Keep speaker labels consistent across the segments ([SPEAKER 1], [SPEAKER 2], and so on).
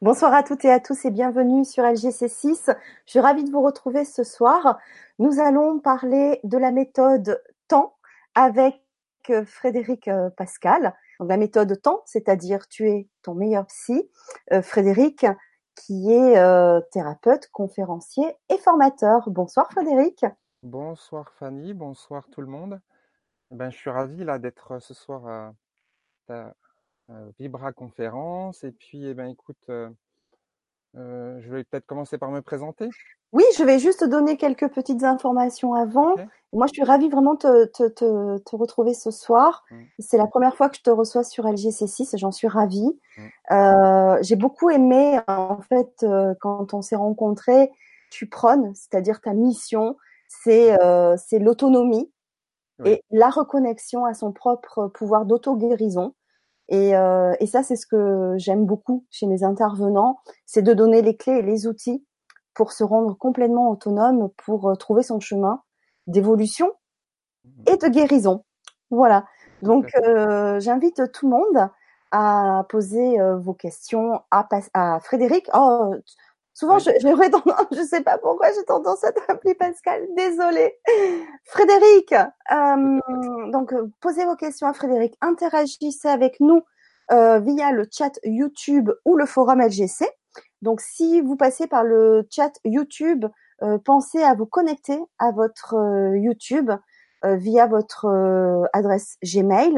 [SPEAKER 1] Bonsoir à toutes et à tous et bienvenue sur LGC6. Je suis ravie de vous retrouver ce soir. Nous allons parler de la méthode temps avec euh, Frédéric euh, Pascal. Donc la méthode temps, c'est-à-dire tu es ton meilleur psy. Euh, Frédéric, qui est thérapeute, conférencier et formateur. Bonsoir Frédéric.
[SPEAKER 2] Bonsoir Fanny, bonsoir tout le monde. Eh ben, je suis ravi là d'être ce soir Vibra conférence. Et puis, eh ben, écoute, euh, euh, je vais peut-être commencer par me présenter.
[SPEAKER 1] Oui, je vais juste donner quelques petites informations avant. Moi, je suis ravie vraiment de te, te, te, retrouver ce soir. Mmh. C'est la première fois que je te reçois sur LGC6 et j'en suis ravie. Mmh. Euh, J'ai beaucoup aimé, en fait, euh, quand on s'est rencontrés, tu prônes, c'est-à-dire ta mission, c'est euh, l'autonomie et la reconnexion à son propre pouvoir d'auto-guérison. Et, euh, et ça, c'est ce que j'aime beaucoup chez mes intervenants, c'est de donner les clés et les outils pour se rendre complètement autonome, pour euh, trouver son chemin d'évolution et de guérison. Voilà. Donc, euh, j'invite tout le monde à poser euh, vos questions à, à Frédéric. Oh, Souvent, je, je, je sais pas pourquoi j'ai tendance à t'appeler Pascal. Désolée. Frédéric, euh, donc euh, posez vos questions à Frédéric. Interagissez avec nous euh, via le chat YouTube ou le forum LGC. Donc, si vous passez par le chat YouTube, euh, pensez à vous connecter à votre YouTube via votre adresse Gmail.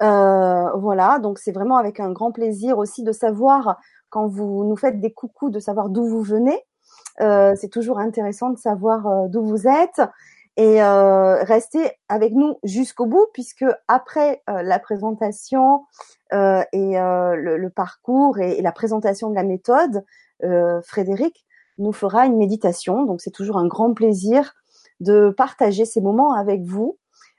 [SPEAKER 1] voilà, donc c'est vraiment avec un grand plaisir aussi de savoir quand vous nous faites des coucous, de savoir d'où vous venez. Euh, c'est toujours intéressant de savoir euh, d'où vous êtes et euh, restez avec nous jusqu'au bout puisque après euh, la présentation euh, et le, le, parcours et, et, la présentation de la méthode, Frédéric nous fera une méditation. Donc c'est toujours un grand plaisir de partager ces moments avec vous.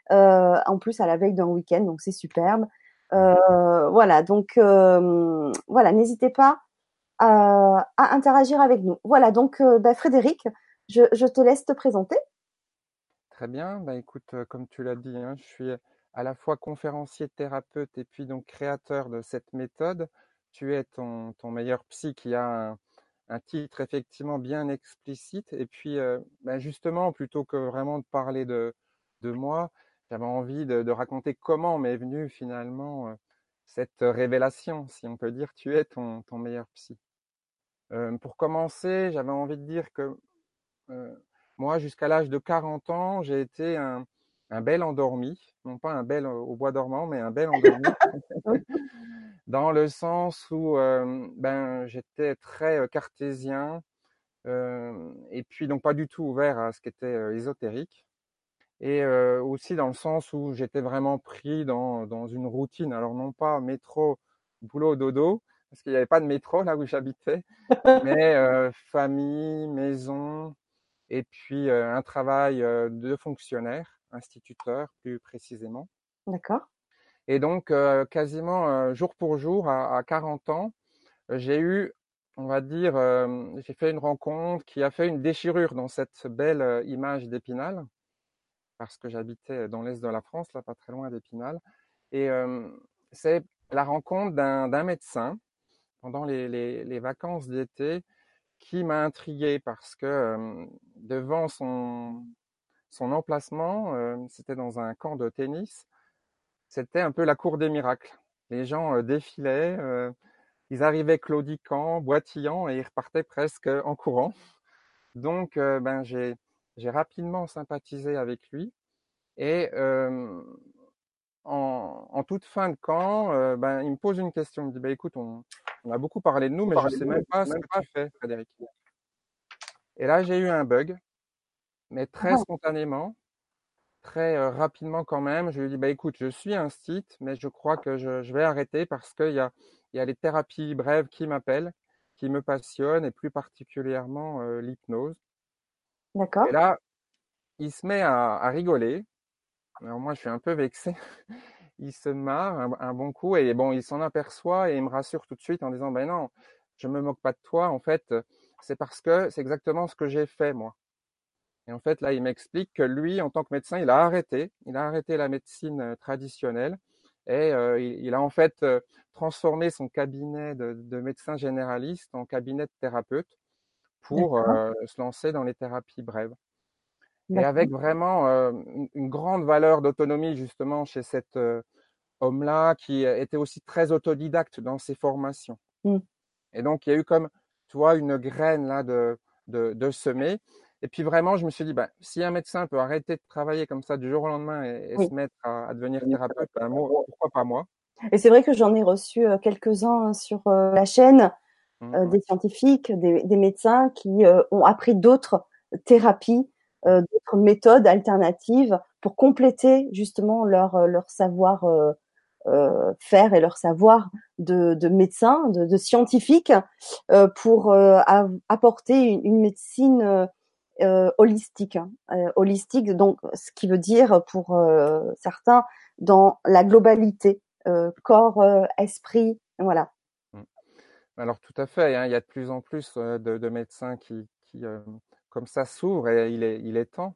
[SPEAKER 1] en plus à la veille d'un week-end, donc c'est superbe. Euh, voilà, donc euh, voilà, n'hésitez pas à, à, interagir avec nous. Voilà, donc euh, bah, Frédéric, je, te laisse te présenter.
[SPEAKER 2] Très bien, bah, écoute, comme tu l'as dit, hein, je suis à la fois conférencier, thérapeute et puis donc créateur de cette méthode. Tu es ton, meilleur psy qui a un, titre effectivement bien explicite. Et puis, euh, bah, justement, plutôt que vraiment de parler de, de moi, j'avais envie de, de, raconter comment m'est venue finalement euh, cette révélation, si on peut dire, tu es ton, ton meilleur psy. Euh, pour commencer, j'avais envie de dire que euh, moi, jusqu'à l'âge de 40 ans, j'ai été un, un, bel endormi, non pas un bel au bois dormant, mais un bel endormi, dans le sens où euh, ben, j'étais très cartésien, et puis donc pas du tout ouvert à ce qui était ésotérique et euh, aussi dans le sens où j'étais vraiment pris dans, dans une routine. Alors non pas métro, boulot, dodo, parce qu'il n'y avait pas de métro là où j'habitais, mais euh, famille, maison, et puis euh, un travail de fonctionnaire, instituteur plus précisément.
[SPEAKER 1] D'accord.
[SPEAKER 2] Et donc quasiment jour pour jour, à, à 40 ans, j'ai eu, on va dire, j'ai fait une rencontre qui a fait une déchirure dans cette belle image d'Épinal parce que j'habitais dans l'est de la France, là pas très loin d'Épinal. Et c'est la rencontre d'un médecin pendant les, vacances d'été qui m'a intrigué parce que devant son, emplacement, c'était dans un camp de tennis, c'était un peu la cour des miracles. Les gens défilaient, ils arrivaient claudiquants, boitillants et ils repartaient presque en courant. Donc, ben, j'ai j'ai rapidement sympathisé avec lui. Et euh, en, en, toute fin de camp, euh, ben, il me pose une question. Il me dit bah, écoute, on, on a beaucoup parlé de nous, mais je ne sais même pas ce que tu fais, Frédéric. Et là, j'ai eu un bug, mais très ah. spontanément, très euh, rapidement quand même. Je lui ai dit bah, écoute, je suis un site, mais je crois que je, je vais arrêter parce qu'il y a, y a les thérapies brèves qui m'appellent, qui me passionnent, et plus particulièrement l'hypnose. Et là, il se met à, rigoler. Alors moi, je suis un peu vexé. il se marre un, bon coup et bon, il s'en aperçoit et il me rassure tout de suite en disant, ben non, je me moque pas de toi. En fait, c'est parce que c'est exactement ce que j'ai fait moi. Et en fait, là, il m'explique que lui, en tant que médecin, il a arrêté. Il a arrêté la médecine traditionnelle Et il, a en fait transformé son cabinet de, de médecin généraliste en cabinet de thérapeute pour se lancer dans les thérapies brèves. Et avec vraiment une grande valeur d'autonomie justement chez cet homme-là qui était aussi très autodidacte dans ses formations. Mmh. Et donc il y a eu comme, tu vois, une graine là de, de, de semer. Et puis vraiment, je me suis dit, bah, si un médecin peut arrêter de travailler comme ça du jour au lendemain et, se mettre à, devenir thérapeute, ben, pourquoi pas moi?
[SPEAKER 1] Et c'est vrai que j'en ai reçu quelques-uns sur la chaîne, mmh. des scientifiques, des, des, médecins qui ont appris d'autres thérapies euh, d'autres méthodes alternatives pour compléter justement leur euh, leur savoir euh, euh, faire et leur savoir de, de médecins, de, de scientifiques, euh, pour apporter une, une médecine holistique, hein, holistique. Donc, ce qui veut dire pour certains dans la globalité, corps, esprit, voilà.
[SPEAKER 2] Alors tout à fait, hein, il y a de plus en plus de, de médecins qui, qui comme ça s'ouvre et il est, il est temps.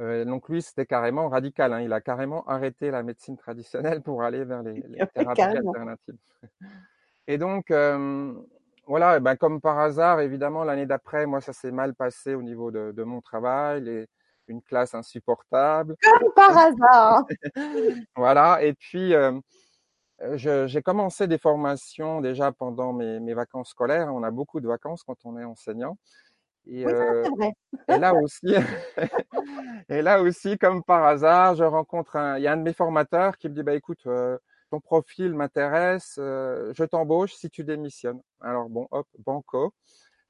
[SPEAKER 2] Euh, donc lui, c'était carrément radical. Hein. Il a carrément arrêté la médecine traditionnelle pour aller vers les, les thérapies alternatives. Et donc, euh, voilà, ben, comme par hasard, évidemment, l'année d'après, moi, ça s'est mal passé au niveau de, de mon travail, les, une classe insupportable.
[SPEAKER 1] Comme par hasard.
[SPEAKER 2] voilà. Et puis, euh, j'ai commencé des formations déjà pendant mes, mes vacances scolaires. On a beaucoup de vacances quand on est enseignant.
[SPEAKER 1] Et, euh,
[SPEAKER 2] et, là aussi, et là aussi, comme par hasard, je rencontre un, il y a un de mes formateurs qui me dit, bah écoute, euh, ton profil m'intéresse, euh, je t'embauche si tu démissionnes. Alors bon, hop, banco,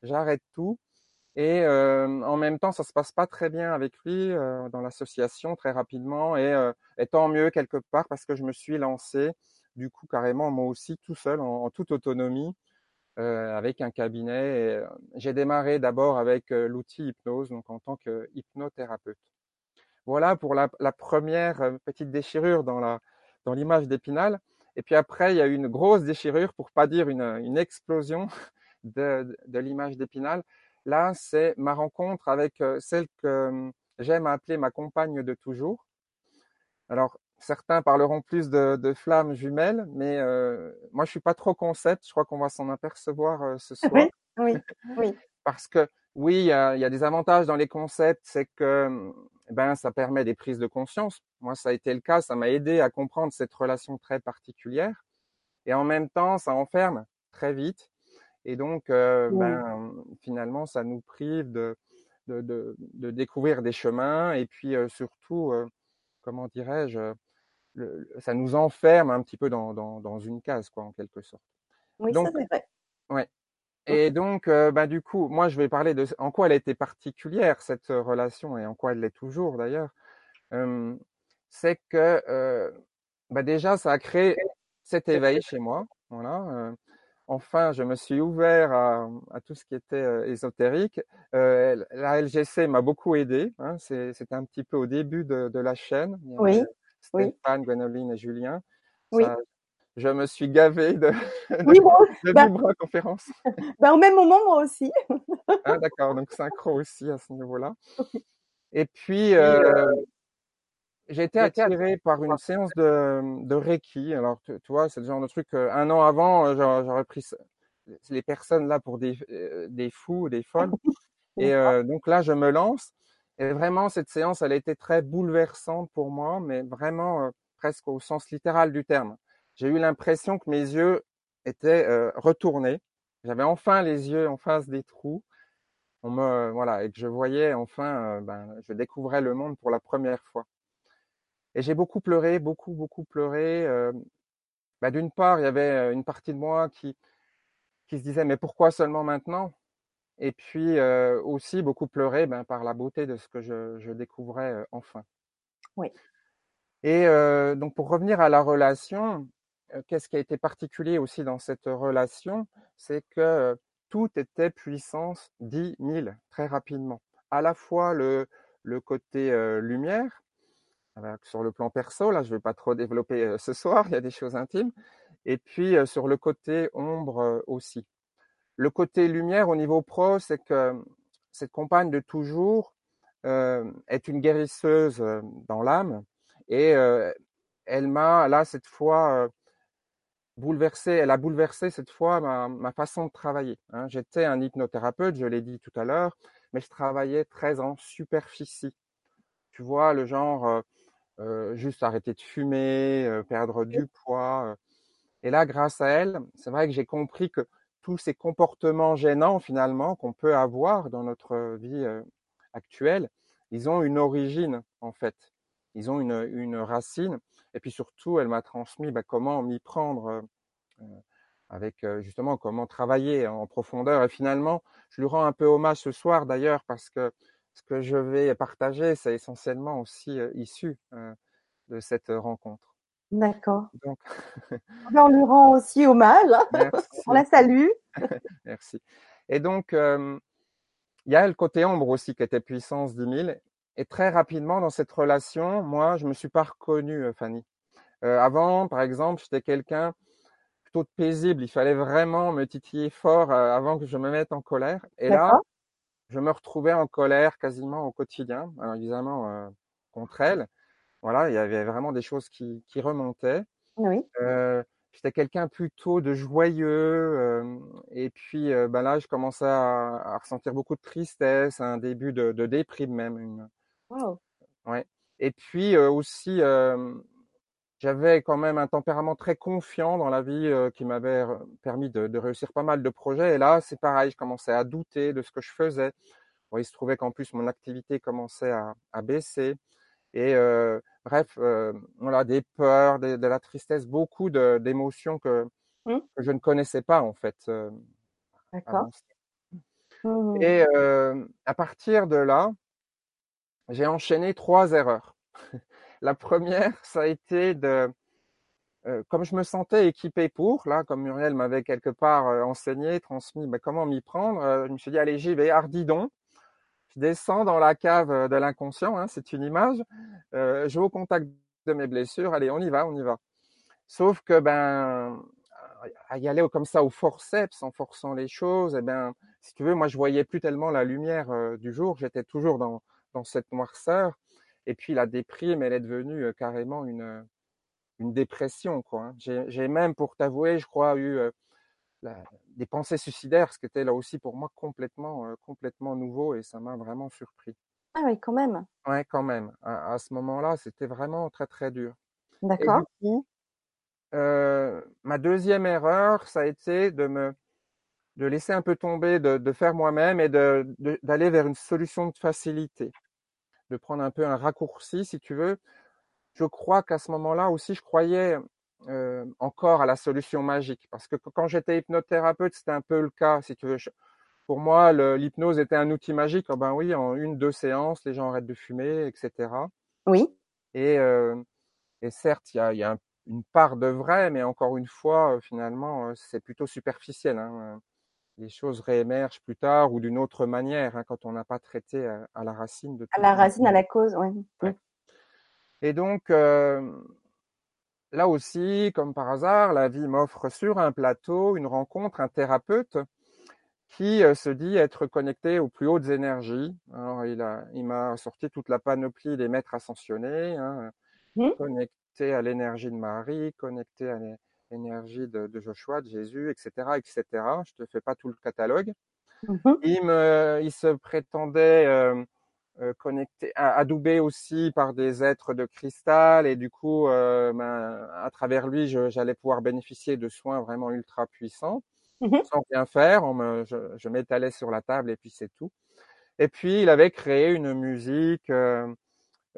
[SPEAKER 2] j'arrête tout. Et en même temps, ça se passe pas très bien avec lui dans l'association très rapidement. Et, et, tant mieux quelque part parce que je me suis lancé du coup carrément moi aussi tout seul en toute autonomie euh, avec un cabinet. Euh, j'ai démarré d'abord avec euh, l'outil hypnose, donc en tant que hypnothérapeute. Voilà pour la, première petite déchirure dans la dans l'image d'Épinal. Et puis après, il y a eu une grosse déchirure, pour pas dire une, une explosion de, de l'image d'Épinal. Là, c'est ma rencontre avec celle que j'aime appeler ma compagne de toujours. Alors, Certains parleront plus de, de flammes jumelles, mais euh, moi je suis pas trop concept. Je crois qu'on va s'en apercevoir euh, ce soir.
[SPEAKER 1] Oui, oui,
[SPEAKER 2] Parce que oui, il y a, y a, des avantages dans les concepts, c'est que ben ça permet des prises de conscience. Moi, ça a été le cas, ça m'a aidé à comprendre cette relation très particulière. Et en même temps, ça enferme très vite. Et donc, euh, ben, finalement, ça nous prive de, de, de, de, découvrir des chemins et puis surtout, comment dirais-je, ça nous enferme un petit peu dans, dans, dans, une case, quoi, en quelque sorte.
[SPEAKER 1] Oui, ça c'est vrai.
[SPEAKER 2] Ouais. Et donc, euh, bah, du coup, moi, je vais parler de en quoi elle a été particulière, cette relation, et en quoi elle l'est toujours d'ailleurs. Euh, c'est que, euh, bah, déjà, ça a créé cet éveil chez moi. Voilà. enfin, je me suis ouvert à, à tout ce qui était ésotérique. la LGC m'a beaucoup aidé. Hein, C'était un petit peu au début de, de la chaîne.
[SPEAKER 1] Oui.
[SPEAKER 2] Stéphane, Gwenoline et Julien. Oui. je me suis gavé de, de,
[SPEAKER 1] oui, bon,
[SPEAKER 2] de bah, conférences.
[SPEAKER 1] Bah, au même moment, moi aussi.
[SPEAKER 2] ah, D'accord, donc synchro aussi à ce niveau-là. Et puis, euh, j'ai été attiré par une séance de, de Reiki. Alors, tu, tu vois, c'est le genre de truc, euh, un an avant, euh, j'aurais pris les personnes là pour des, euh, des fous, des folles. Et euh, donc là, je me lance. Et vraiment, cette séance, elle a été très bouleversante pour moi, mais vraiment euh, presque au sens littéral du terme. J'ai eu l'impression que mes yeux étaient euh, retournés. J'avais enfin les yeux en face des trous. On me, voilà, et que je voyais enfin, euh, ben, je découvrais le monde pour la première fois. Et j'ai beaucoup pleuré, beaucoup, beaucoup pleuré. Euh, ben, D'une part, il y avait une partie de moi qui, qui se disait, mais pourquoi seulement maintenant? Et puis euh, aussi beaucoup pleurer ben, par la beauté de ce que je, je découvrais euh, enfin.
[SPEAKER 1] Oui.
[SPEAKER 2] Et euh, donc pour revenir à la relation, qu'est-ce qui a été particulier aussi dans cette relation, c'est que tout était puissance 10 000 très rapidement. À la fois le, le côté lumière, sur le plan perso, là je ne vais pas trop développer ce soir, il y a des choses intimes, et puis sur le côté ombre aussi. Le côté lumière au niveau pro, c'est que cette compagne de toujours euh, est une guérisseuse euh, dans l'âme et euh, elle m'a là cette fois bouleversé, elle a bouleversé cette fois ma, ma façon de travailler. Hein. J'étais un hypnothérapeute, je l'ai dit tout à l'heure, mais je travaillais très en superficie. Tu vois, le genre euh, euh, juste arrêter de fumer, euh, perdre du poids. Et là, grâce à elle, c'est vrai que j'ai compris que tous ces comportements gênants finalement qu'on peut avoir dans notre vie actuelle, ils ont une origine en fait. Ils ont une, racine. Et puis surtout, elle m'a transmis bah, comment m'y prendre avec justement comment travailler en profondeur. Et finalement, je lui rends un peu hommage ce soir d'ailleurs parce que ce que je vais partager, c'est essentiellement aussi issu de cette rencontre.
[SPEAKER 1] D'accord. Donc, on lui rend aussi hommage. Hein. on la salue.
[SPEAKER 2] Merci. Et donc, il y a le côté ombre aussi qui était puissance 10 000. Et très rapidement dans cette relation, moi, je me suis pas reconnu, Fanny. Euh, avant, par exemple, j'étais quelqu'un plutôt paisible. Il fallait vraiment me titiller fort euh, avant que je me mette en colère. Et là, je me retrouvais en colère quasiment au quotidien. Alors évidemment, euh, contre elle. Voilà, il y avait vraiment des choses qui, qui remontaient.
[SPEAKER 1] Oui.
[SPEAKER 2] Euh, j'étais quelqu'un plutôt de joyeux. Euh, et puis ben là, je commençais à, à, ressentir beaucoup de tristesse, un début de, de déprime même. Une...
[SPEAKER 1] Wow.
[SPEAKER 2] Ouais. Et puis aussi, j'avais quand même un tempérament très confiant dans la vie euh, qui m'avait permis de, de, réussir pas mal de projets. Et là, c'est pareil, je commençais à douter de ce que je faisais. Bon, il se trouvait qu'en plus, mon activité commençait à, à baisser. Et euh, bref, euh, voilà, des peurs, de, de, la tristesse, beaucoup d'émotions que, mmh. que, je ne connaissais pas en fait.
[SPEAKER 1] D'accord.
[SPEAKER 2] Mmh. Et euh, à partir de là, j'ai enchaîné trois erreurs. La première, ça a été de, euh, comme je me sentais équipé pour, là, comme Muriel m'avait quelque part euh, enseigné, transmis, bah, comment m'y prendre, euh, je me suis dit, allez, j'y vais, hardidon. Descends dans la cave de l'inconscient, hein, c'est une image. je vais au contact de mes blessures, allez, on y va, on y va. Sauf que, ben, à y aller comme ça au forceps, en forçant les choses, eh ben, si tu veux, moi, je voyais plus tellement la lumière du jour, j'étais toujours dans, dans cette noirceur. Et puis la déprime, elle est devenue carrément une, une dépression. Quoi. Hein. J'ai même, pour t'avouer, je crois, eu la, des pensées suicidaires, ce qui était là aussi pour moi complètement, complètement nouveau et ça m'a vraiment surpris.
[SPEAKER 1] Ah oui, quand même.
[SPEAKER 2] Ouais, quand même. À, à ce moment-là, c'était vraiment très très dur.
[SPEAKER 1] D'accord.
[SPEAKER 2] Euh, ma deuxième erreur, ça a été de me de laisser un peu tomber, de, de faire moi-même et d'aller de, d'aller vers une solution de facilité de prendre un peu un raccourci, si tu veux. Je crois qu'à ce moment-là aussi, je croyais euh, encore à la solution magique. Parce que quand j'étais hypnothérapeute, c'était un peu le cas, si tu veux. Pour moi, l'hypnose était un outil magique. Oh ben oui, en une, deux séances, les gens arrêtent de fumer, etc.
[SPEAKER 1] Oui.
[SPEAKER 2] Et, euh, et certes, il y a, y a un, une part de vrai, mais encore une fois, euh, finalement, c'est plutôt superficiel. Hein les choses réémergent plus tard ou d'une autre manière hein, quand on n'a pas traité à, à, la racine de tout.
[SPEAKER 1] À la racine, à la cause, oui. Ouais.
[SPEAKER 2] Et donc, euh, là aussi, comme par hasard, la vie m'offre sur un plateau une rencontre, un thérapeute qui euh, se dit être connecté aux plus hautes énergies. Alors, il a, il m'a sorti toute la panoplie des maîtres ascensionnés, hein, mmh. connecté à l'énergie de Marie, connecté à énergie de, de, Joshua, de Jésus, etc., etc. Je te fais pas tout le catalogue.
[SPEAKER 1] Mmh.
[SPEAKER 2] Il me, il se prétendait euh, connecté, adoubé aussi par des êtres de cristal et du coup, euh, ben, à travers lui, j'allais pouvoir bénéficier de soins vraiment ultra puissants
[SPEAKER 1] mmh.
[SPEAKER 2] sans rien faire. On me, je, je m'étalais sur la table et puis c'est tout. Et puis il avait créé une musique. Euh,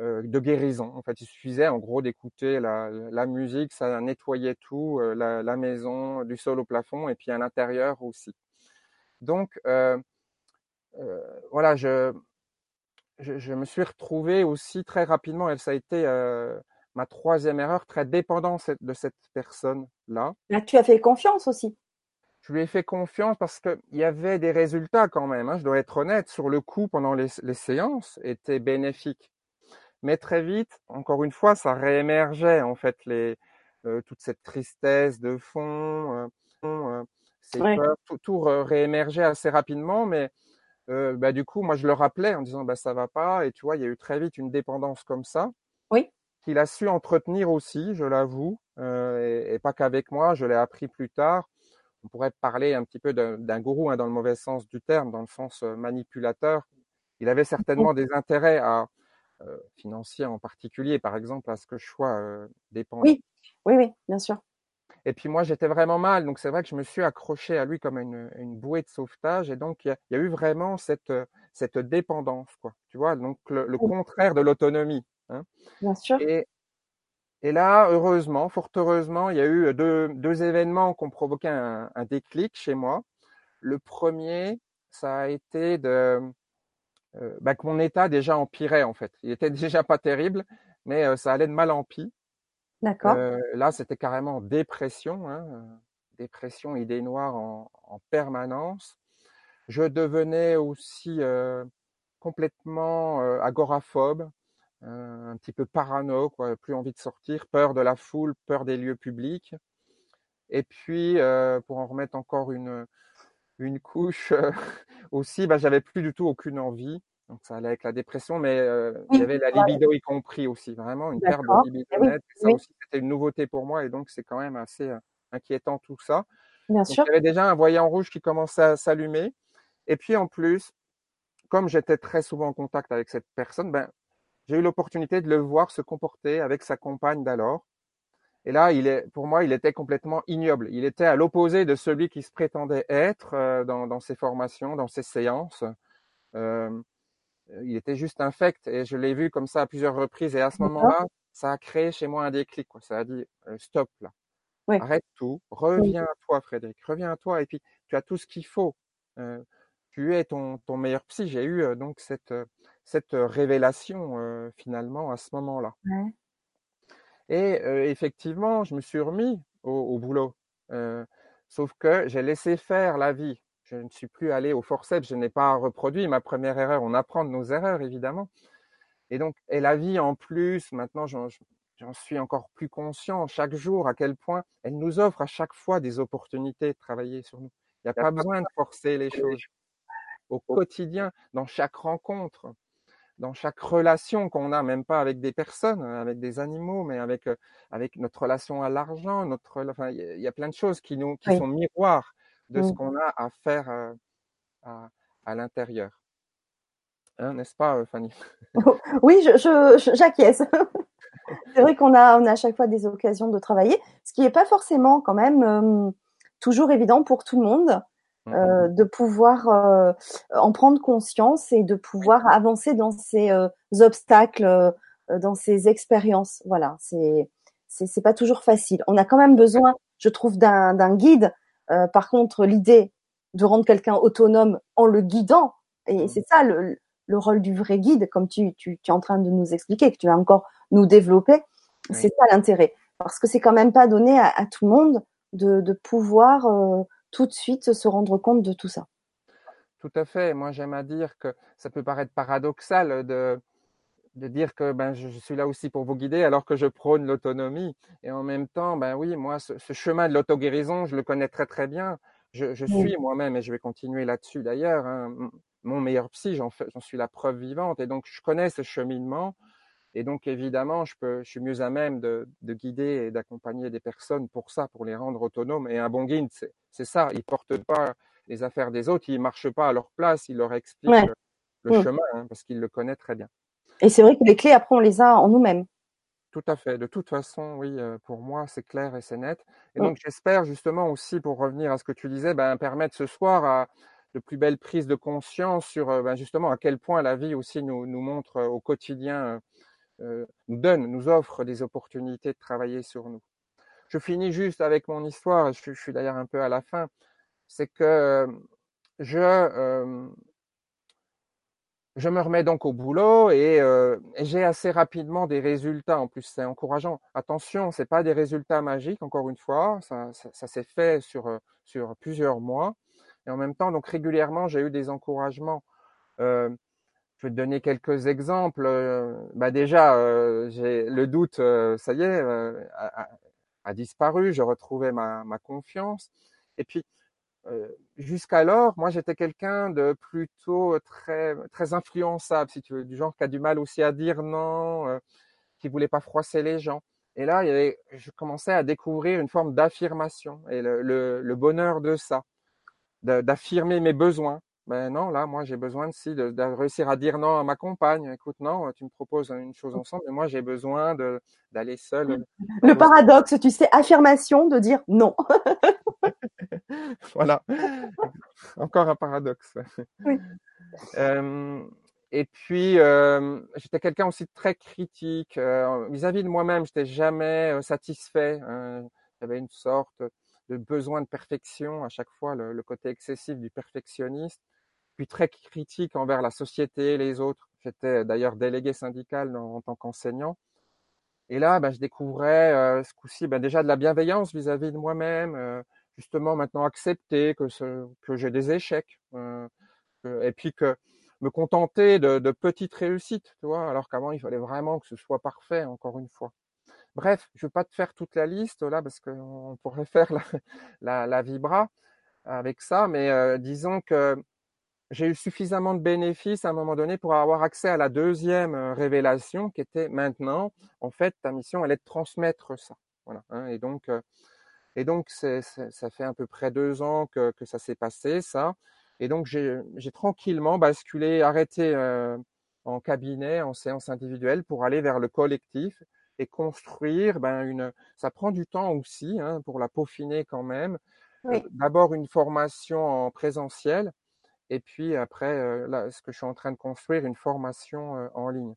[SPEAKER 2] euh, de guérison. En fait, il suffisait en gros d'écouter la, la, musique, ça nettoyait tout, euh, la, la, maison, du sol au plafond, et puis à l'intérieur aussi. Donc euh, euh voilà, je, je, je, me suis retrouvé aussi très rapidement, et ça a été euh, ma troisième erreur, très dépendant de cette personne-là.
[SPEAKER 1] Là, tu as fait confiance aussi.
[SPEAKER 2] Je lui ai fait confiance parce qu'il y avait des résultats quand même. Hein, je dois être honnête, sur le coup, pendant les, les séances, étaient bénéfiques mais très vite, encore une fois, ça réémergeait en fait les euh, toute cette tristesse de fond, euh, euh ces
[SPEAKER 1] ouais.
[SPEAKER 2] peurs, tout, tout réémergeait assez rapidement, mais euh, bah, du coup, moi je le rappelais en disant bah ça va pas, et tu vois, il y a eu très vite une dépendance comme ça.
[SPEAKER 1] Oui.
[SPEAKER 2] qu'il a su entretenir aussi, je l'avoue, euh, et, pas qu'avec moi, je l'ai appris plus tard. On pourrait parler un petit peu d'un gourou hein, dans le mauvais sens du terme, dans le sens manipulateur. Il avait certainement des intérêts à, euh, financiers en particulier, par exemple, à ce que je sois euh, dépendant.
[SPEAKER 1] Oui, oui, oui, bien sûr.
[SPEAKER 2] Et puis moi, j'étais vraiment mal, donc c'est vrai que je me suis accroché à lui comme une, une bouée de sauvetage, et donc il y, a eu vraiment cette, cette dépendance, quoi. Tu vois, donc le, contraire de l'autonomie. Hein.
[SPEAKER 1] Bien sûr.
[SPEAKER 2] Et, et là, heureusement, fort heureusement, il y a eu deux, deux événements qui ont provoqué un, un, déclic chez moi. Le premier, ça a été de euh, bah, que mon état déjà empirait en fait. Il était déjà pas terrible, mais euh, ça allait de mal en pis.
[SPEAKER 1] D'accord.
[SPEAKER 2] Euh, là, c'était carrément dépression, hein, euh, dépression, idée noire en, en, permanence. Je devenais aussi euh, complètement agoraphobe, un petit peu parano, quoi, plus envie de sortir, peur de la foule, peur des lieux publics. Et puis, pour en remettre encore une, une couche aussi, bah, j'avais plus du tout aucune envie. Donc ça allait avec la dépression, mais euh, il y avait la libido y compris aussi, vraiment une perte de libido eh nette. Ça aussi, c'était une nouveauté pour moi et donc c'est quand même assez euh, inquiétant tout ça.
[SPEAKER 1] Bien sûr.
[SPEAKER 2] Il y avait déjà un voyant rouge qui commençait à s'allumer. Et puis en plus, comme j'étais très souvent en contact avec cette personne, ben, j'ai eu l'opportunité de le voir se comporter avec sa compagne d'alors. Et là, il est, pour moi, il était complètement ignoble. Il était à l'opposé de celui qui se prétendait être euh, dans, dans, ses formations, dans ses séances. Euh, il était juste infect et je l'ai vu comme ça à plusieurs reprises. Et à ce moment-là, ça a créé chez moi un déclic. Quoi. Ça a dit euh, stop là, arrête tout, reviens à toi, Frédéric, reviens à toi. Et puis tu as tout ce qu'il faut. Euh, tu es ton, ton meilleur psy. J'ai eu euh, donc cette cette révélation finalement à ce moment-là.
[SPEAKER 1] Ouais.
[SPEAKER 2] Et effectivement, je me suis remis au, au boulot. sauf que j'ai laissé faire la vie je ne suis plus allé au forceps, je n'ai pas reproduit ma première erreur. On apprend de nos erreurs, évidemment. Et donc, et la vie en plus, maintenant, j'en suis encore plus conscient chaque jour à quel point elle nous offre à chaque fois des opportunités de travailler sur nous. Il n'y a pas besoin de forcer les choses. Au quotidien, dans chaque rencontre, dans chaque relation qu'on a, même pas avec des personnes, avec des animaux, mais avec avec notre relation à l'argent, notre, enfin, il y a plein de choses qui nous, qui sont miroirs de ce mmh. qu'on a à faire à, à l'intérieur. Hein, n'est-ce pas, euh, Fanny?
[SPEAKER 1] Oui, j'acquiesce. Je, c'est vrai qu'on a, on a à chaque fois des occasions de travailler, ce qui n'est pas forcément quand même toujours évident pour tout le monde. Mmh. Euh, de pouvoir euh, en prendre conscience et de pouvoir avancer dans ces euh, obstacles, euh, dans ces expériences. Voilà, c'est c'est pas toujours facile. On a quand même besoin, je trouve, d'un guide euh, par contre, l'idée de rendre quelqu'un autonome en le guidant, et mmh. c'est ça le, le, rôle du vrai guide, comme tu, tu, tu, es en train de nous expliquer, que tu vas encore nous développer, c'est ça l'intérêt. Parce que c'est quand même pas donné à, à tout le monde de, de pouvoir euh, tout de suite se rendre compte de tout ça.
[SPEAKER 2] Tout à fait. Moi, j'aime à dire que ça peut paraître paradoxal de, de dire que ben, je, suis là aussi pour vous guider alors que je prône l'autonomie. Et en même temps, ben oui, moi, ce, ce chemin de l'auto-guérison, je le connais très très bien. Je, je suis moi-même, et je vais continuer là-dessus d'ailleurs, hein, mon meilleur psy, j'en suis la preuve vivante. Et donc, je connais ce cheminement. Et donc, évidemment, je, peux, je suis mieux à même de, de guider et d'accompagner des personnes pour ça, pour les rendre autonomes. Et un bon guide, c'est ça. Il porte pas les affaires des autres, il marche pas à leur place, il leur explique
[SPEAKER 1] ouais.
[SPEAKER 2] le, le chemin, hein, parce qu'il le connaît très bien.
[SPEAKER 1] Et c'est vrai que les clés, après, on les a en nous-mêmes.
[SPEAKER 2] Tout à fait. De toute façon, oui, euh, pour moi, c'est clair et c'est net. Et donc, j'espère justement aussi, pour revenir à ce que tu disais, ben, permettre ce soir à de plus belles prises de conscience sur euh, ben, justement à quel point la vie aussi nous, nous montre euh, au quotidien, euh, nous donne, nous offre des opportunités de travailler sur nous. Je finis juste avec mon histoire, je, je suis d'ailleurs un peu à la fin, c'est que je, euh, je me remets donc au boulot et, euh, j'ai assez rapidement des résultats. En plus, c'est encourageant. Attention, c'est pas des résultats magiques. Encore une fois, ça, ça, ça s'est fait sur euh, sur plusieurs mois. Et en même temps, donc régulièrement, j'ai eu des encouragements. Euh, je vais te donner quelques exemples. Euh, bah déjà, euh, j'ai le doute, ça y est, a, a, disparu. Je retrouvais ma, ma confiance. Et puis, euh, jusqu'alors, moi, j'étais quelqu'un de plutôt très très influençable, si tu veux, du genre qui a du mal aussi à dire non, euh, qui voulait pas froisser les gens. Et là, il y avait, je commençais à découvrir une forme d'affirmation et le, le, le, bonheur de ça, d'affirmer mes besoins. Ben non, là, moi, j'ai besoin de, si, de, de, réussir à dire non à ma compagne. Écoute, non, tu me proposes une chose ensemble, mais moi, j'ai besoin d'aller seul.
[SPEAKER 1] Le paradoxe, tu sais, affirmation de dire non.
[SPEAKER 2] voilà. Encore un paradoxe. Oui. Euh, et puis, euh, j'étais quelqu'un aussi très critique vis-à-vis de moi-même. J'étais jamais satisfait. Hein. J'avais une sorte de besoin de perfection à chaque fois, le, le, côté excessif du perfectionniste. Puis très critique envers la société, les autres. J'étais d'ailleurs délégué syndical en, en tant qu'enseignant. Et là, ben, je découvrais euh, ce coup-ci ben, déjà de la bienveillance vis-à-vis de moi-même. Euh, justement, maintenant accepter que, que j'ai des échecs. et puis que me contenter de, de, petites réussites, tu vois, alors qu'avant il fallait vraiment que ce soit parfait, encore une fois. Bref, je ne vais pas te faire toute la liste là parce qu'on pourrait faire la, la, vibra avec ça, mais euh, disons que j'ai eu suffisamment de bénéfices à un moment donné pour avoir accès à la deuxième euh, révélation qui était maintenant, en fait, ta mission, elle est de transmettre ça. Voilà. Hein, et donc, euh, et donc, c'est, ça fait à peu près deux ans que, que ça s'est passé, ça. Et donc, j'ai tranquillement basculé, arrêté euh, en cabinet, en séance individuelle pour aller vers le collectif et construire ben, une. Ça prend du temps aussi hein, pour la peaufiner quand même. Oui. Euh, D'abord une formation en présentiel et puis après, euh, là, ce que je suis en train de construire, une formation euh, en ligne.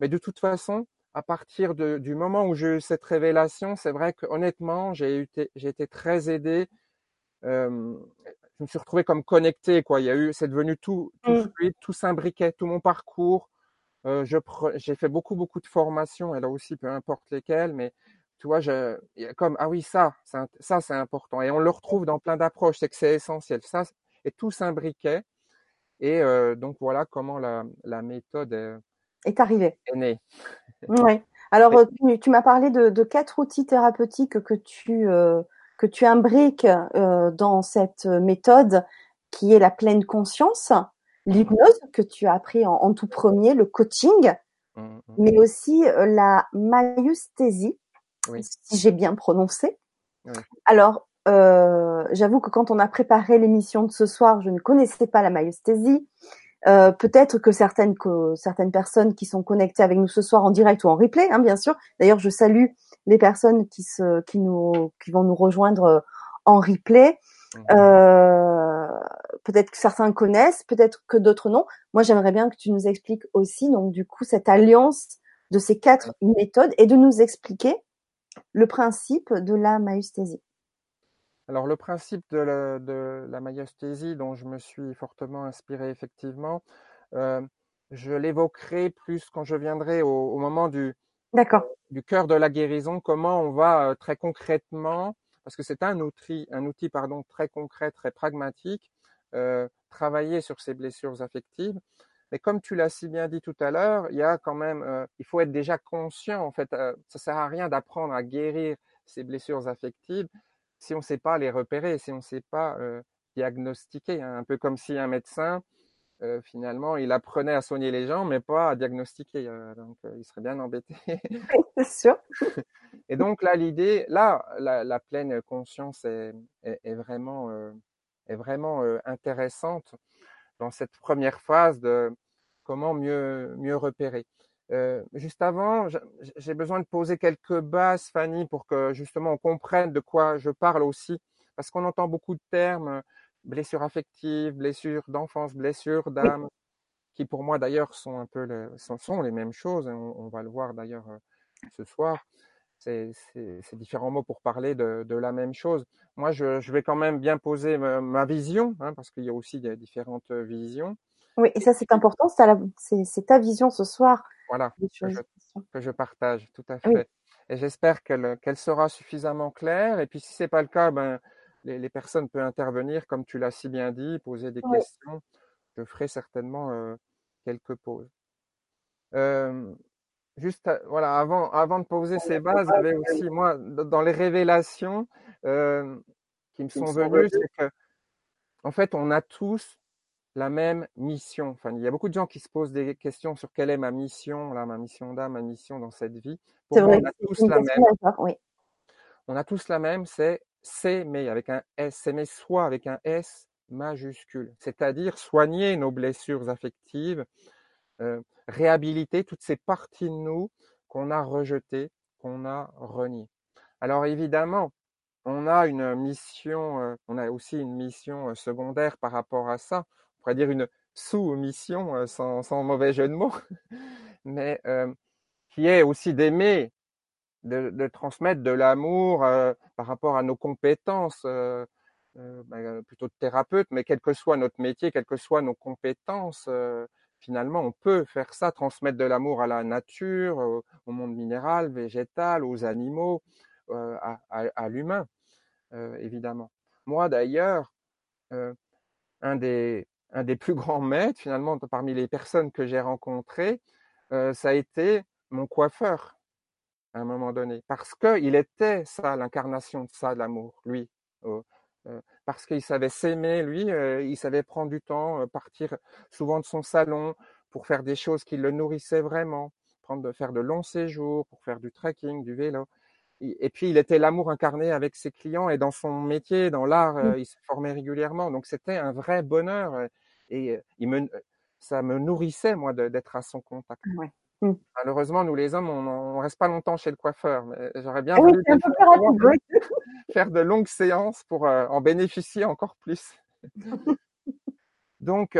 [SPEAKER 2] Mais de toute façon, à partir de, du moment où j'ai eu cette révélation, c'est vrai que honnêtement, j'ai été, été très aidé. Euh, je me suis retrouvé comme connecté, quoi. Il y a eu, c'est devenu tout, tout mmh. fluide, tout s'imbriquait, tout mon parcours. Euh, je j'ai fait beaucoup, beaucoup de formations, et là aussi, peu importe lesquelles, mais tu vois, je, comme, ah oui, ça, ça, c'est important. Et on le retrouve dans plein d'approches, c'est que c'est essentiel. Ça, et tout s'imbriquait. Et euh, donc, voilà comment la, la méthode est,
[SPEAKER 1] arrivée.
[SPEAKER 2] Est née.
[SPEAKER 1] ouais. Alors, tu, tu m'as parlé de, de, quatre outils thérapeutiques que tu, euh, que tu imbriques euh, dans cette méthode qui est la pleine conscience, l'hypnose que tu as appris en, en, tout premier, le coaching, mmh, mmh. mais aussi euh, la maïeusthésie, oui. si j'ai bien prononcé. Oui. Alors, euh, j'avoue que quand on a préparé l'émission de ce soir, je ne connaissais pas la maïeusthésie. Euh, peut-être que certaines que certaines personnes qui sont connectées avec nous ce soir en direct ou en replay, hein, bien sûr. D'ailleurs, je salue les personnes qui se qui nous qui vont nous rejoindre euh, en replay. Mmh. Euh, peut-être que certains connaissent, peut-être que d'autres non. Moi, j'aimerais bien que tu nous expliques aussi donc du coup cette alliance de ces quatre méthodes et de nous expliquer le principe de la maïeusthésie.
[SPEAKER 2] Alors le principe de la, de la dont je me suis fortement inspiré effectivement, euh, je l'évoquerai plus quand je viendrai au, au moment du, du cœur de la guérison, comment on va euh, très concrètement, parce que c'est un outil, un outil pardon très concret, très pragmatique, euh, travailler sur ces blessures affectives. Mais comme tu l'as si bien dit tout à l'heure, il y a quand même, il faut être déjà conscient. En fait, ça sert à rien d'apprendre à guérir ces blessures affectives si on ne sait pas les repérer, si on ne sait pas euh, diagnostiquer. Hein. Un peu comme si un médecin, euh, finalement, il apprenait à soigner les gens, mais pas à diagnostiquer. Euh, donc, il serait bien embêté.
[SPEAKER 1] C'est sûr.
[SPEAKER 2] Et donc là, l'idée, là, la, la, pleine conscience est, est, est vraiment, est vraiment intéressante dans cette première phase de comment mieux, mieux repérer. Euh, juste avant, j'ai besoin de poser quelques bases, Fanny, pour que justement on comprenne de quoi je parle aussi, parce qu'on entend beaucoup de termes, blessures affectives, blessures d'enfance, blessures d'âme, qui pour moi d'ailleurs sont un peu sont, les mêmes choses. On, on va le voir d'ailleurs euh, ce soir. C'est différents mots pour parler de, la même chose. Moi, je, vais quand même bien poser ma, ma vision, hein, parce qu'il y a aussi des différentes visions.
[SPEAKER 1] Oui, et ça c'est important, c'est ta vision ce soir.
[SPEAKER 2] Voilà, que je, que je, partage, tout à fait. Oui. Et j'espère qu'elle qu sera suffisamment claire. Et puis si c'est pas le cas, ben les, les, personnes peuvent intervenir, comme tu l'as si bien dit, poser des oui. questions. Je ferai certainement euh, quelques pauses. Euh, juste, voilà, avant, avant de poser ces bases, avait aussi, moi, dans les révélations euh, qui me sont venues, c'est que, en fait, on a tous la même mission. Enfin, il y a beaucoup de gens qui se posent des questions sur quelle est ma mission, là, ma mission d'âme, ma mission dans cette vie.
[SPEAKER 1] Pour moi, on a tous la même. Oui.
[SPEAKER 2] On a tous la même, c'est s'aimer avec un S, s'aimer soi avec un S majuscule, c'est-à-dire soigner nos blessures affectives, euh, réhabiliter toutes ces parties de nous qu'on a rejetées, qu'on a reniées. Alors évidemment, on a une mission, euh, on a aussi une mission euh, secondaire par rapport à ça. On pourrait dire une sous-mission, euh, sans, sans, mauvais jeu de mots, mais qui est aussi d'aimer, de, transmettre de l'amour par rapport à nos compétences, ben, plutôt de thérapeute, mais quel que soit notre métier, quelles que soient nos compétences, finalement, on peut faire ça, transmettre de l'amour à la nature, au monde minéral, végétal, aux animaux, à, à, l'humain. Euh, évidemment. Moi, d'ailleurs, euh, un des, un des plus grands maîtres, finalement, parmi les personnes que j'ai rencontrées, euh, ça a été mon coiffeur, à un moment donné, parce qu'il était ça, l'incarnation de ça, de l'amour, lui. parce qu'il savait s'aimer, lui, il savait prendre du temps, partir souvent de son salon pour faire des choses qui le nourrissaient vraiment, prendre, faire de longs séjours, pour faire du trekking, du vélo et puis il était l'amour incarné avec ses clients et dans son métier, dans l'art, mmh. euh, il se formait régulièrement. Donc c'était un vrai bonheur euh, et il me, ça me nourrissait moi d'être à son contact. Mmh. Malheureusement, nous les hommes, on, ne reste pas longtemps chez le coiffeur. Mais j'aurais bien
[SPEAKER 1] ah
[SPEAKER 2] voulu
[SPEAKER 1] faire
[SPEAKER 2] de longues séances pour en bénéficier encore plus. Donc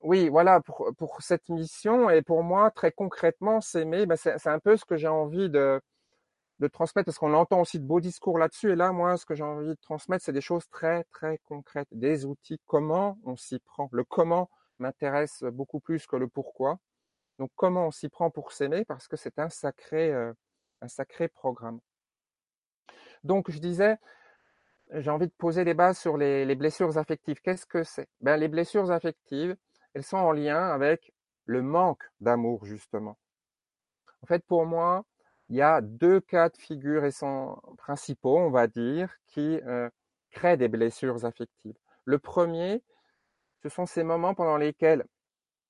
[SPEAKER 2] oui, voilà pour, pour cette mission et pour moi très concrètement s'aimer, ben c'est un peu ce que j'ai envie de de transmettre, parce qu'on entend aussi de beaux discours là-dessus. Et là, moi, ce que j'ai envie de transmettre, c'est des choses très, très concrètes, des outils. Comment on s'y prend? Le comment m'intéresse beaucoup plus que le pourquoi. Donc, comment on s'y prend pour s'aimer? Parce que c'est un sacré, euh, un sacré programme. Donc, je disais, j'ai envie de poser des bases sur les, les blessures affectives. Qu'est-ce que c'est? Ben, Les blessures affectives, elles sont en lien avec le manque d'amour, justement. En fait, pour moi, il y a deux cas de figure principaux, on va dire, qui euh, créent des blessures affectives. Le premier, ce sont ces moments pendant lesquels,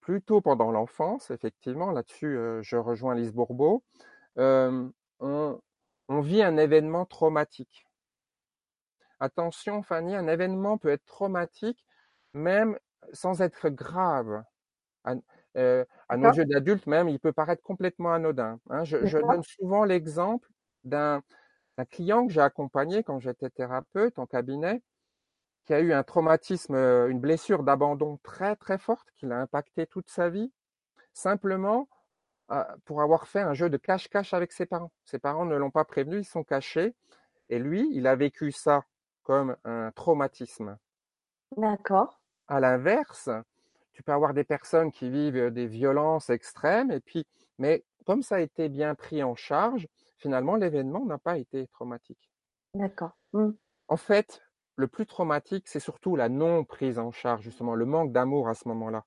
[SPEAKER 2] plutôt pendant l'enfance, effectivement, là-dessus euh, je rejoins Lise Bourbeau, euh, on, on vit un événement traumatique. Attention, Fanny, un événement peut être traumatique même sans être grave. Euh, à nos yeux d'adultes même, il peut paraître complètement anodin. Hein. Je, je, donne souvent l'exemple d'un client que j'ai accompagné quand j'étais thérapeute en cabinet, qui a eu un traumatisme, euh, une blessure d'abandon très très forte qui l'a impacté toute sa vie, simplement euh, pour avoir fait un jeu de cache-cache avec ses parents. Ses parents ne l'ont pas prévenu, ils sont cachés, et lui, il a vécu ça comme un traumatisme.
[SPEAKER 1] D'accord.
[SPEAKER 2] À l'inverse, tu peux avoir des personnes qui vivent des violences extrêmes, et puis, mais comme ça a été bien pris en charge, finalement, l'événement n'a pas été traumatique.
[SPEAKER 1] D'accord. Mmh.
[SPEAKER 2] En fait, le plus traumatique, c'est surtout la non prise en charge, justement, le manque d'amour à ce moment-là.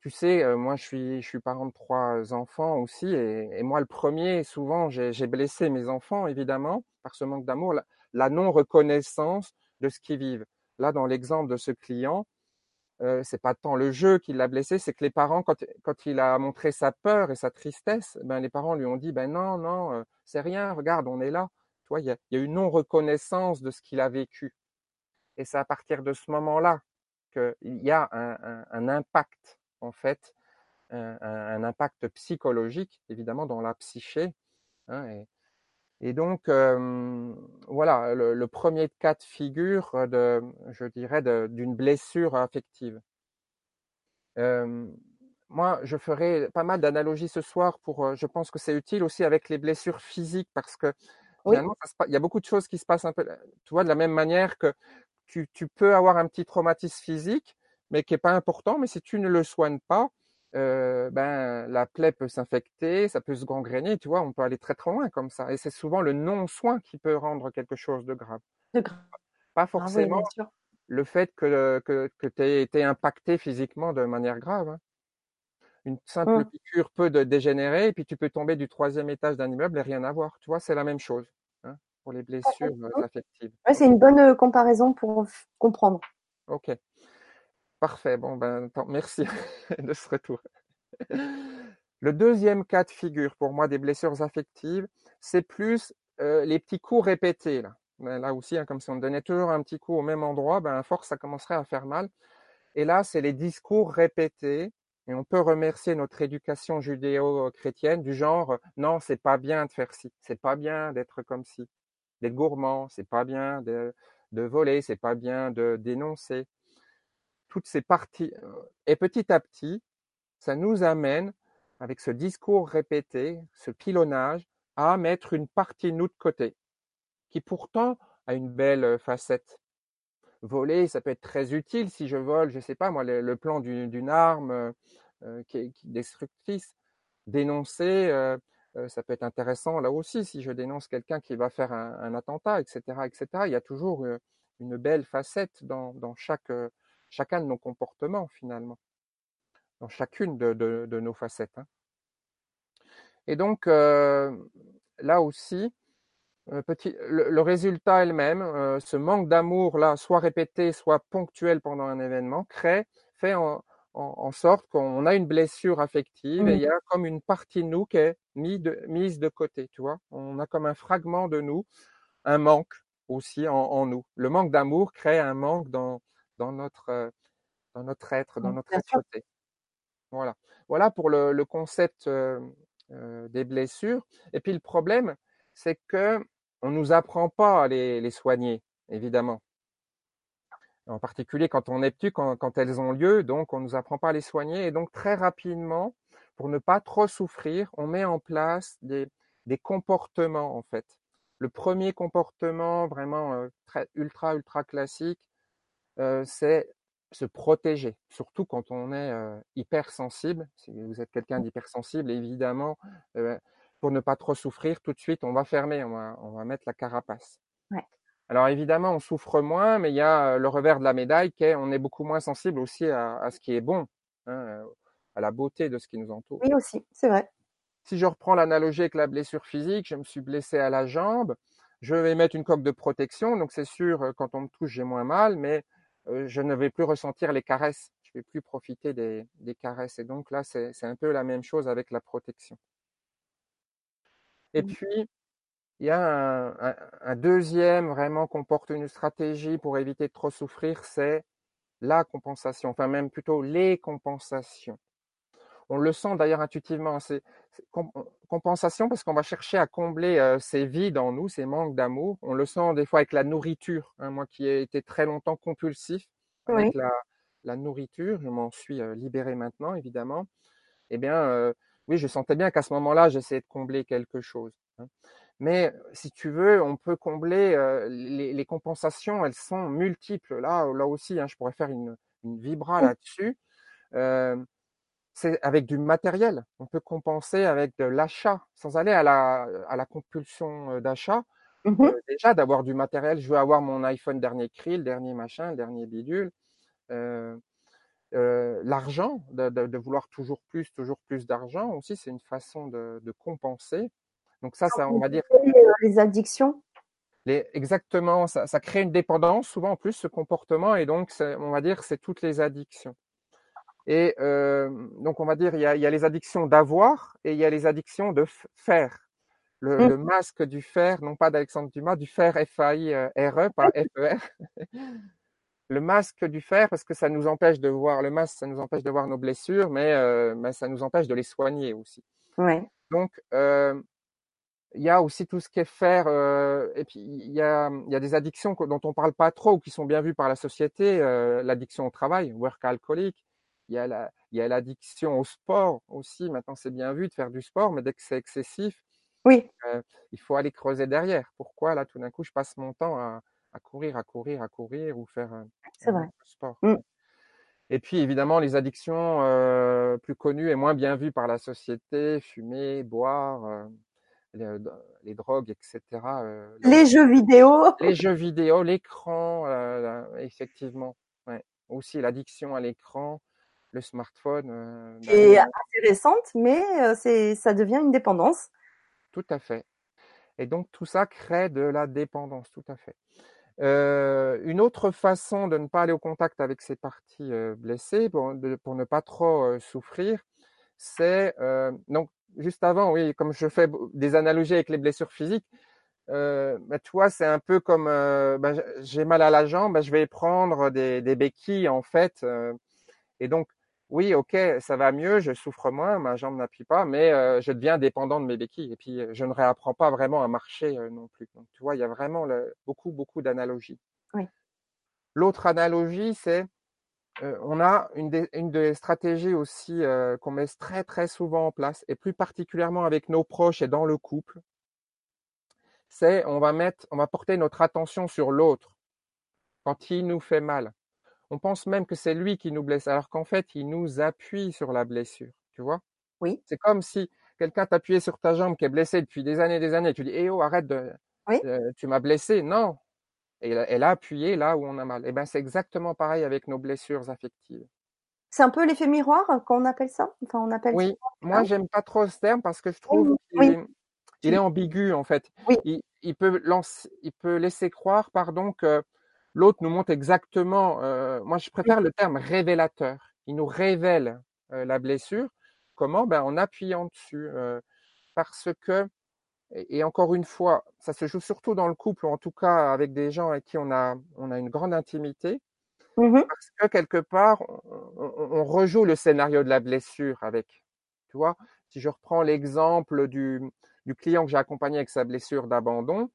[SPEAKER 2] Tu sais, moi, je suis, je suis parent de trois enfants aussi, et, moi, le premier, souvent, j'ai blessé mes enfants, évidemment, par ce manque d'amour, la non-reconnaissance de ce qu'ils vivent. Là, dans l'exemple de ce client, euh, c'est pas tant le jeu qui l'a blessé, c'est que les parents, quand, quand, il a montré sa peur et sa tristesse, ben les parents lui ont dit ben non non euh, c'est rien, regarde on est là. Toi il y a, y a, une non reconnaissance de ce qu'il a vécu. Et c'est à partir de ce moment-là qu'il y a un, un, impact en fait, un, impact psychologique évidemment dans la psyché. Hein, et donc, euh, voilà, le, le, premier cas de figure de, je dirais, d'une blessure affective. Euh, moi, je ferai pas mal d'analogies ce soir pour, je pense que c'est utile aussi avec les blessures physiques parce que finalement, il y a beaucoup de choses qui se passent un peu, tu vois, de la même manière que tu, tu peux avoir un petit traumatisme physique, mais qui est pas important, mais si tu ne le soignes pas, euh, ben la plaie peut s'infecter, ça peut se gangréner, tu vois, on peut aller très très loin comme ça. Et c'est souvent le non-soin qui peut rendre quelque chose de grave.
[SPEAKER 1] De grave.
[SPEAKER 2] Pas ah forcément le fait que, que, que tu aies été impacté physiquement de manière grave. Hein. Une simple mmh. piqûre peut de dégénérer et puis tu peux tomber du troisième étage d'un immeuble et rien avoir. Tu vois, c'est la même chose hein, pour les blessures euh, affectives.
[SPEAKER 1] Ouais, c'est une bonne euh, comparaison pour comprendre.
[SPEAKER 2] Ok. Parfait. Bon, ben, merci de ce retour. Le deuxième cas de figure pour moi des blessures affectives, c'est plus euh, les petits coups répétés. Là, ben, aussi, hein, comme si on donnait toujours un petit coup au même endroit, ben, force, ça commencerait à faire mal. Et là, c'est les discours répétés. Et on peut remercier notre éducation judéo-chrétienne du genre non, c'est pas bien de faire ci, c'est pas bien d'être comme ci, d'être gourmand, c'est pas bien de, de voler, c'est pas bien de dénoncer. Toutes ces parties. Euh, et petit à petit, ça nous amène, avec ce discours répété, ce pilonnage, à mettre une partie de nous de côté, qui pourtant a une belle facette voler, ça peut être très utile si je vole, je sais pas moi, le, plan d'une arme euh, euh, qui, est, destructrice. Dénoncer, euh, ça peut être intéressant là aussi si je dénonce quelqu'un qui va faire un, attentat, etc., etc. Il y a toujours une belle facette dans, chaque, chacun de nos comportements finalement, dans chacune de, nos facettes. Hein. Et donc là aussi, euh, petit, le, résultat elle-même, euh, ce manque d'amour là, soit répété, soit ponctuel pendant un événement, crée, fait en, en, sorte qu'on a une blessure affective et il y a comme une partie de nous qui est mise de, mise de côté, tu vois. On a comme un fragment de nous, un manque aussi en, en nous. Le manque d'amour crée un manque dans, dans, notre, dans notre être, dans notre être. Voilà. Voilà pour le, le concept euh, des blessures. Et puis le problème, c'est que on nous apprend pas à les, soigner, évidemment. En particulier quand on est petit, quand, elles ont lieu, donc on nous apprend pas à les soigner. Et donc très rapidement, pour ne pas trop souffrir, on met en place des, comportements en fait. Le premier comportement vraiment euh, très ultra ultra classique, euh, c'est se protéger, surtout quand on est euh, hypersensible. Si vous êtes quelqu'un d'hypersensible, évidemment, pour ne pas trop souffrir, tout de suite, on va fermer, on va, mettre la carapace. Alors évidemment, on souffre moins, mais il y a euh, le revers de la médaille qui est on est beaucoup moins sensible aussi à, ce qui est bon, hein, à la beauté de ce qui nous entoure.
[SPEAKER 1] Oui aussi, c'est vrai.
[SPEAKER 2] Si je reprends l'analogie avec la blessure physique, je me suis blessé à la jambe, je vais mettre une coque de protection, donc c'est sûr, quand on me touche, j'ai moins mal, mais je ne vais plus ressentir les caresses, je vais plus profiter des caresses. Et donc là, c'est un peu la même chose avec la protection. Et mmh. puis, il y a un, deuxième vraiment qu'on porte une stratégie pour éviter de trop souffrir, c'est la compensation, enfin même plutôt les compensations. On le sent d'ailleurs intuitivement, c'est compensation parce qu'on va chercher à combler euh, ces vides en nous, ces manques d'amour. On le sent des fois avec la nourriture. Hein, moi qui ai été très longtemps compulsif avec la, nourriture, je m'en suis euh, libéré maintenant évidemment. Eh bien, euh, oui, je sentais bien qu'à ce moment-là, j'essayais de combler quelque chose. Hein. Mais si tu veux, on peut combler les, compensations, elles sont multiples. Là, là aussi, hein, je pourrais faire une, vibra là-dessus. C'est avec du matériel. On peut compenser avec de l'achat, sans aller à la, à la compulsion d'achat. Mmh déjà, d'avoir du matériel. Je veux avoir mon iPhone dernier cri, le dernier machin, le dernier bidule. Euh, l'argent, de, vouloir toujours plus, toujours plus d'argent aussi, c'est une façon de, compenser. Donc ça, ça, on va dire.
[SPEAKER 1] Les addictions.
[SPEAKER 2] Les, exactement, ça, ça, crée une dépendance souvent en plus ce comportement et donc on va dire c'est toutes les addictions. Et euh, donc on va dire il y a, il y a les addictions d'avoir et il y a les addictions de faire. Le, mmh. le masque du fer, non pas d'Alexandre Dumas, du fer F-A-I-R-E, pas F-E-R. le masque du fer parce que ça nous empêche de voir le masque, ça nous empêche de voir nos blessures, mais, euh, ça nous empêche de les soigner aussi.
[SPEAKER 1] Ouais.
[SPEAKER 2] Donc euh, il y a aussi tout ce qui est euh, et puis il y a, y a des addictions dont on parle pas trop ou qui sont bien vues par la société, l'addiction au travail, work alcoolique. Il y a la, il y a l'addiction au sport aussi. Maintenant c'est bien vu de faire du sport, mais dès que c'est excessif,
[SPEAKER 1] oui.
[SPEAKER 2] il faut aller creuser derrière. Pourquoi là tout d'un coup je passe mon temps à à courir, à courir, à courir ou faire un, sport. Mmh. Et puis évidemment les addictions euh, plus connues et moins bien vues par la société, fumer, boire, euh, les, les, drogues, etc.
[SPEAKER 1] Euh, les jeux vidéo.
[SPEAKER 2] Les jeux vidéo, l'écran, effectivement. Ouais. Aussi l'addiction à l'écran, le smartphone.
[SPEAKER 1] Et assez récente, mais c'est ça devient une dépendance.
[SPEAKER 2] Tout à fait. Et donc tout ça crée de la dépendance, tout à fait. une autre façon de ne pas aller au contact avec ces parties blessées pour, pour, ne pas trop souffrir, c'est donc juste avant, oui, comme je fais des analogies avec les blessures physiques, euh, bah, tu vois, c'est un peu comme bah, j'ai mal à la jambe, bah, je vais prendre des, des béquilles en fait. et donc, oui, ok, ça va mieux, je souffre moins, ma jambe n'appuie pas, mais je deviens dépendant de mes béquilles. Et puis, je ne réapprends pas vraiment à marcher non plus. Donc, tu vois, il y a vraiment beaucoup, beaucoup d'analogies.
[SPEAKER 1] Oui.
[SPEAKER 2] L'autre analogie, c'est on a une des, une des, stratégies aussi qu'on met très très souvent en place, et plus particulièrement avec nos proches et dans le couple, c'est on va mettre, on va porter notre attention sur l'autre quand il nous fait mal. On pense même que c'est lui qui nous blesse, alors qu'en fait, il nous appuie sur la blessure. Tu vois?
[SPEAKER 1] Oui.
[SPEAKER 2] C'est comme si quelqu'un t'appuyait sur ta jambe qui est blessée depuis des années et des années. Et tu dis, eh oh, arrête de,
[SPEAKER 1] oui.
[SPEAKER 2] tu m'as blessé. Non. Et elle a appuyé là où on a mal. Et eh ben, c'est exactement pareil avec nos blessures affectives.
[SPEAKER 1] C'est un peu l'effet miroir qu'on appelle ça? Enfin, on appelle.
[SPEAKER 2] Oui. Moi, j'aime pas trop ce terme parce que je trouve
[SPEAKER 1] oui
[SPEAKER 2] il est ambigu en fait. Il, peut lancer, il peut laisser croire, pardon, que l'autre nous montre exactement. Euh, moi, je préfère le terme révélateur. Il nous révèle euh, la blessure. Comment? Ben en appuyant dessus, euh, parce que et encore une fois, ça se joue surtout dans le couple, ou en tout cas avec des gens avec qui on a on a une grande intimité.
[SPEAKER 1] Mmh
[SPEAKER 2] parce que quelque part, on, on, rejoue le scénario de la blessure avec. Tu vois, si je reprends l'exemple du du client que j'ai accompagné avec sa blessure d'abandon,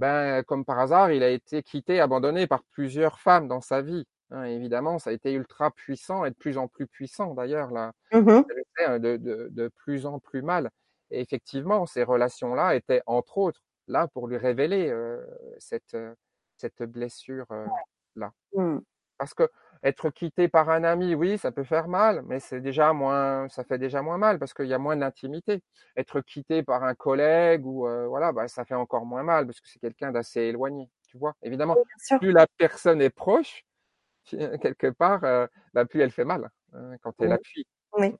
[SPEAKER 2] ben, comme par hasard, il a été quitté, abandonné par plusieurs femmes dans sa vie. Hein, évidemment, ça a été ultra puissant et de plus en plus puissant d'ailleurs, là,
[SPEAKER 1] mmh
[SPEAKER 2] hein, de, de, de, plus en plus mal. Et effectivement, ces relations-là étaient entre autres là pour lui révéler euh, cette, cette blessure-là. Euh,
[SPEAKER 1] mmh.
[SPEAKER 2] Parce que être quitté par un ami, oui, ça peut faire mal, mais c'est déjà moins, ça fait déjà moins mal parce qu'il y a moins d'intimité. Être quitté par un collègue ou euh, voilà, bah, ça fait encore moins mal parce que c'est quelqu'un d'assez éloigné, tu vois. Évidemment, plus la personne est proche, quelque part, euh, bah, plus elle fait mal hein, quand elle appuie.
[SPEAKER 1] Oui.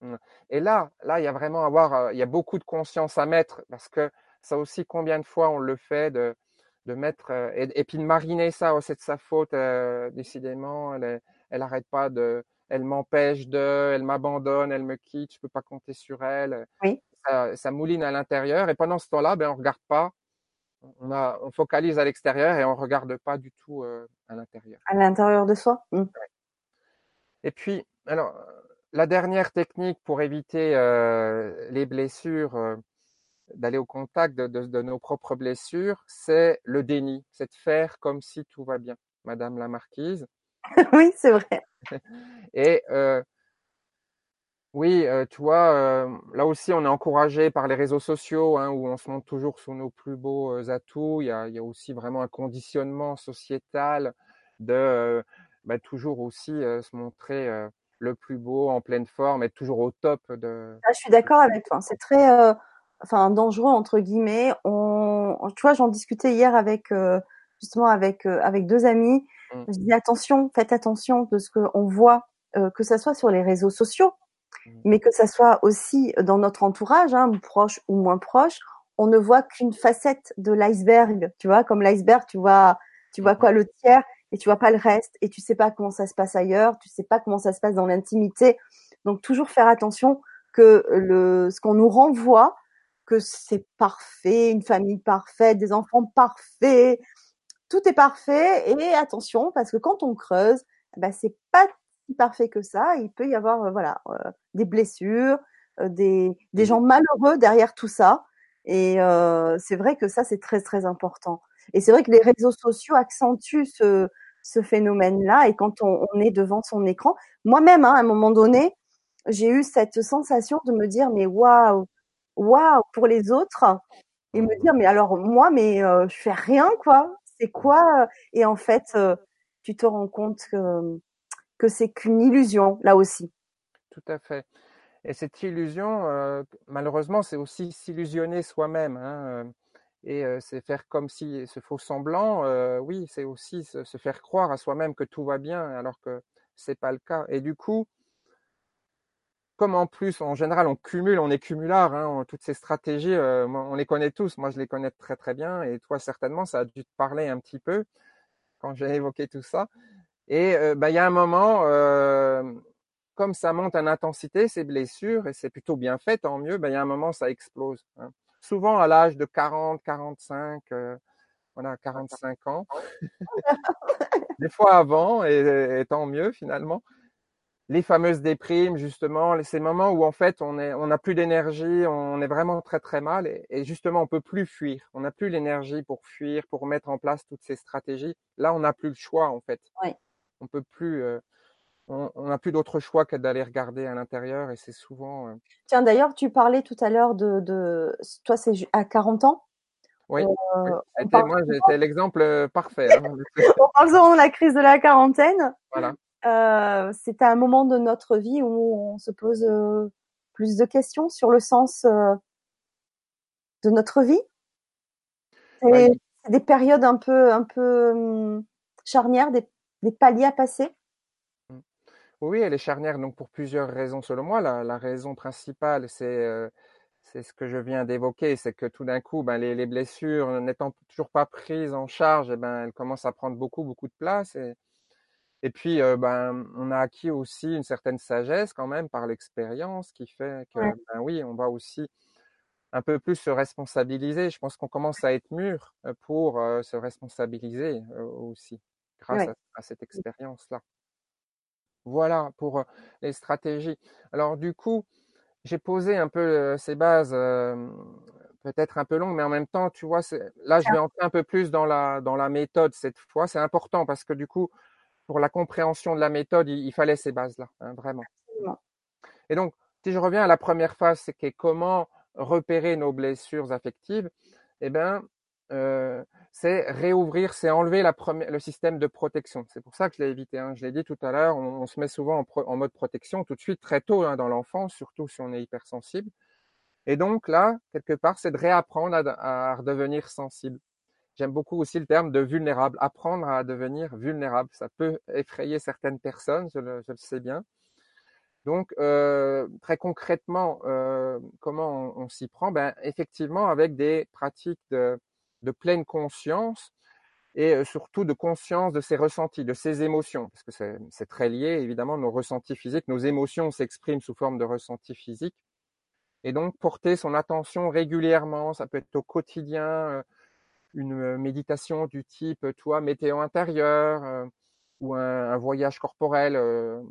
[SPEAKER 2] Mmh. Et là, là, il y a vraiment à avoir, euh, il y a beaucoup de conscience à mettre parce que ça aussi, combien de fois on le fait de de mettre euh, et, puis de mariner ça, oh, c'est de sa faute, euh, décidément, elle, elle arrête pas de, elle m'empêche de, elle m'abandonne, elle me quitte, je peux pas compter sur elle.
[SPEAKER 1] Oui.
[SPEAKER 2] Ça, ça mouline à l'intérieur et pendant ce temps-là, ben on regarde pas, on a, on focalise à l'extérieur et on regarde pas du tout euh, à l'intérieur.
[SPEAKER 1] À l'intérieur de soi? Mmh.
[SPEAKER 2] Et puis, alors, la dernière technique pour éviter les blessures d'aller au contact de, nos propres blessures, c'est le déni, c'est de faire comme si tout va bien, Madame la Marquise.
[SPEAKER 1] oui, c'est vrai.
[SPEAKER 2] Et euh, oui, euh, tu vois, euh, là aussi, on est encouragé par les réseaux sociaux, hein, où on se montre toujours sous nos plus beaux atouts. Il y a, il y a aussi vraiment un conditionnement sociétal de bah, toujours aussi se montrer le plus beau, en pleine forme, être toujours au top de.
[SPEAKER 1] Ah, je suis d'accord avec toi. C'est très enfin dangereux entre guillemets. On, tu vois, j'en discutais hier avec euh, justement avec euh, avec deux amis. Mmh. Je dis attention, faites attention de ce qu'on voit, euh, que ça soit sur les réseaux sociaux, mmh. mais que ça soit aussi dans notre entourage, hein, proche ou moins proche. On ne voit qu'une facette de l'iceberg, tu vois, comme l'iceberg, tu vois, tu vois quoi le tiers et tu vois pas le reste et tu sais pas comment ça se passe ailleurs, tu sais pas comment ça se passe dans l'intimité. Donc toujours faire attention que le ce qu'on nous renvoie que c'est parfait, une famille parfaite, des enfants parfaits, tout est parfait. Et attention, parce que quand on creuse, ben c'est pas si parfait que ça. Il peut y avoir euh, voilà euh, des blessures, euh, des, des gens malheureux derrière tout ça. Et c'est vrai que ça c'est très très important. Et c'est vrai que les réseaux sociaux accentuent ce, ce phénomène-là. Et quand on, on, est devant son écran, moi-même, hein, à un moment donné, j'ai eu cette sensation de me dire mais waouh, waouh pour les autres. Et me dire mais alors moi mais euh, je fais rien quoi. C'est quoi et en fait euh, tu te rends compte que que c'est qu'une illusion là aussi.
[SPEAKER 2] Tout à fait. Et cette illusion euh, malheureusement c'est aussi s'illusionner soi-même hein, et c'est faire comme si ce faux semblant oui c'est aussi se, se, faire croire à soi-même que tout va bien alors que c'est pas le cas. Et du coup comme en plus, en général, on cumule, on est cumulard, hein, toutes ces stratégies, euh, on les connaît tous. Moi, je les connais très très bien, et toi certainement, ça a dû te parler un petit peu quand j'ai évoqué tout ça. Et euh, bah, il y a un moment, euh, comme ça monte en intensité, ces blessures, et c'est plutôt bien fait, tant mieux, bah, il y a un moment, ça explose. Hein. Souvent à l'âge de 40, 45, voilà, 45 ans. Des fois avant, et, et tant mieux finalement les fameuses déprimes, justement, ces moments où en fait on est, on n'a plus d'énergie, on est vraiment très très mal, et, justement on peut plus fuir, on n'a plus l'énergie pour fuir, pour mettre en place toutes ces stratégies. Là, on n'a plus le choix en fait.
[SPEAKER 1] Oui.
[SPEAKER 2] On peut plus, euh, on n'a plus d'autre choix que d'aller regarder à l'intérieur, et c'est souvent. Euh
[SPEAKER 1] Tiens, d'ailleurs, tu parlais tout à l'heure de, de, toi, c'est à 40 ans.
[SPEAKER 2] Oui, euh, moi j'étais l'exemple parfait. Hein,
[SPEAKER 1] de la crise de la quarantaine. Voilà. Euh, c'est un moment de notre vie où on se pose euh, plus de questions sur le sens euh, de notre vie. C'est des périodes un peu, un peu hum, charnières, des, paliers à passer.
[SPEAKER 2] Mmh. Oui, elle est charnière donc pour plusieurs raisons selon moi. La, raison principale, c'est c'est ce que je viens d'évoquer, c'est que tout d'un coup, ben, les, blessures n'étant toujours pas prises en charge, eh ben, elles commencent à prendre beaucoup, beaucoup de place. Et, et puis, ben, on a acquis aussi une certaine sagesse quand même par l'expérience qui fait que, ben oui, on va aussi un peu plus se responsabiliser. Je pense qu'on commence à être mûr pour se responsabiliser aussi grâce à, cette expérience-là. Voilà pour les stratégies. Alors du coup, j'ai posé un peu ces bases, peut-être un peu longues, mais en même temps, tu vois, là, je vais entrer un peu plus dans la dans la méthode cette fois. C'est important parce que du coup, pour la compréhension de la méthode, il, fallait ces bases-là, hein, vraiment. Et donc, si je reviens à la première phase, c'est comment repérer nos blessures affectives, eh ben, euh, c'est réouvrir, c'est enlever la première, le système de protection. C'est pour ça que je l'ai évité. Hein. Je l'ai dit tout à l'heure, on, se met souvent en, mode protection tout de suite, très tôt hein, dans l'enfance, surtout si on est hypersensible. Et donc là, quelque part, c'est de réapprendre à redevenir sensible. J'aime beaucoup aussi le terme de vulnérable, apprendre à devenir vulnérable. Ça peut effrayer certaines personnes, je le, sais bien. Donc, euh, très concrètement, euh, comment on, s'y prend? Ben, Effectivement, avec des pratiques de, pleine conscience et euh, surtout de conscience de ses ressentis, de ses émotions, parce que c'est très lié, évidemment, nos ressentis physiques, nos émotions s'expriment sous forme de ressentis physiques. Et donc, porter son attention régulièrement, ça peut être au quotidien, une méditation du type, toi, météo intérieur, ou un, voyage corporel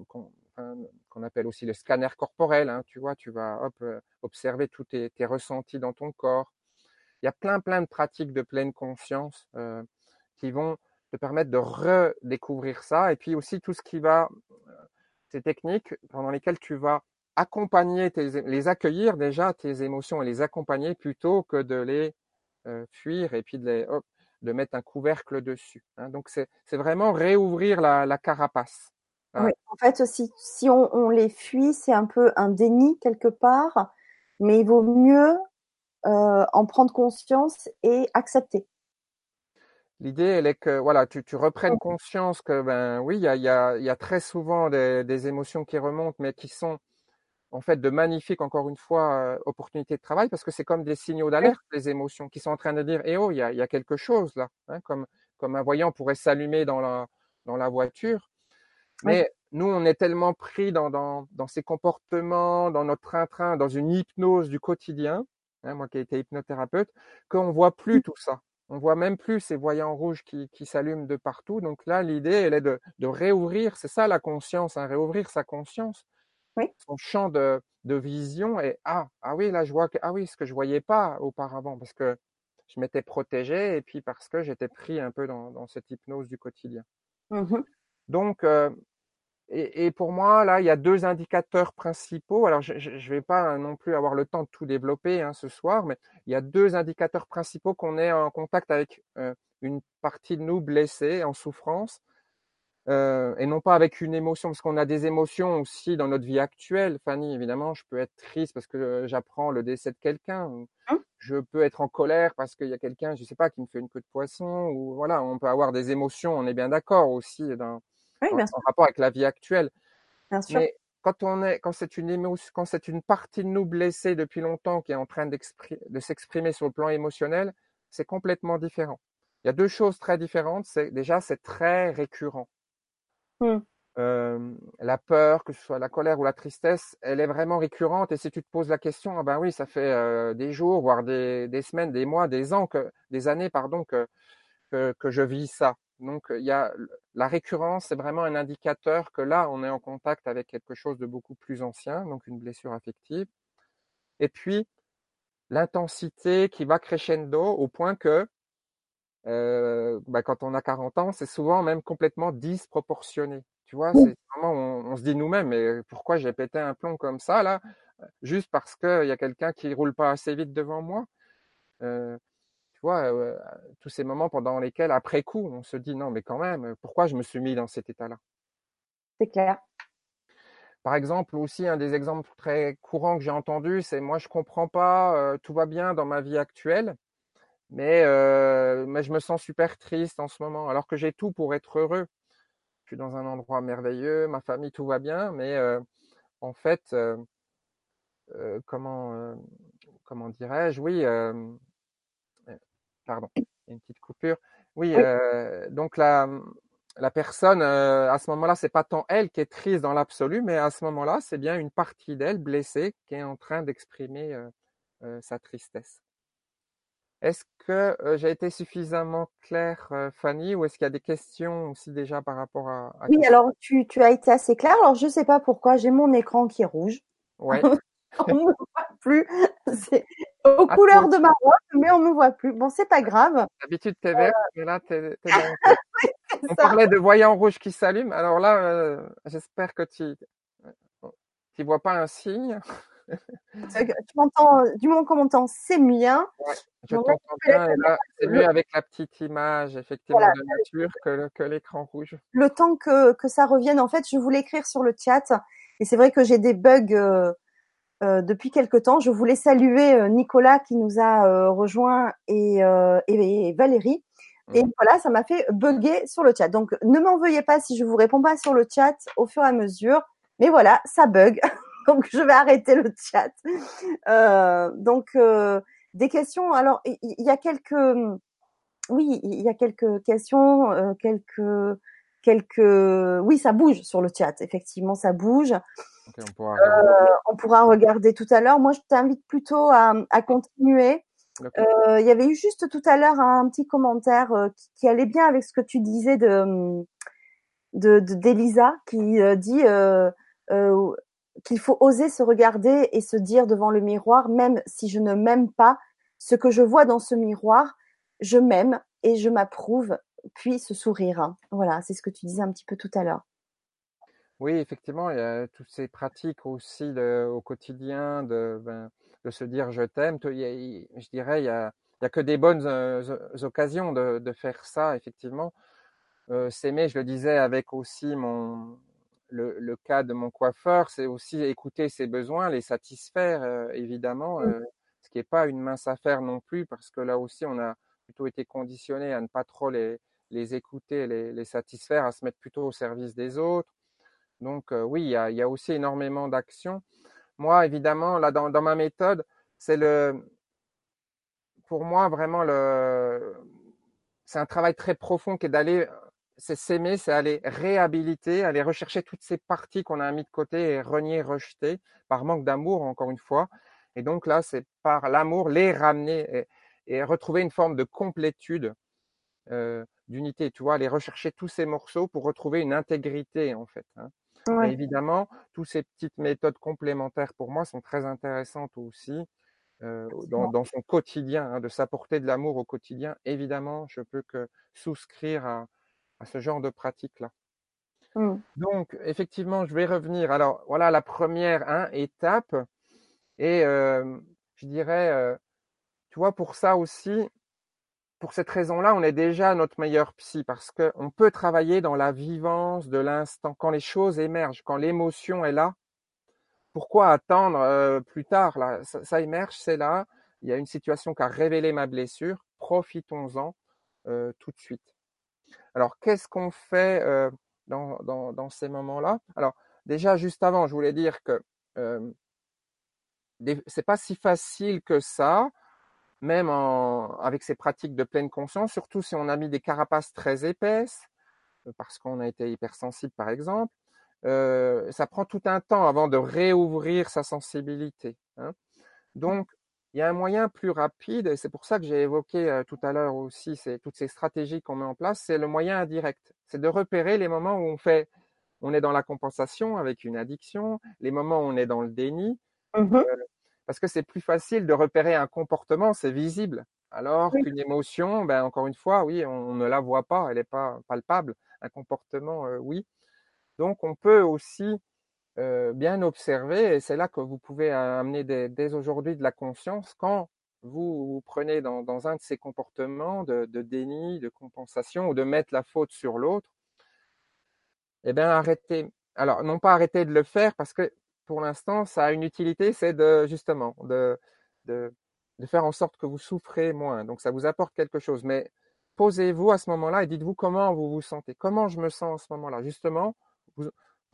[SPEAKER 2] qu'on appelle aussi le scanner corporel. Hein, tu vois, tu vas observer tous tes, ressentis dans ton corps. Il y a plein, plein de pratiques de pleine conscience qui vont te permettre de redécouvrir ça. Et puis aussi tout ce qui va, ces techniques pendant lesquelles tu vas accompagner, les accueillir déjà, tes émotions, et les accompagner plutôt que de les euh, fuir et puis de, de mettre un couvercle dessus. Hein. Donc c'est vraiment réouvrir la, carapace.
[SPEAKER 1] Hein. Oui, en fait, si, si on, les fuit, c'est un peu un déni quelque part, mais il vaut mieux euh, en prendre conscience et accepter.
[SPEAKER 2] L'idée, elle est que voilà, tu, tu reprennes conscience que ben oui, il y a, y, a, y a, très souvent des, des, émotions qui remontent, mais qui sont en fait de magnifiques, encore une fois, euh, opportunités de travail parce que c'est comme des signaux d'alerte, les émotions qui sont en train de dire, eh oh, il y a, y a, quelque chose là, hein, comme, comme un voyant pourrait s'allumer dans la, dans la voiture. Mais nous, on est tellement pris dans, dans, dans ces comportements, dans notre train-train, dans une hypnose du quotidien, hein, moi qui ai été hypnothérapeute, qu'on voit plus mmh. tout ça. On voit même plus ces voyants rouges qui, qui s'allument de partout. Donc là, l'idée, elle est de, de réouvrir, c'est ça la conscience, hein, réouvrir sa conscience son champ de, de, vision est ah ah oui là je vois que ah oui ce que je voyais pas auparavant parce que je m'étais protégé et puis parce que j'étais pris un peu dans, dans, cette hypnose du quotidien. Mmh Donc euh, et, et, pour moi là il y a deux indicateurs principaux. Alors je ne vais pas non plus avoir le temps de tout développer hein, ce soir, mais il y a deux indicateurs principaux qu'on est en contact avec euh, une partie de nous blessée en souffrance euh, et non pas avec une émotion, parce qu'on a des émotions aussi dans notre vie actuelle. Fanny, évidemment, je peux être triste parce que j'apprends le décès de quelqu'un. Hein? Je peux être en colère parce qu'il y a quelqu'un, je sais pas, qui me fait une queue de poisson. Ou voilà, on peut avoir des émotions. On est bien d'accord aussi dans, en, rapport avec la vie actuelle.
[SPEAKER 1] Bien sûr.
[SPEAKER 2] Mais quand on est, quand c'est une émotion, quand c'est une partie de nous blessée depuis longtemps qui est en train de s'exprimer sur le plan émotionnel, c'est complètement différent. Il y a deux choses très différentes. C'est déjà, c'est très récurrent. Mmh. La peur, que ce soit la colère ou la tristesse, elle est vraiment récurrente. Et si tu te poses la question, ah ben oui, ça fait des jours, voire des, semaines, des mois, des ans, des années, pardon, que, que, que je vis ça. Donc, il y a la récurrence, c'est vraiment un indicateur que là, on est en contact avec quelque chose de beaucoup plus ancien, donc une blessure affective. Et puis, l'intensité qui va crescendo au point que, euh, bah, quand on a 40 ans, c'est souvent même complètement disproportionné. Tu vois, c'est vraiment, on, se dit nous-mêmes, mais pourquoi j'ai pété un plomb comme ça là, juste parce qu'il y a quelqu'un qui roule pas assez vite devant moi. Euh, tu vois, euh, tous ces moments pendant lesquels, après coup, on se dit non, mais quand même, pourquoi je me suis mis dans cet état-là?
[SPEAKER 1] C'est clair.
[SPEAKER 2] Par exemple, aussi un des exemples très courants que j'ai entendu, c'est moi je comprends pas, euh, tout va bien dans ma vie actuelle, mais mais je me sens super triste en ce moment, alors que j'ai tout pour être heureux je suis dans un endroit merveilleux, ma famille, tout va bien, mais euh, en fait, euh, euh, comment, comment dirais-je? Oui, pardon, il y a une petite coupure. Oui, donc la, la personne, à ce moment-là, c'est pas tant elle qui est triste dans l'absolu, mais à ce moment-là, c'est bien une partie d'elle blessée qui est en train d'exprimer sa tristesse. Est-ce que euh, j'ai été suffisamment claire, euh, Fanny, ou est-ce qu'il y a des questions aussi déjà par rapport à,
[SPEAKER 1] Oui, alors tu, tu, as été assez claire. Alors je ne sais pas pourquoi, j'ai mon écran qui est rouge.
[SPEAKER 2] Ouais.
[SPEAKER 1] on ne me voit plus. C'est aux couleurs de ma robe, mais on ne me voit plus. Bon, c'est pas grave.
[SPEAKER 2] D'habitude, es vert, euh. mais là, t'es, es On parlait de voyant rouge qui s'allume. Alors là, j'espère que tu ne vois pas un signe.
[SPEAKER 1] Tu m'entends, du moment qu'on m'entend, c'est bien.
[SPEAKER 2] je t'entends bien, et là, c'est mieux avec la petite image, effectivement, de nature que, que l'écran rouge.
[SPEAKER 1] Le temps que, que ça revienne, en fait, je voulais écrire sur le chat, et c'est vrai que j'ai des bugs euh, euh, depuis quelque temps. Je voulais saluer euh, Nicolas qui nous a rejoint et, et, Valérie. Et mmh. voilà, ça m'a fait bugger sur le chat. Donc, ne m'en veuillez pas si je vous réponds pas sur le chat au fur et à mesure. Mais voilà, ça bug. donc je vais arrêter le chat. Euh, donc euh, des questions. Alors il y, a quelques, oui, il y a quelques questions, euh, quelques, quelques. Oui, ça bouge sur le chat. Effectivement, ça bouge. on, pourra on, pourra regarder tout à l'heure. Moi, je t'invite plutôt à, à continuer. Il y avait eu juste tout à l'heure un petit commentaire qui, qui, allait bien avec ce que tu disais de de d'Elisa qui dit euh, qu'il faut oser se regarder et se dire devant le miroir, même si je ne m'aime pas, ce que je vois dans ce miroir, je m'aime et je m'approuve, puis ce sourire. Voilà, c'est ce que tu disais un petit peu tout à l'heure.
[SPEAKER 2] Oui, effectivement, il y a toutes ces pratiques aussi au quotidien de, ben, de se dire je t'aime. Je dirais, il n'y a, a, que des bonnes euh, occasions de, de, faire ça, effectivement. Euh, S'aimer, je le disais avec aussi mon, le, cas de mon coiffeur, c'est aussi écouter ses besoins, les satisfaire, euh, évidemment, mmh. euh, ce qui n'est pas une mince affaire non plus, parce que là aussi, on a plutôt été conditionné à ne pas trop les, les écouter, les, les, satisfaire, à se mettre plutôt au service des autres. Donc euh, oui, il y a, y a, aussi énormément d'actions. Moi, évidemment, là, dans, dans ma méthode, c'est le, pour moi, vraiment, le, c'est un travail très profond qui est d'aller c'est s'aimer, c'est aller réhabiliter, aller rechercher toutes ces parties qu'on a mis de côté et renier, rejeter par manque d'amour, encore une fois. Et donc là, c'est par l'amour les ramener et, retrouver une forme de complétude, euh, d'unité, tu vois, aller rechercher tous ces morceaux pour retrouver une intégrité, en fait. Hein. évidemment, toutes ces petites méthodes complémentaires pour moi sont très intéressantes aussi. Euh, dans, dans, son quotidien, hein, de s'apporter de l'amour au quotidien, évidemment, je peux que souscrire à, à ce genre de pratique-là. Mmh. Donc, effectivement, je vais revenir. Alors, voilà la première hein, étape. Et euh, je dirais, euh, tu vois, pour ça aussi, pour cette raison-là, on est déjà notre meilleur psy parce qu'on peut travailler dans la vivance de l'instant, quand les choses émergent, quand l'émotion est là. Pourquoi attendre euh, plus tard là? Ça, ça émerge, c'est là. Il y a une situation qui a révélé ma blessure. Profitons-en tout de suite. Alors, qu'est-ce qu'on fait dans, ces moments-là? Alors, déjà juste avant, je voulais dire que euh, c'est pas si facile que ça, même avec ces pratiques de pleine conscience, surtout si on a mis des carapaces très épaisses, parce qu'on a été hypersensible par exemple. Ça prend tout un temps avant de réouvrir sa sensibilité. Hein. Donc, il y a un moyen plus rapide, et c'est pour ça que j'ai évoqué euh, tout à l'heure aussi c'est toutes ces stratégies qu'on met en place, c'est le moyen indirect. C'est de repérer les moments où on fait, on est dans la compensation avec une addiction, les moments où on est dans le déni, mmh euh, parce que c'est plus facile de repérer un comportement, c'est visible. Alors qu'une émotion, ben encore une fois, oui, on, ne la voit pas, elle n'est pas palpable. Un comportement, euh, oui. Donc on peut aussi euh, bien observer, et c'est là que vous pouvez amener dès, aujourd'hui de la conscience quand vous, vous prenez dans, un de ces comportements de, déni, de compensation ou de mettre la faute sur l'autre, eh bien arrêtez. Alors non pas arrêter de le faire parce que pour l'instant ça a une utilité, c'est de justement de, de, de faire en sorte que vous souffrez moins. Donc ça vous apporte quelque chose. Mais posez-vous à ce moment-là et dites-vous comment vous vous sentez, comment je me sens à ce moment-là? Justement,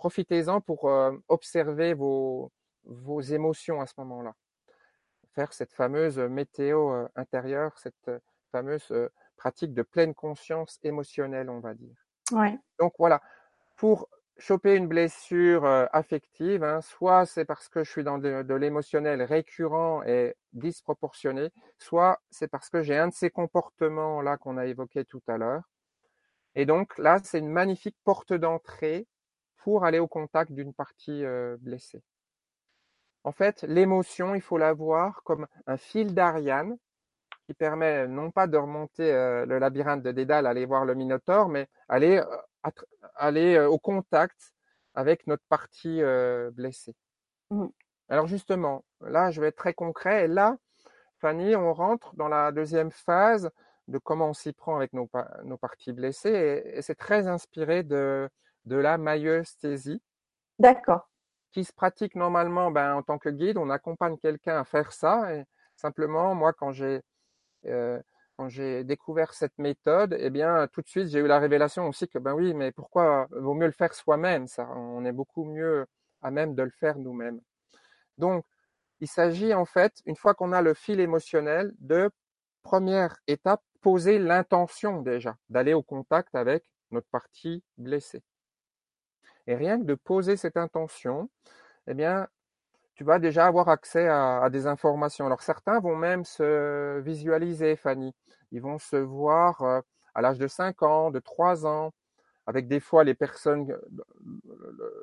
[SPEAKER 2] profitez-en pour euh, observer vos, vos émotions à ce moment-là. Faire cette fameuse météo euh, intérieure, cette euh, fameuse pratique de pleine conscience émotionnelle, on va dire.
[SPEAKER 1] Ouais.
[SPEAKER 2] Donc voilà, pour choper une blessure affective, hein, soit c'est parce que je suis dans de, l'émotionnel récurrent et disproportionné, soit c'est parce que j'ai un de ces comportements là qu'on a évoqué tout à l'heure. Et donc là, c'est une magnifique porte d'entrée pour aller au contact d'une partie euh, blessée. En fait, l'émotion, il faut la voir comme un fil d'Ariane qui permet non pas de remonter euh, le labyrinthe de Dédale, aller voir le Minotaure, mais aller, euh, aller au contact avec notre partie blessée. Mmh. Alors justement, là, je vais être très concret. Et là, Fanny, on rentre dans la deuxième phase de comment on s'y prend avec nos, nos parties blessées. et c'est très inspiré de, de la maïeusthésie.
[SPEAKER 1] D'accord.
[SPEAKER 2] Qui se pratique normalement ben, en tant que guide. On accompagne quelqu'un à faire ça. Et simplement, moi, quand j'ai euh, quand j'ai découvert cette méthode, eh bien, tout de suite, j'ai eu la révélation aussi que, ben oui, mais pourquoi vaut mieux le faire soi-même, ça, on est beaucoup mieux à même de le faire nous-mêmes. Donc, il s'agit en fait, une fois qu'on a le fil émotionnel, de première étape, poser l'intention déjà, d'aller au contact avec notre partie blessée. Et rien que de poser cette intention, eh bien, tu vas déjà avoir accès à, des informations. Alors certains vont même se visualiser, Fanny. Ils vont se voir euh, à l'âge de 5 ans, de 3 ans, avec des fois les personnes,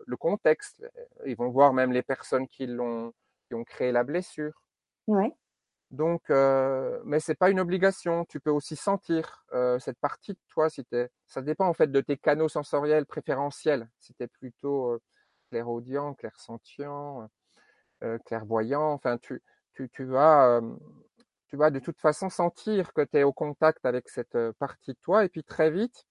[SPEAKER 2] le, contexte. Ils vont voir même les personnes qui l'ont, qui ont créé la blessure.
[SPEAKER 1] Ouais.
[SPEAKER 2] Donc, euh, mais c'est pas une obligation. Tu peux aussi sentir euh, cette partie de toi. Si t'es, ça dépend en fait de tes canaux sensoriels préférentiels. Si tu plutôt euh, clairaudient, clairsentient, euh, clairvoyant, enfin, tu, tu, tu vas, euh, tu vas de toute façon sentir que tu es au contact avec cette euh, partie de toi. Et puis très vite,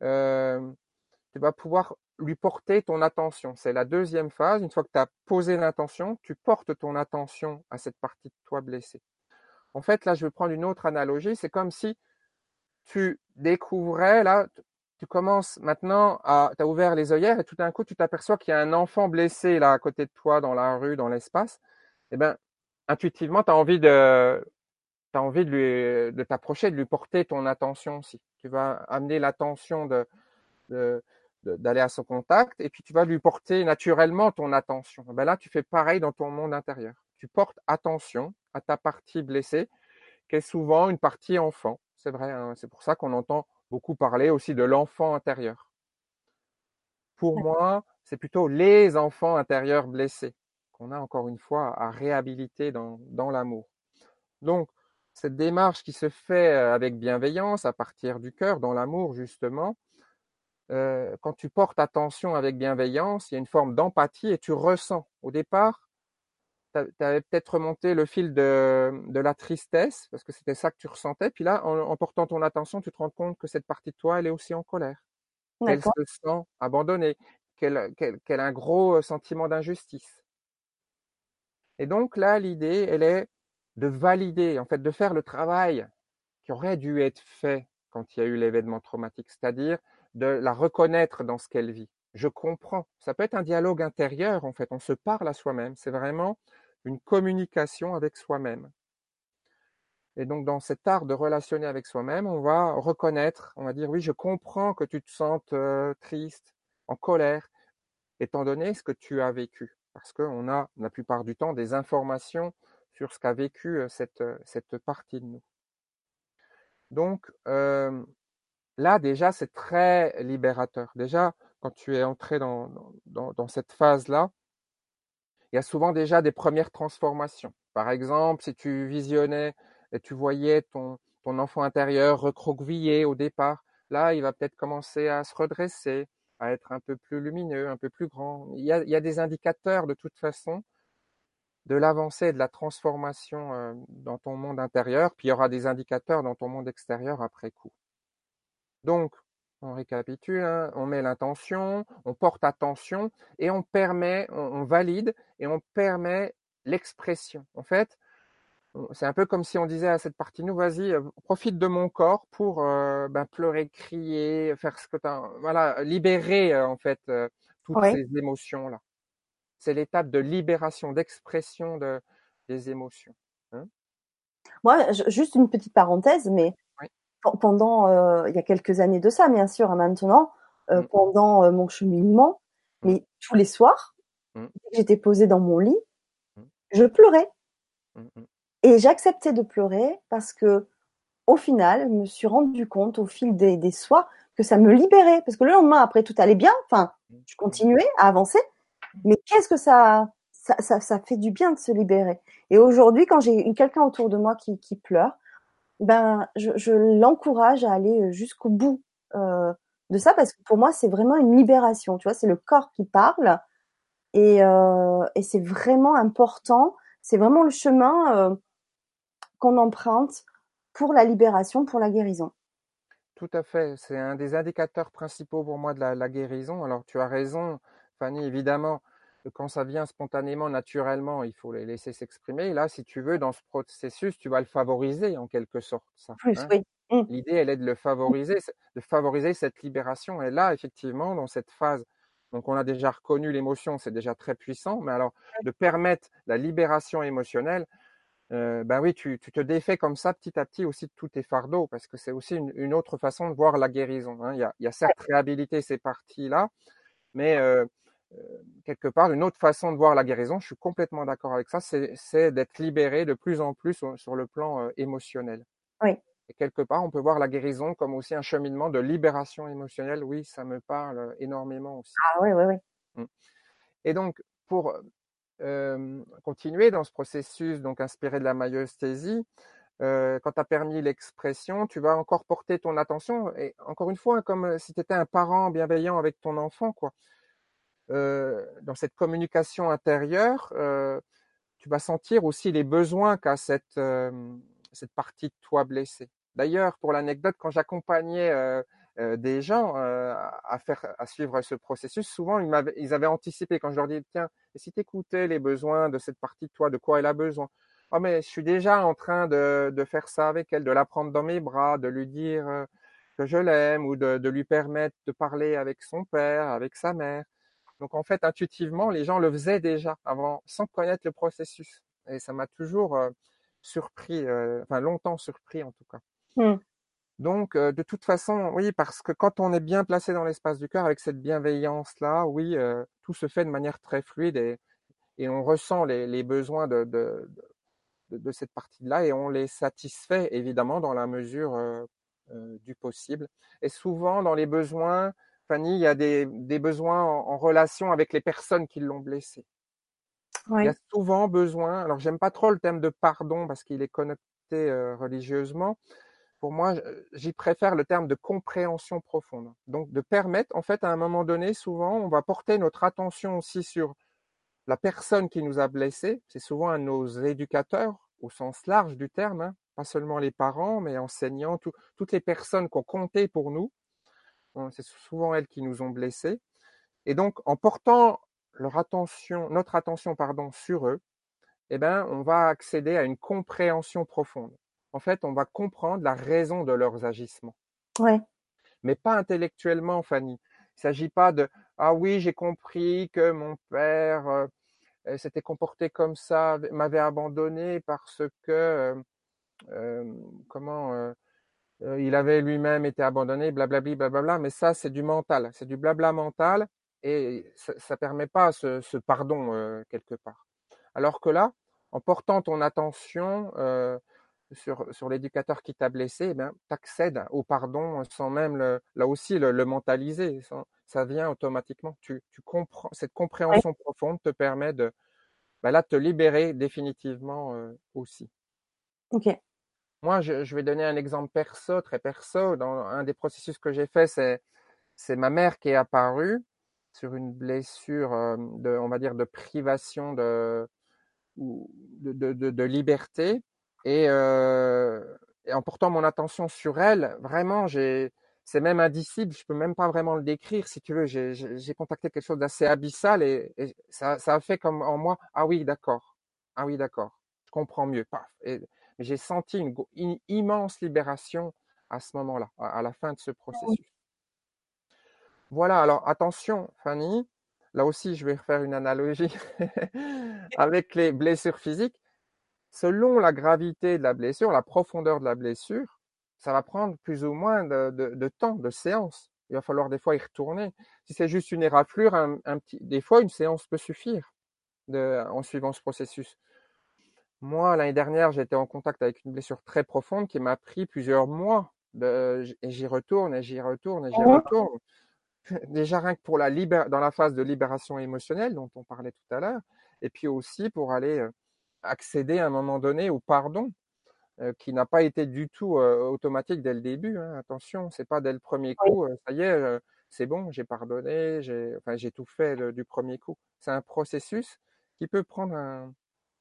[SPEAKER 2] tu vas pouvoir lui porter ton attention. C'est la deuxième phase. Une fois que tu as posé l'intention, tu portes ton attention à cette partie de toi blessée. En fait, là, je vais prendre une autre analogie. C'est comme si tu découvrais, là, tu commences maintenant à, tu as ouvert les œillères et tout d'un coup, tu t'aperçois qu'il y a un enfant blessé là à côté de toi dans la rue, dans l'espace. Eh ben, intuitivement, tu as envie de, envie de lui, de t'approcher, de lui porter ton attention aussi. Tu vas amener l'attention de, de, d'aller à son contact et puis tu vas lui porter naturellement ton attention. Ben là, tu fais pareil dans ton monde intérieur. Tu portes attention à ta partie blessée, qui est souvent une partie enfant. C'est vrai, hein. c'est pour ça qu'on entend beaucoup parler aussi de l'enfant intérieur. Pour moi, c'est plutôt les enfants intérieurs blessés qu'on a encore une fois à réhabiliter dans, dans l'amour. Donc, cette démarche qui se fait euh, avec bienveillance, à partir du cœur, dans l'amour justement, euh, quand tu portes attention avec bienveillance, il y a une forme d'empathie et tu ressens. Au départ, tu avais peut-être remonté le fil de, de, la tristesse, parce que c'était ça que tu ressentais. Puis là, en, portant ton attention, tu te rends compte que cette partie de toi, elle est aussi en colère. Elle se sent abandonnée, qu'elle qu a un gros euh, sentiment d'injustice. Et donc là, l'idée, elle est de valider, en fait, de faire le travail qui aurait dû être fait quand il y a eu l'événement traumatique, c'est-à-dire de la reconnaître dans ce qu'elle vit. je comprends. Ça peut être un dialogue intérieur, en fait. On se parle à soi-même. C'est vraiment une communication avec soi-même. Et donc, dans cet art de relationner avec soi-même, on va reconnaître, on va dire, oui, je comprends que tu te sentes euh, triste, en colère, étant donné ce que tu as vécu. Parce qu'on a, la plupart du temps, des informations sur ce qu'a vécu euh, cette, euh, cette partie de nous. Donc, là, déjà, c'est très libérateur. Déjà, quand tu es entré dans, dans, dans cette phase-là, il y a souvent déjà des premières transformations. Par exemple, si tu visionnais et tu voyais ton, ton enfant intérieur recroquevillé au départ, là, il va peut-être commencer à se redresser, à être un peu plus lumineux, un peu plus grand. Il y a, il y a des indicateurs de toute façon de l'avancée de la transformation euh, dans ton monde intérieur, puis il y aura des indicateurs dans ton monde extérieur après coup. Donc, on récapitule, hein, on met l'intention, on porte attention et on permet, on, valide et on permet l'expression. En fait, c'est un peu comme si on disait à cette partie nous, vas-y, euh, profite de mon corps pour euh, ben, pleurer, crier, faire ce que tu voilà, libérer en fait toutes ces émotions là c'est l'étape de libération, d'expression de, des émotions. Hein.
[SPEAKER 1] Moi, juste une petite parenthèse, mais pendant, euh, il y a quelques années de ça, bien sûr, hein, maintenant, euh, mmh. pendant euh, mon cheminement, mmh. mais tous les soirs, mmh. j'étais posée dans mon lit, je pleurais. Et j'acceptais de pleurer parce que, au final, je me suis rendu compte au fil des, des soirs que ça me libérait. Parce que le lendemain, après, tout allait bien. Enfin, je continuais à avancer. Mais qu'est-ce que ça, ça, ça, ça, fait du bien de se libérer. Et aujourd'hui, quand j'ai quelqu'un autour de moi qui, qui pleure, ben, je, l'encourage à aller jusqu'au bout euh, de ça parce que pour moi, c'est vraiment une libération. Tu vois, c'est le corps qui parle et, euh, c'est vraiment important. C'est vraiment le chemin euh, qu'on emprunte pour la libération, pour la guérison.
[SPEAKER 2] Tout à fait. C'est un des indicateurs principaux pour moi de la guérison. Alors, tu as raison. Fanny, évidemment, quand ça vient spontanément, naturellement, il faut les laisser s'exprimer. Là, si tu veux, dans ce processus, tu vas le favoriser en quelque sorte. Ça,
[SPEAKER 1] hein. oui. Mmh.
[SPEAKER 2] L'idée, elle est de le favoriser, de favoriser cette libération. Et là, effectivement, dans cette phase, donc on a déjà reconnu l'émotion, c'est déjà très puissant, mais alors de permettre la libération émotionnelle, euh, ben oui, tu, tu, te défais comme ça petit à petit aussi de tous tes fardeaux, parce que c'est aussi une, une, autre façon de voir la guérison. Hein. Il, y a, il y a certes réhabilité ces parties-là, mais euh, quelque part, une autre façon de voir la guérison, je suis complètement d'accord avec ça, c'est d'être libéré de plus en plus sur, le plan euh, émotionnel.
[SPEAKER 1] Oui.
[SPEAKER 2] Et quelque part, on peut voir la guérison comme aussi un cheminement de libération émotionnelle. Oui, ça me parle énormément aussi.
[SPEAKER 1] Ah oui, oui, oui.
[SPEAKER 2] Mmh. Et donc, pour euh, continuer dans ce processus, donc inspiré de la euh, quand tu as permis l'expression, tu vas encore porter ton attention, et encore une fois, comme si tu étais un parent bienveillant avec ton enfant, quoi. Euh, dans cette communication intérieure, euh, tu vas sentir aussi les besoins qu'a cette, euh, cette partie de toi blessée. D'ailleurs, pour l'anecdote, quand j'accompagnais des gens à faire, à suivre ce processus, souvent ils, avaient, ils avaient anticipé quand je leur dis tiens, et si tu écoutais les besoins de cette partie de toi, de quoi elle a besoin? Oh mais je suis déjà en train de, de faire ça avec elle, de la prendre dans mes bras, de lui dire que je l'aime ou de, de lui permettre de parler avec son père, avec sa mère. Donc en fait, intuitivement, les gens le faisaient déjà avant, sans connaître le processus. Et ça m'a toujours euh, surpris, euh, enfin longtemps surpris en tout cas. Mmh. Donc euh, de toute façon, oui, parce que quand on est bien placé dans l'espace du cœur avec cette bienveillance-là, oui, tout se fait de manière très fluide et, et on ressent les, les besoins de, de, de, de cette partie-là et on les satisfait évidemment dans la mesure du possible. Et souvent dans les besoins, Fanny, il y a des, des besoins en, relation avec les personnes qui l'ont blessé. Il y a souvent besoin, alors j'aime pas trop le thème de pardon parce qu'il est connecté euh, religieusement. Pour moi, j'y préfère le terme de compréhension profonde. Donc de permettre, en fait, à un moment donné, souvent, on va porter notre attention aussi sur la personne qui nous a blessés. C'est souvent à nos éducateurs, au sens large du terme, hein. pas seulement les parents, mais enseignants, toutes les personnes qui ont compté pour nous c'est souvent elles qui nous ont blessés. Et donc, en portant leur attention, notre attention pardon, sur eux, eh ben, on va accéder à une compréhension profonde. En fait, on va comprendre la raison de leurs agissements.
[SPEAKER 1] Ouais.
[SPEAKER 2] Mais pas intellectuellement, Fanny. Il s'agit pas de ah oui, j'ai compris que mon père euh, s'était comporté comme ça, m'avait abandonné parce que euh, comment il avait lui-même été abandonné, blablabla, blablabla. Mais ça, c'est du mental, c'est du blabla mental et ça, ça permet pas ce, ce pardon quelque part. Alors que là, en portant ton attention euh, sur, sur l'éducateur qui t'a blessé, eh tu accèdes au pardon sans même le, là aussi le, mentaliser. Ça, vient automatiquement. Tu, tu comprends, cette compréhension profonde te permet de ben là, te libérer définitivement euh, aussi.
[SPEAKER 1] Ok.
[SPEAKER 2] Moi, je, vais donner un exemple perso, très perso. Dans un des processus que j'ai fait, c'est, ma mère qui est apparue sur une blessure euh, de, on va dire, de privation de, liberté. Et, euh, et, en portant mon attention sur elle, vraiment, c'est même indicible. Je peux même pas vraiment le décrire, si tu veux. J'ai, contacté quelque chose d'assez abyssal et, ça, a fait comme en moi. Ah oui, d'accord. Ah oui, d'accord. Je comprends mieux. Paf. J'ai senti une, une, immense libération à ce moment-là, à, à la fin de ce processus. Voilà. Alors attention, Fanny là aussi, je vais faire une analogie avec les blessures physiques. Selon la gravité de la blessure, la profondeur de la blessure, ça va prendre plus ou moins de, temps, de séance. Il va falloir des fois y retourner. Si c'est juste une éraflure, un, petit, des fois, une séance peut suffire en suivant ce processus. Moi, l'année dernière, j'étais en contact avec une blessure très profonde qui m'a pris plusieurs mois. et j'y retourne, et j'y retourne, et j'y retourne. déjà rien que pour la dans la phase de libération émotionnelle dont on parlait tout à l'heure, et puis aussi pour aller euh, accéder à un moment donné au pardon, euh, qui n'a pas été du tout euh, automatique dès le début. Hein. Attention, c'est pas dès le premier coup, ça y est, c'est bon, j'ai pardonné, j'ai enfin, j'ai tout fait du premier coup. C'est un processus qui peut prendre un,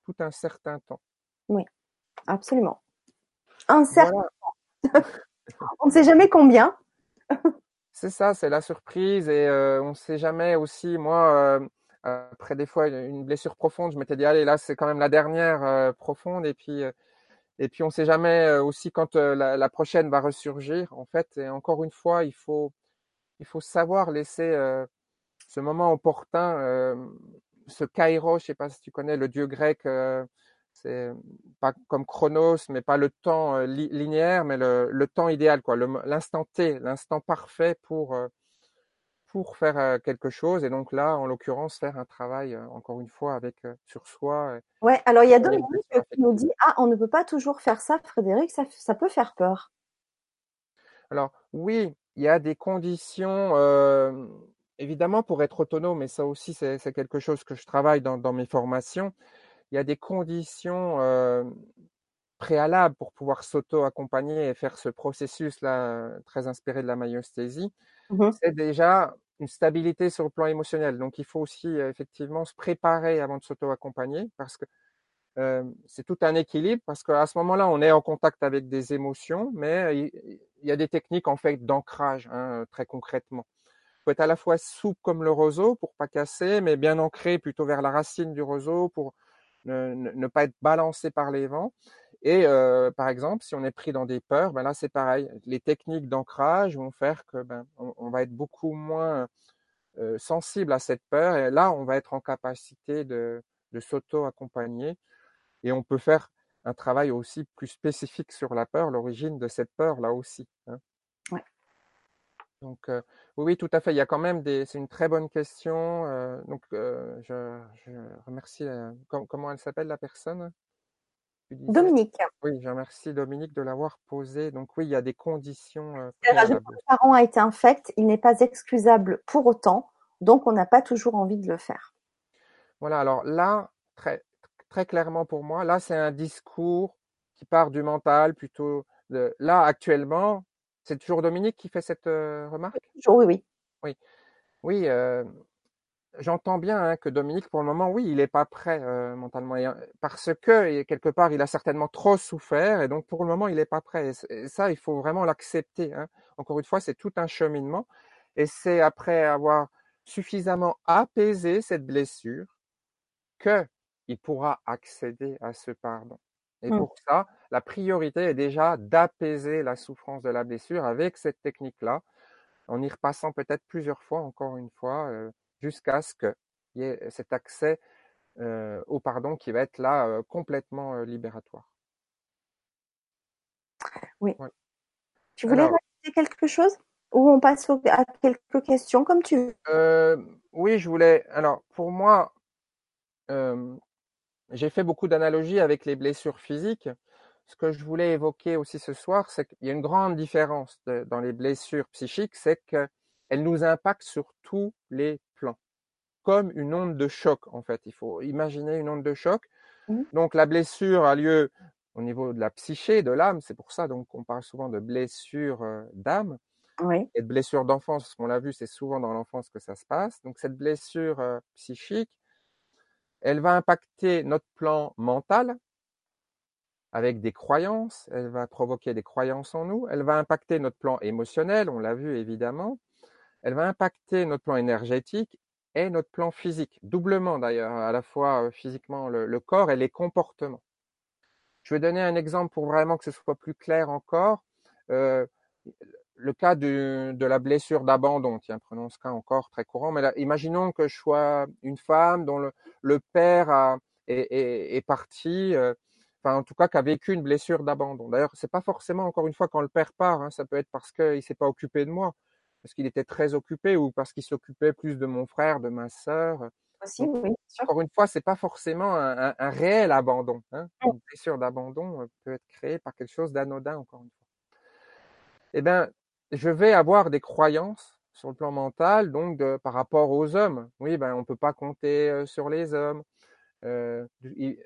[SPEAKER 2] tout un certain temps.
[SPEAKER 1] Oui, absolument. Un certain temps. on ne sait jamais combien.
[SPEAKER 2] C'est ça, c'est la surprise et euh, on ne sait jamais aussi. Moi, euh, après des fois une blessure profonde, je m'étais dit allez là c'est quand même la dernière euh, profonde et puis et puis on ne sait jamais aussi quand la, prochaine va ressurgir en fait. Et encore une fois, il faut il faut savoir laisser ce moment opportun, ce kairos, je sais pas si tu connais le dieu grec c'est pas comme chronos, mais pas le temps euh, linéaire, mais le, le, temps idéal, quoi, l'instant T, l'instant parfait pour euh, pour faire euh, quelque chose. Et donc là, en l'occurrence, faire un travail encore une fois avec sur soi.
[SPEAKER 1] Ouais. Alors il y a Dominique qui nous dit ah on ne peut pas toujours faire ça, Frédéric, ça, ça peut faire peur.
[SPEAKER 2] Alors oui, il y a des conditions. Euh, évidemment, pour être autonome, et ça aussi, c'est quelque chose que je travaille dans, dans mes formations, il y a des conditions euh, préalables pour pouvoir s'auto-accompagner et faire ce processus-là très inspiré de la myosthésie. Mmh c'est déjà une stabilité sur le plan émotionnel. Donc, il faut aussi effectivement se préparer avant de s'auto-accompagner parce que euh, c'est tout un équilibre parce qu'à ce moment-là, on est en contact avec des émotions, mais il, y a des techniques en fait d'ancrage, hein, très concrètement. Faut être à la fois souple comme le roseau pour pas casser, mais bien ancré plutôt vers la racine du roseau pour ne, pas être balancé par les vents. Et euh, par exemple, si on est pris dans des peurs, ben là c'est pareil. Les techniques d'ancrage vont faire que ben on, va être beaucoup moins euh, sensible à cette peur. Et là, on va être en capacité de, de s'auto-accompagner. Et on peut faire un travail aussi plus spécifique sur la peur, l'origine de cette peur là aussi. Hein. Donc euh, oui, tout à fait. Il y a quand même des. C'est une très bonne question. Euh, donc, euh, je, je, remercie. Comment elle s'appelle la personne?
[SPEAKER 1] Dominique.
[SPEAKER 2] Oui, je remercie Dominique de l'avoir posée. Donc oui, il y a des conditions.
[SPEAKER 1] Le parent a été infect, il n'est pas excusable pour autant, donc on n'a pas toujours envie de le faire.
[SPEAKER 2] Voilà. Alors là, très très clairement pour moi, là c'est un discours qui part du mental plutôt. De, là actuellement, c'est toujours Dominique qui fait cette euh, remarque?
[SPEAKER 1] Oui, oui.
[SPEAKER 2] Oui, oui euh, j'entends bien hein, que Dominique, pour le moment, oui, il n'est pas prêt euh, mentalement, parce que quelque part, il a certainement trop souffert, et donc pour le moment, il n'est pas prêt. Et, ça, il faut vraiment l'accepter. Hein. Encore une fois, c'est tout un cheminement, et c'est après avoir suffisamment apaisé cette blessure que il pourra accéder à ce pardon. Et mmh. pour ça, la priorité est déjà d'apaiser la souffrance de la blessure avec cette technique-là. en y repassant peut-être plusieurs fois, encore une fois, jusqu'à ce qu'il y ait cet accès au pardon qui va être là complètement libératoire.
[SPEAKER 1] Oui. Tu voulais rajouter quelque chose? Ou on passe à quelques questions comme tu veux?
[SPEAKER 2] Euh, Oui, je voulais. Alors, pour moi, euh, j'ai fait beaucoup d'analogies avec les blessures physiques. Ce que je voulais évoquer aussi ce soir, c'est qu'il y a une grande différence dans les blessures psychiques, c'est qu'elles nous impactent sur tous les plans, comme une onde de choc en fait. Il faut imaginer une onde de choc. Mmh. Donc la blessure a lieu au niveau de la psyché, de l'âme. C'est pour ça donc on parle souvent de blessure euh, d'âme et de blessure d'enfance. Parce qu'on l'a vu, c'est souvent dans l'enfance que ça se passe. Donc cette blessure euh, psychique, elle va impacter notre plan mental avec des croyances. Elle va provoquer des croyances en nous. Elle va impacter notre plan émotionnel. On l'a vu évidemment. Elle va impacter notre plan énergétique et notre plan physique, doublement d'ailleurs, à la fois euh, physiquement le corps et les comportements. Je vais donner un exemple pour vraiment que ce soit plus clair encore. Euh, le cas de, de la blessure d'abandon, tiens, prenons ce cas encore très courant, mais là, imaginons que je sois une femme dont le, le père a, est, est, est, parti, euh, enfin en tout cas qui a vécu une blessure d'abandon. D'ailleurs, c'est pas forcément encore une fois quand le père part, hein, ça peut être parce qu'il s'est pas occupé de moi, parce qu'il était très occupé ou parce qu'il s'occupait plus de mon frère, de ma sœur encore une fois, c'est pas forcément un, réel abandon. Hein. Une blessure d'abandon euh, peut être créée par quelque chose d'anodin, encore une fois. Eh bien, je vais avoir des croyances sur le plan mental, donc de, par rapport aux hommes. Oui, ben, on peut pas compter euh, sur les hommes. Euh, il,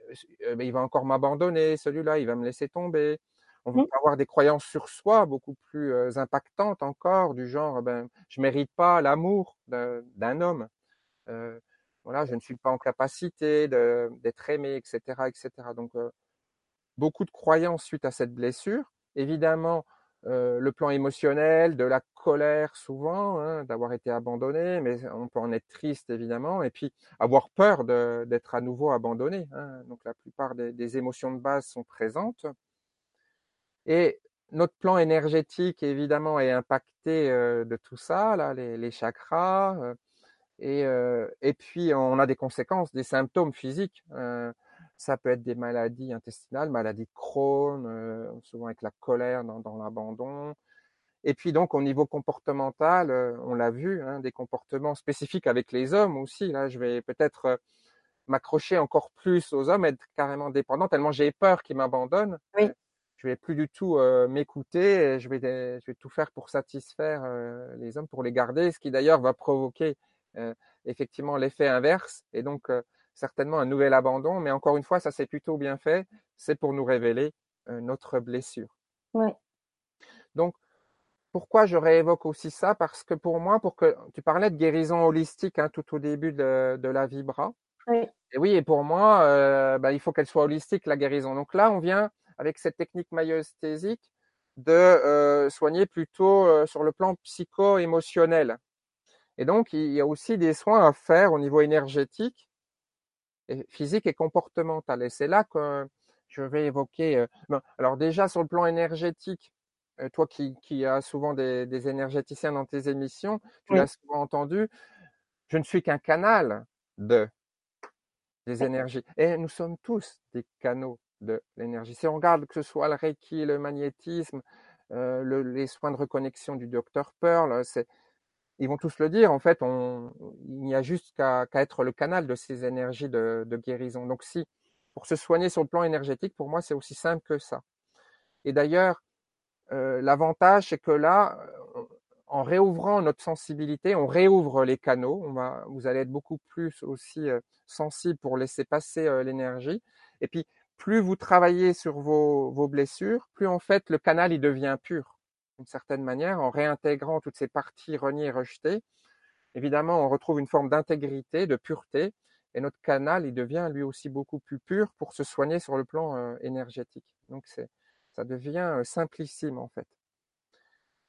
[SPEAKER 2] ben, il, va encore m'abandonner, celui-là, il va me laisser tomber. On va mmh. avoir des croyances sur soi beaucoup plus impactantes encore, du genre, ben, je mérite pas l'amour d'un homme. Euh, voilà, je ne suis pas en capacité d'être aimé, etc., etc. Donc, euh, beaucoup de croyances suite à cette blessure. Évidemment, euh, le plan émotionnel, de la colère souvent, hein, d'avoir été abandonné, mais on peut en être triste évidemment, et puis avoir peur d'être à nouveau abandonné. Hein. Donc la plupart des, émotions de base sont présentes. Et notre plan énergétique évidemment est impacté euh, de tout ça, là, les, les chakras. Et, euh, et puis, on a des conséquences, des symptômes physiques. Euh, ça peut être des maladies intestinales, maladies de Crohn, euh, souvent avec la colère dans, dans l'abandon. Et puis donc au niveau comportemental, on l'a vu, hein, des comportements spécifiques avec les hommes aussi. Là, je vais peut-être m'accrocher encore plus aux hommes, être carrément dépendant, tellement j'ai peur qu'ils m'abandonnent. Oui. Je vais plus du tout m'écouter. Je vais, je vais tout faire pour satisfaire les hommes, pour les garder, ce qui d'ailleurs va provoquer euh, effectivement l'effet inverse et donc euh, certainement un nouvel abandon. Mais encore une fois, ça c'est plutôt bien fait. C'est pour nous révéler euh, notre blessure.
[SPEAKER 1] Ouais.
[SPEAKER 2] Donc, pourquoi je réévoque aussi ça? Parce que pour moi, pour que tu parlais de guérison holistique hein, tout au début de, de la vibra.
[SPEAKER 1] Oui.
[SPEAKER 2] Et oui, et pour moi, euh, bah, il faut qu'elle soit holistique la guérison. Donc là, on vient avec cette technique maïeusthésique de euh, soigner plutôt sur le plan psycho-émotionnel. Et donc, il y a aussi des soins à faire au niveau énergétique, physique et comportemental. Et c'est là que je vais évoquer. Euh, alors déjà, sur le plan énergétique, euh, toi qui, qui as souvent des, des, énergéticiens dans tes émissions, tu l'as souvent entendu, je ne suis qu'un canal de des énergies. Et nous sommes tous des canaux de l'énergie. Si on regarde que ce soit le Reiki, le magnétisme, euh, le, les soins de reconnexion du docteur Pearl, c'est ils vont tous le dire, en fait, on, il n'y a juste qu'à être le canal de ces énergies de, de, guérison. Donc si, pour se soigner sur le plan énergétique, pour moi, c'est aussi simple que ça. Et d'ailleurs, euh, l'avantage, c'est que là, en réouvrant notre sensibilité, on réouvre les canaux. On va, vous allez être beaucoup plus aussi euh, sensible pour laisser passer euh, l'énergie. Et puis, plus vous travaillez sur vos, vos blessures, plus en fait le canal il devient pur d'une certaine manière, en réintégrant toutes ces parties reniées et rejetées. Évidemment, on retrouve une forme d'intégrité, de pureté, et notre canal, il devient lui aussi beaucoup plus pur pour se soigner sur le plan euh, énergétique. Donc, c'est, ça devient euh, simplissime, en fait.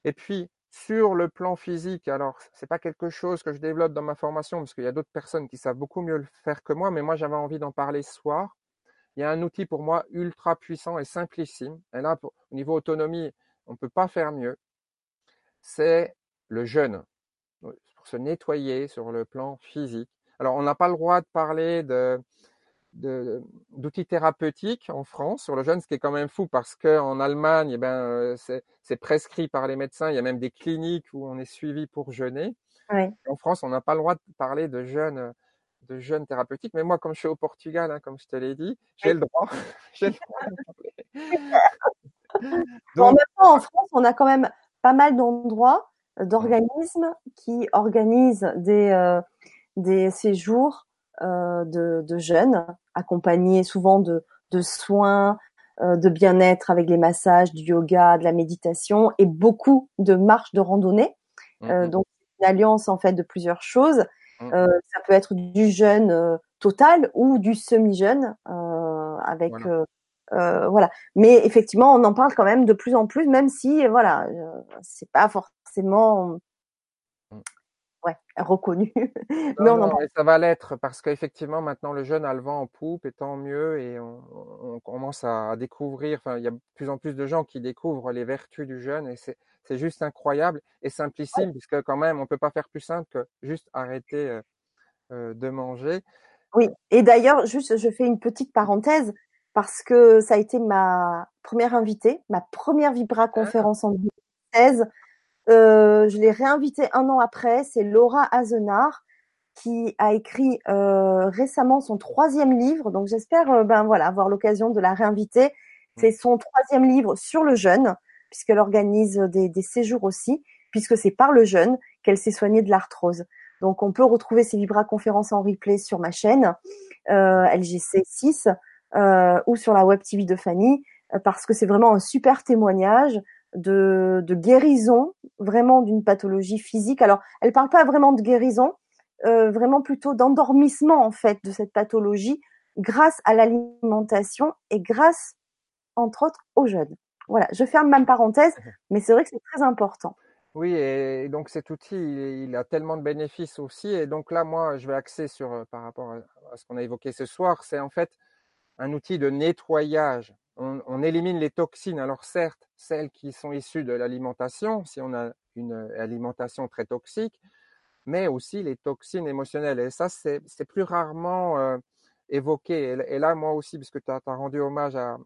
[SPEAKER 2] Et puis, sur le plan physique, alors, c'est pas quelque chose que je développe dans ma formation, parce qu'il y a d'autres personnes qui savent beaucoup mieux le faire que moi, mais moi, j'avais envie d'en parler ce soir. Il y a un outil pour moi ultra puissant et simplissime. Et là, au niveau autonomie, on ne peut pas faire mieux. C'est le jeûne, pour se nettoyer sur le plan physique. Alors, on n'a pas le droit de parler de, d'outils thérapeutiques en France sur le jeûne, ce qui est quand même fou parce qu'en Allemagne, eh ben, c'est prescrit par les médecins. Il y a même des cliniques où on est suivi pour jeûner. En France, on n'a pas le droit de parler de jeûne, de jeûne thérapeutique. Mais moi, comme je suis au Portugal, hein, comme je te l'ai dit, j'ai le droit. le
[SPEAKER 1] en temps, en France, on a quand même pas mal d'endroits, euh, d'organismes qui organisent des, euh, des séjours euh, de, de, jeunes, accompagnés souvent de, de soins, euh, de bien-être avec les massages, du yoga, de la méditation et beaucoup de marches de randonnée. Euh, mm-hmm. donc une alliance en fait de plusieurs choses. Euh, ça peut être du jeûne total ou du semi-jeûne avec voilà. Voilà. Mais effectivement, on en parle quand même de plus en plus, même si voilà, c'est pas forcément ouais, reconnu.
[SPEAKER 2] Mais on ça va l'être parce qu'effectivement maintenant le jeune a le vent en poupe et tant mieux et on, commence à découvrir. Enfin, il y a de plus en plus de gens qui découvrent les vertus du jeûne et c'est c'est juste incroyable et simplissime puisque quand même on peut pas faire plus simple que juste arrêter euh, euh, de manger.
[SPEAKER 1] Oui. Et d'ailleurs, juste, je fais une petite parenthèse parce que ça a été ma première invitée, ma première Vibra conférence en 2016 euh, je l'ai réinvitée un an après. C'est Laura Azenard qui a écrit euh, récemment son troisième livre. Donc j'espère euh, ben voilà avoir l'occasion de la réinviter. C'est son troisième livre sur le jeûne, puisqu'elle organise des, des, séjours aussi, puisque c'est par le jeûne qu'elle s'est soignée de l'arthrose. Donc on peut retrouver ces Vibra conférences en replay sur ma chaîne euh, LGC6 euh, ou sur la web TV de Fanny, parce que c'est vraiment un super témoignage de, de guérison vraiment d'une pathologie physique. Alors, elle parle pas vraiment de guérison, euh, vraiment plutôt d'endormissement en fait de cette pathologie grâce à l'alimentation et grâce entre autres au jeûne. Voilà, je ferme ma parenthèse, mais c'est vrai que c'est très important.
[SPEAKER 2] Oui, et donc cet outil, il, a tellement de bénéfices aussi. Et donc là, moi, je vais axer sur, euh, par rapport à ce qu'on a évoqué ce soir, c'est en fait un outil de nettoyage on, élimine les toxines. Alors certes, celles qui sont issues de l'alimentation, si on a une alimentation très toxique, mais aussi les toxines émotionnelles. Et ça, c'est plus rarement euh, évoqué. Et, là, moi aussi, puisque tu as, rendu hommage à,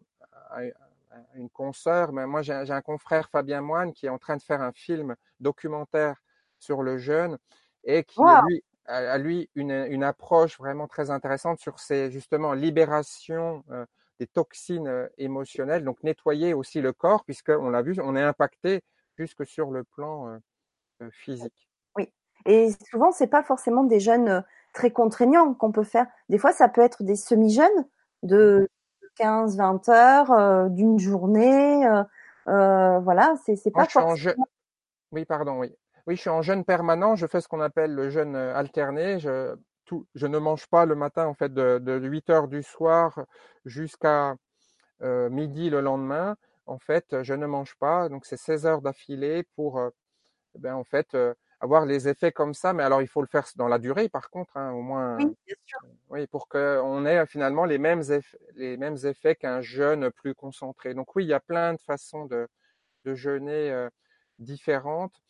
[SPEAKER 2] une consoeur, mais moi j'ai un confrère, Fabien Moine, qui est en train de faire un film documentaire sur le jeûne et qui, lui, a, lui une, approche vraiment très intéressante sur ces justement libérations euh, des toxines euh, émotionnelles, donc nettoyer aussi le corps, puisqu'on l'a vu, on est impacté jusque sur le plan euh, euh, physique.
[SPEAKER 1] Oui, et souvent, c'est pas forcément des jeûnes très contraignants qu'on peut faire. Des fois, ça peut être des semi-jeûnes de 15-20 heures, d'une journée. voilà, c'est pas forcément...
[SPEAKER 2] Oui, pardon, oui. Oui, je suis en jeûne permanent. Je fais ce qu'on appelle le jeûne alterné. Je, je ne mange pas le matin en fait de, de 8 heures du soir jusqu'à euh, midi le lendemain. En fait, je ne mange pas, donc c'est 16 heures d'affilée pour euh, ben, en fait euh, avoir les effets comme ça. Mais alors il faut le faire dans la durée, par contre, hein, au moins.
[SPEAKER 1] Oui, bien sûr.
[SPEAKER 2] oui, pour qu'on ait finalement les mêmes effets, les mêmes effets qu'un jeûne plus concentré. Donc oui, il y a plein de façons de, de jeûner différentes.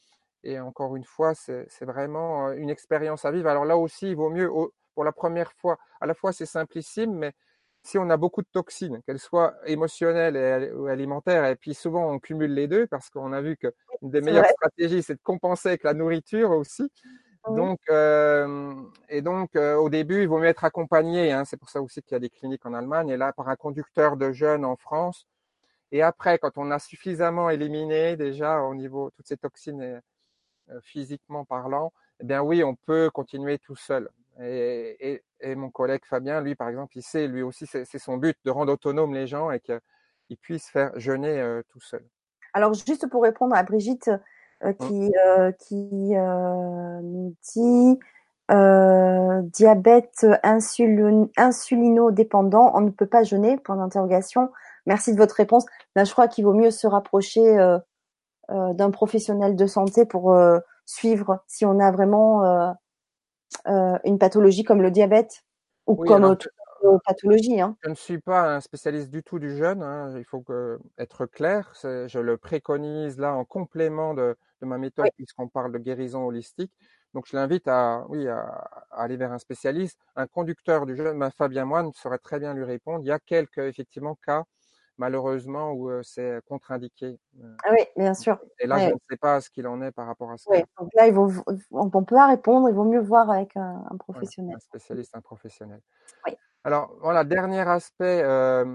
[SPEAKER 2] Et encore une fois, c'est vraiment une expérience à vivre. Alors là aussi, il vaut mieux, pour la première fois, à la fois c'est simplissime, mais si on a beaucoup de toxines, qu'elles soient émotionnelles ou alimentaires, et puis souvent on cumule les deux parce qu'on a vu que une des meilleures stratégies, c'est de compenser avec la nourriture aussi. Donc, euh, et donc euh, au début, il vaut mieux être accompagné. Hein, c'est pour ça aussi qu'il y a des cliniques en Allemagne et là par un conducteur de jeunes en France. Et après, quand on a suffisamment éliminé déjà au niveau toutes ces toxines physiquement parlant, eh bien oui, on peut continuer tout seul. Et, mon collègue Fabien, lui, par exemple, il sait, lui aussi, c'est son but de rendre autonome les gens et qu'ils puissent faire jeûner euh, tout seul.
[SPEAKER 1] Alors, juste pour répondre à Brigitte euh, mmh. qui, qui nous dit diabète insulino-dépendant, on ne peut pas jeûner? Point d'interrogation. Merci de votre réponse. Là, je crois qu'il vaut mieux se rapprocher euh, d'un professionnel de santé pour euh, suivre si on a vraiment euh, une pathologie comme le diabète ou comme toute pathologie. Hein.
[SPEAKER 2] Je ne suis pas un spécialiste du tout du jeûne, hein, il faut que, être clair. Je le préconise là en complément de, de ma méthode puisqu'on parle de guérison holistique. Donc je l'invite à, oui, à, aller vers un spécialiste. Un conducteur du jeune, Fabien Moine, saurait très bien lui répondre. Il y a quelques effectivement cas malheureusement où c'est contre-indiqué.
[SPEAKER 1] Ah oui, bien sûr.
[SPEAKER 2] Et là, je ne sais pas ce qu'il en est par rapport à ça.
[SPEAKER 1] Oui, donc là, il vaut, on peut pas répondre, il vaut mieux voir avec un, professionnel.
[SPEAKER 2] un spécialiste, un professionnel. Oui. Alors, voilà, dernier aspect, euh,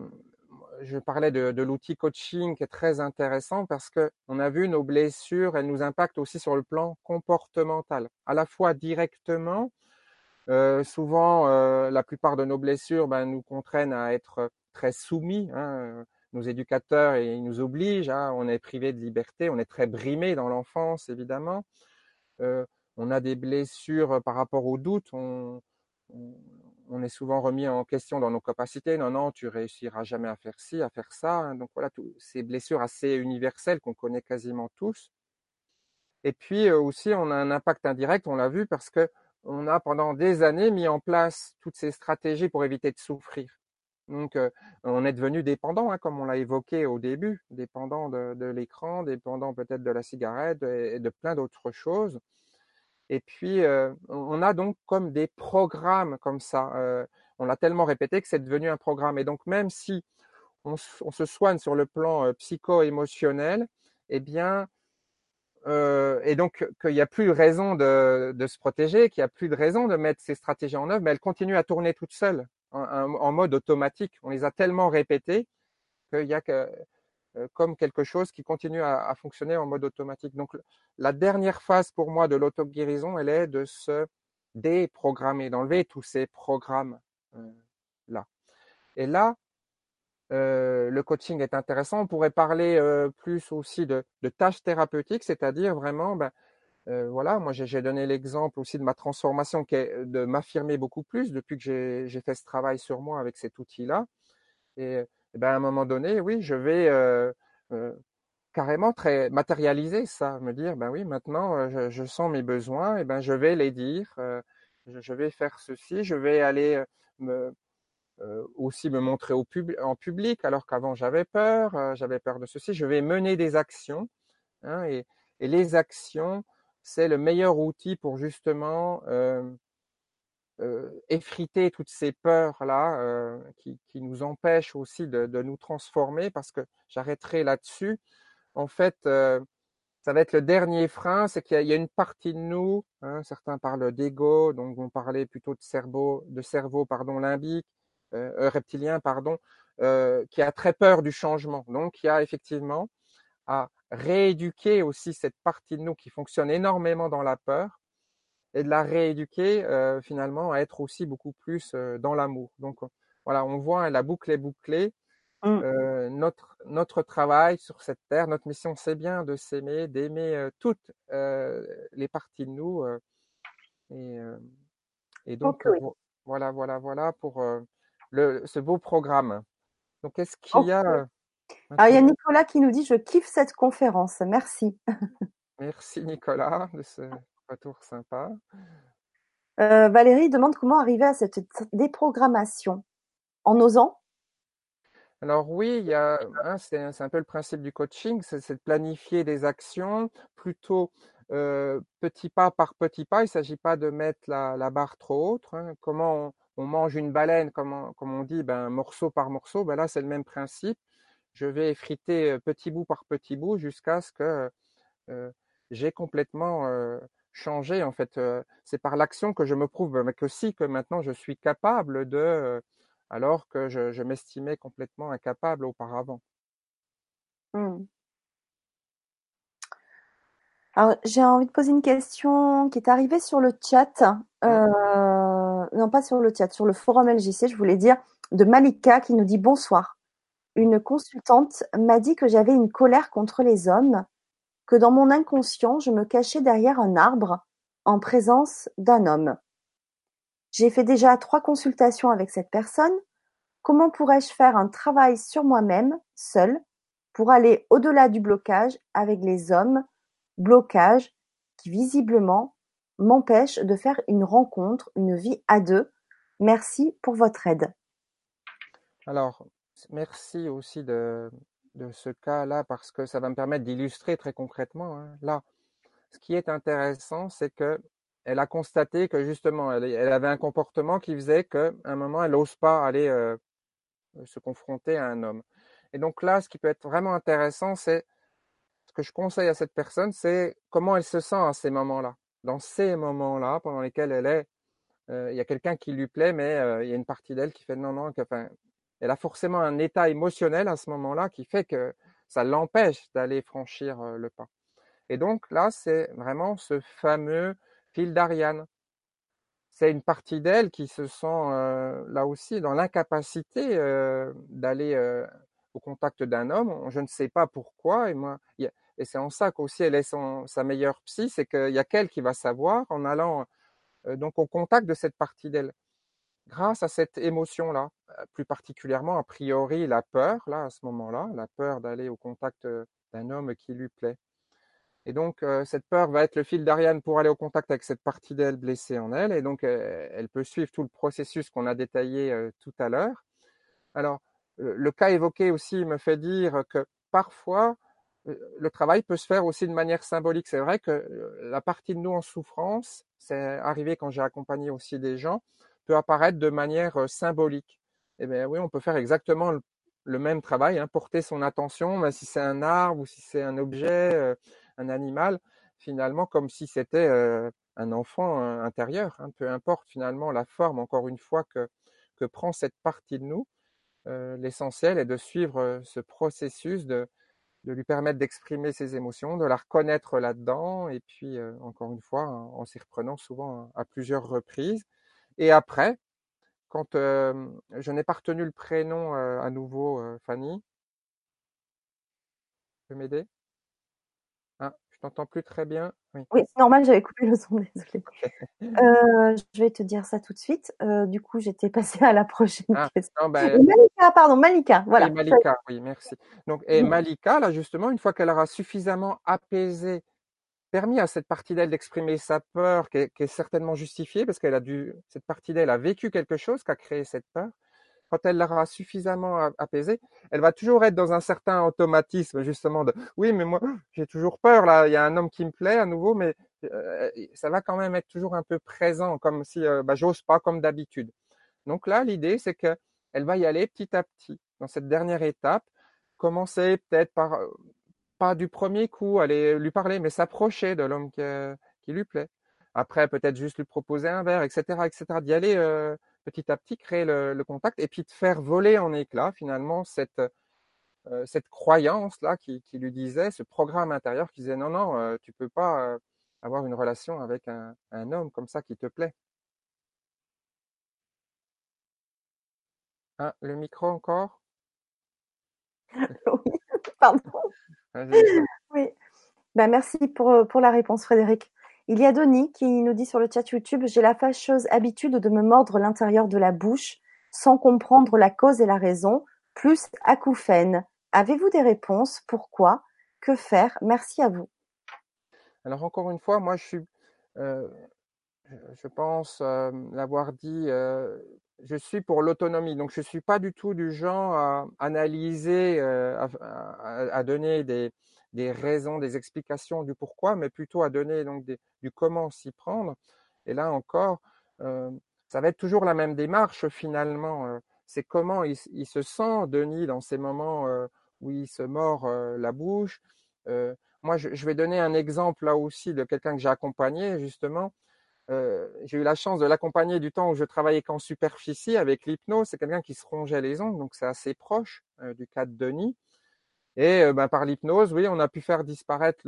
[SPEAKER 2] je parlais de, de l'outil coaching qui est très intéressant parce que on a vu nos blessures, elles nous impactent aussi sur le plan comportemental, à la fois directement. Euh, souvent, euh, la plupart de nos blessures ben, nous contraignent à être très soumis. Hein, nos éducateurs ils nous obligent. Hein, on est privé de liberté, on est très brimé dans l'enfance évidemment. Euh, on a des blessures par rapport au doute. On, est souvent remis en question dans nos capacités. Non, non, tu réussiras jamais à faire ci, à faire ça. Hein. Donc voilà, toutes ces blessures assez universelles qu'on connaît quasiment tous. Et puis euh, aussi, on a un impact indirect, on l'a vu, parce que on a pendant des années mis en place toutes ces stratégies pour éviter de souffrir. Donc, on est devenu dépendant, hein, comme on l'a évoqué au début, dépendant de, l'écran, dépendant peut-être de la cigarette et, de plein d'autres choses. Et puis, on a donc comme des programmes comme ça. On l'a tellement répété que c'est devenu un programme. Et donc, même si on, se soigne sur le plan psycho-émotionnel, eh bien, et donc qu'il n'y a plus de raison de, de se protéger, qu'il n'y a plus de raison de mettre ces stratégies en œuvre, mais elles continuent à tourner toutes seules en, mode automatique. On les a tellement répétés qu'il y a que, euh, comme quelque chose qui continue à, fonctionner en mode automatique. Donc la dernière phase pour moi de l'auto-guérison, elle est de se déprogrammer, d'enlever tous ces programmes euh, là. Et là, euh, le coaching est intéressant. On pourrait parler plus aussi de, tâches thérapeutiques, c'est-à-dire vraiment, ben, voilà, moi j'ai donné l'exemple aussi de ma transformation qui est de m'affirmer beaucoup plus depuis que j'ai fait ce travail sur moi avec cet outil-là. Et, ben à un moment donné, oui, je vais euh, euh, carrément très matérialiser ça, me dire, ben oui, maintenant je, sens mes besoins, et ben je vais les dire, euh, je, vais faire ceci, je vais aller aussi me montrer au en public, alors qu'avant j'avais peur, j'avais peur de ceci, je vais mener des actions, hein, et, et les actions, c'est le meilleur outil pour justement euh, euh, effriter toutes ces peurs-là euh, qui, qui, nous empêchent aussi de, de, nous transformer parce que j'arrêterai là-dessus. En fait, ça va être le dernier frein, c'est qu'il y, a une partie de nous, hein, certains parlent d'ego, donc vont parler plutôt de cerveau, de cerveau pardon, limbique, reptilien, pardon, qui a très peur du changement. Donc il y a effectivement à rééduquer aussi cette partie de nous qui fonctionne énormément dans la peur et de la rééduquer euh, finalement à être aussi beaucoup plus euh, dans l'amour. Donc voilà, on voit hein, la boucle est bouclée. Mmh. Euh, notre notre travail sur cette terre, notre mission, c'est bien de s'aimer, d'aimer toutes les parties de nous. et, et donc voilà, voilà, voilà pour le, ce beau programme. Donc est-ce qu'il y a
[SPEAKER 1] alors, il y a Nicolas qui nous dit Je kiffe cette conférence. Merci.
[SPEAKER 2] Merci Nicolas de ce retour sympa.
[SPEAKER 1] Euh, Valérie demande comment arriver à cette déprogrammation en osant?
[SPEAKER 2] Alors oui, il y a, hein, c'est, un peu le principe du coaching, c'est, de planifier des actions plutôt euh, petit pas par petit pas. Il ne s'agit pas de mettre la, barre trop haute. Hein. Comment on, mange une baleine, comme on, comme on dit, ben, morceau par morceau, ben là c'est le même principe je vais effriter petit bout par petit bout jusqu'à ce que j'ai complètement changé. En fait, c'est par l'action que je me prouve mais que si que maintenant je suis capable de, alors que je, m'estimais complètement incapable auparavant.
[SPEAKER 1] Mmh. Alors, j'ai envie de poser une question qui est arrivée sur le chat. Mmh. non, pas sur le chat, sur le forum LJC, je voulais dire, de Malika qui nous dit bonsoir. Une consultante m'a dit que j'avais une colère contre les hommes, que dans mon inconscient je me cachais derrière un arbre, en présence d'un homme. J'ai fait déjà trois consultations avec cette personne. Comment pourrais-je faire un travail sur moi-même, seul, pour aller au-delà du blocage avec les hommes, blocage qui visiblement m'empêche de faire une rencontre, une vie à deux? Merci pour votre aide.
[SPEAKER 2] Alors, merci aussi de, ce cas-là parce que ça va me permettre d'illustrer très concrètement. Hein. Là, ce qui est intéressant, c'est que elle a constaté que justement, elle, avait un comportement qui faisait qu'à un moment, elle n'ose pas aller euh, se confronter à un homme. Et donc là, ce qui peut être vraiment intéressant, c'est ce que je conseille à cette personne, c'est comment elle se sent à ces moments-là. Dans ces moments-là, pendant lesquels elle est, euh, il y a quelqu'un qui lui plaît, mais euh, il y a une partie d'elle qui fait non, non, enfin, elle a forcément un état émotionnel à ce moment-là qui fait que ça l'empêche d'aller franchir le pas. Et donc là, c'est vraiment ce fameux fil d'Ariane. C'est une partie d'elle qui se sent là aussi dans l'incapacité d'aller au contact d'un homme. Je ne sais pas pourquoi. Et c'est en ça qu'aussi elle est son, sa meilleure psy, c'est qu'il y a qu'elle qui va savoir en allant donc au contact de cette partie d'elle grâce à cette émotion-là, euh, plus particulièrement a priori la peur, là à ce moment-là, la peur d'aller au contact euh, d'un homme qui lui plaît. Et donc euh, cette peur va être le fil d'Ariane pour aller au contact avec cette partie d'elle blessée en elle, et donc elle peut suivre tout le processus qu'on a détaillé tout à l'heure. Alors le cas évoqué aussi me fait dire que parfois le travail peut se faire aussi de manière symbolique. C'est vrai que la partie de nous en souffrance, c'est arrivé quand j'ai accompagné aussi des gens, peut apparaître de manière symbolique. Eh bien oui, on peut faire exactement le, même travail, hein, porter son attention, mais si c'est un arbre ou si c'est un objet, un animal, finalement comme si c'était un enfant intérieur. Hein, peu importe finalement la forme, encore une fois, que, que prend cette partie de nous. L'essentiel est de suivre ce processus de, de lui permettre d'exprimer ses émotions, de la reconnaître là-dedans, et puis encore une fois, en s'y reprenant souvent à plusieurs reprises, et après, quand je n'ai pas retenu le prénom à nouveau, Fanny. Tu peux m'aider? Ah, Je t'entends plus très bien.
[SPEAKER 1] Oui, oui c'est normal, j'avais coupé le son, désolé. euh, je vais te dire ça tout de suite. Euh, du coup, j'étais passée à la prochaine ah, question. Ben Malika, pardon, Malika, voilà.
[SPEAKER 2] Oui, Malika, oui, merci. Donc, et Malika, là, justement, une fois qu'elle aura suffisamment apaisé permis à cette partie d'elle d'exprimer sa peur, qui est, certainement justifiée, parce qu'elle a dû, cette partie d'elle a vécu quelque chose qui a créé cette peur. Quand elle l'aura suffisamment apaisée, elle va toujours être dans un certain automatisme, justement, de oui, mais moi, j'ai toujours peur, là, il y a un homme qui me plaît à nouveau, mais euh, ça va quand même être toujours un peu présent, comme si euh, bah, j'ose pas, comme d'habitude. Donc là, l'idée, c'est qu'elle va y aller petit à petit, dans cette dernière étape, commencer peut-être par pas du premier coup aller lui parler, mais s'approcher de l'homme qui, euh, lui plaît. Après, peut-être juste lui proposer un verre, etc., etc. D'y aller euh, petit à petit, créer le, contact, et puis de faire voler en éclats finalement cette euh, cette croyance là qui, lui disait, ce programme intérieur qui disait non non, tu peux pas avoir une relation avec un, homme comme ça qui te plaît. Ah, le micro encore?
[SPEAKER 1] Pardon. Oui. Ben, merci pour, euh, pour la réponse, Frédéric. Il y a Denis qui nous dit sur le chat YouTube J'ai la fâcheuse habitude de me mordre l'intérieur de la bouche sans comprendre la cause et la raison, plus acouphène. Avez-vous des réponses? Pourquoi? Que faire? Merci à vous.
[SPEAKER 2] Alors, encore une fois, moi, je suis. Euh, je pense euh, l'avoir dit, je suis pour l'autonomie. Donc, je suis pas du tout du genre à analyser, à, à, donner des, raisons, des explications du pourquoi, mais plutôt à donner donc du comment s'y prendre. Et là encore, ça va être toujours la même démarche finalement. c'est comment il, se sent, Denis, dans ces moments où il se mord la bouche. moi, je, vais donner un exemple là aussi de quelqu'un que j'ai accompagné justement euh, j'ai eu la chance de l'accompagner du temps où je travaillais qu'en superficie avec l'hypnose. C'est quelqu'un qui se rongeait les ongles, donc c'est assez proche euh, du cas de Denis. Et euh, ben, par l'hypnose, oui, on a pu faire disparaître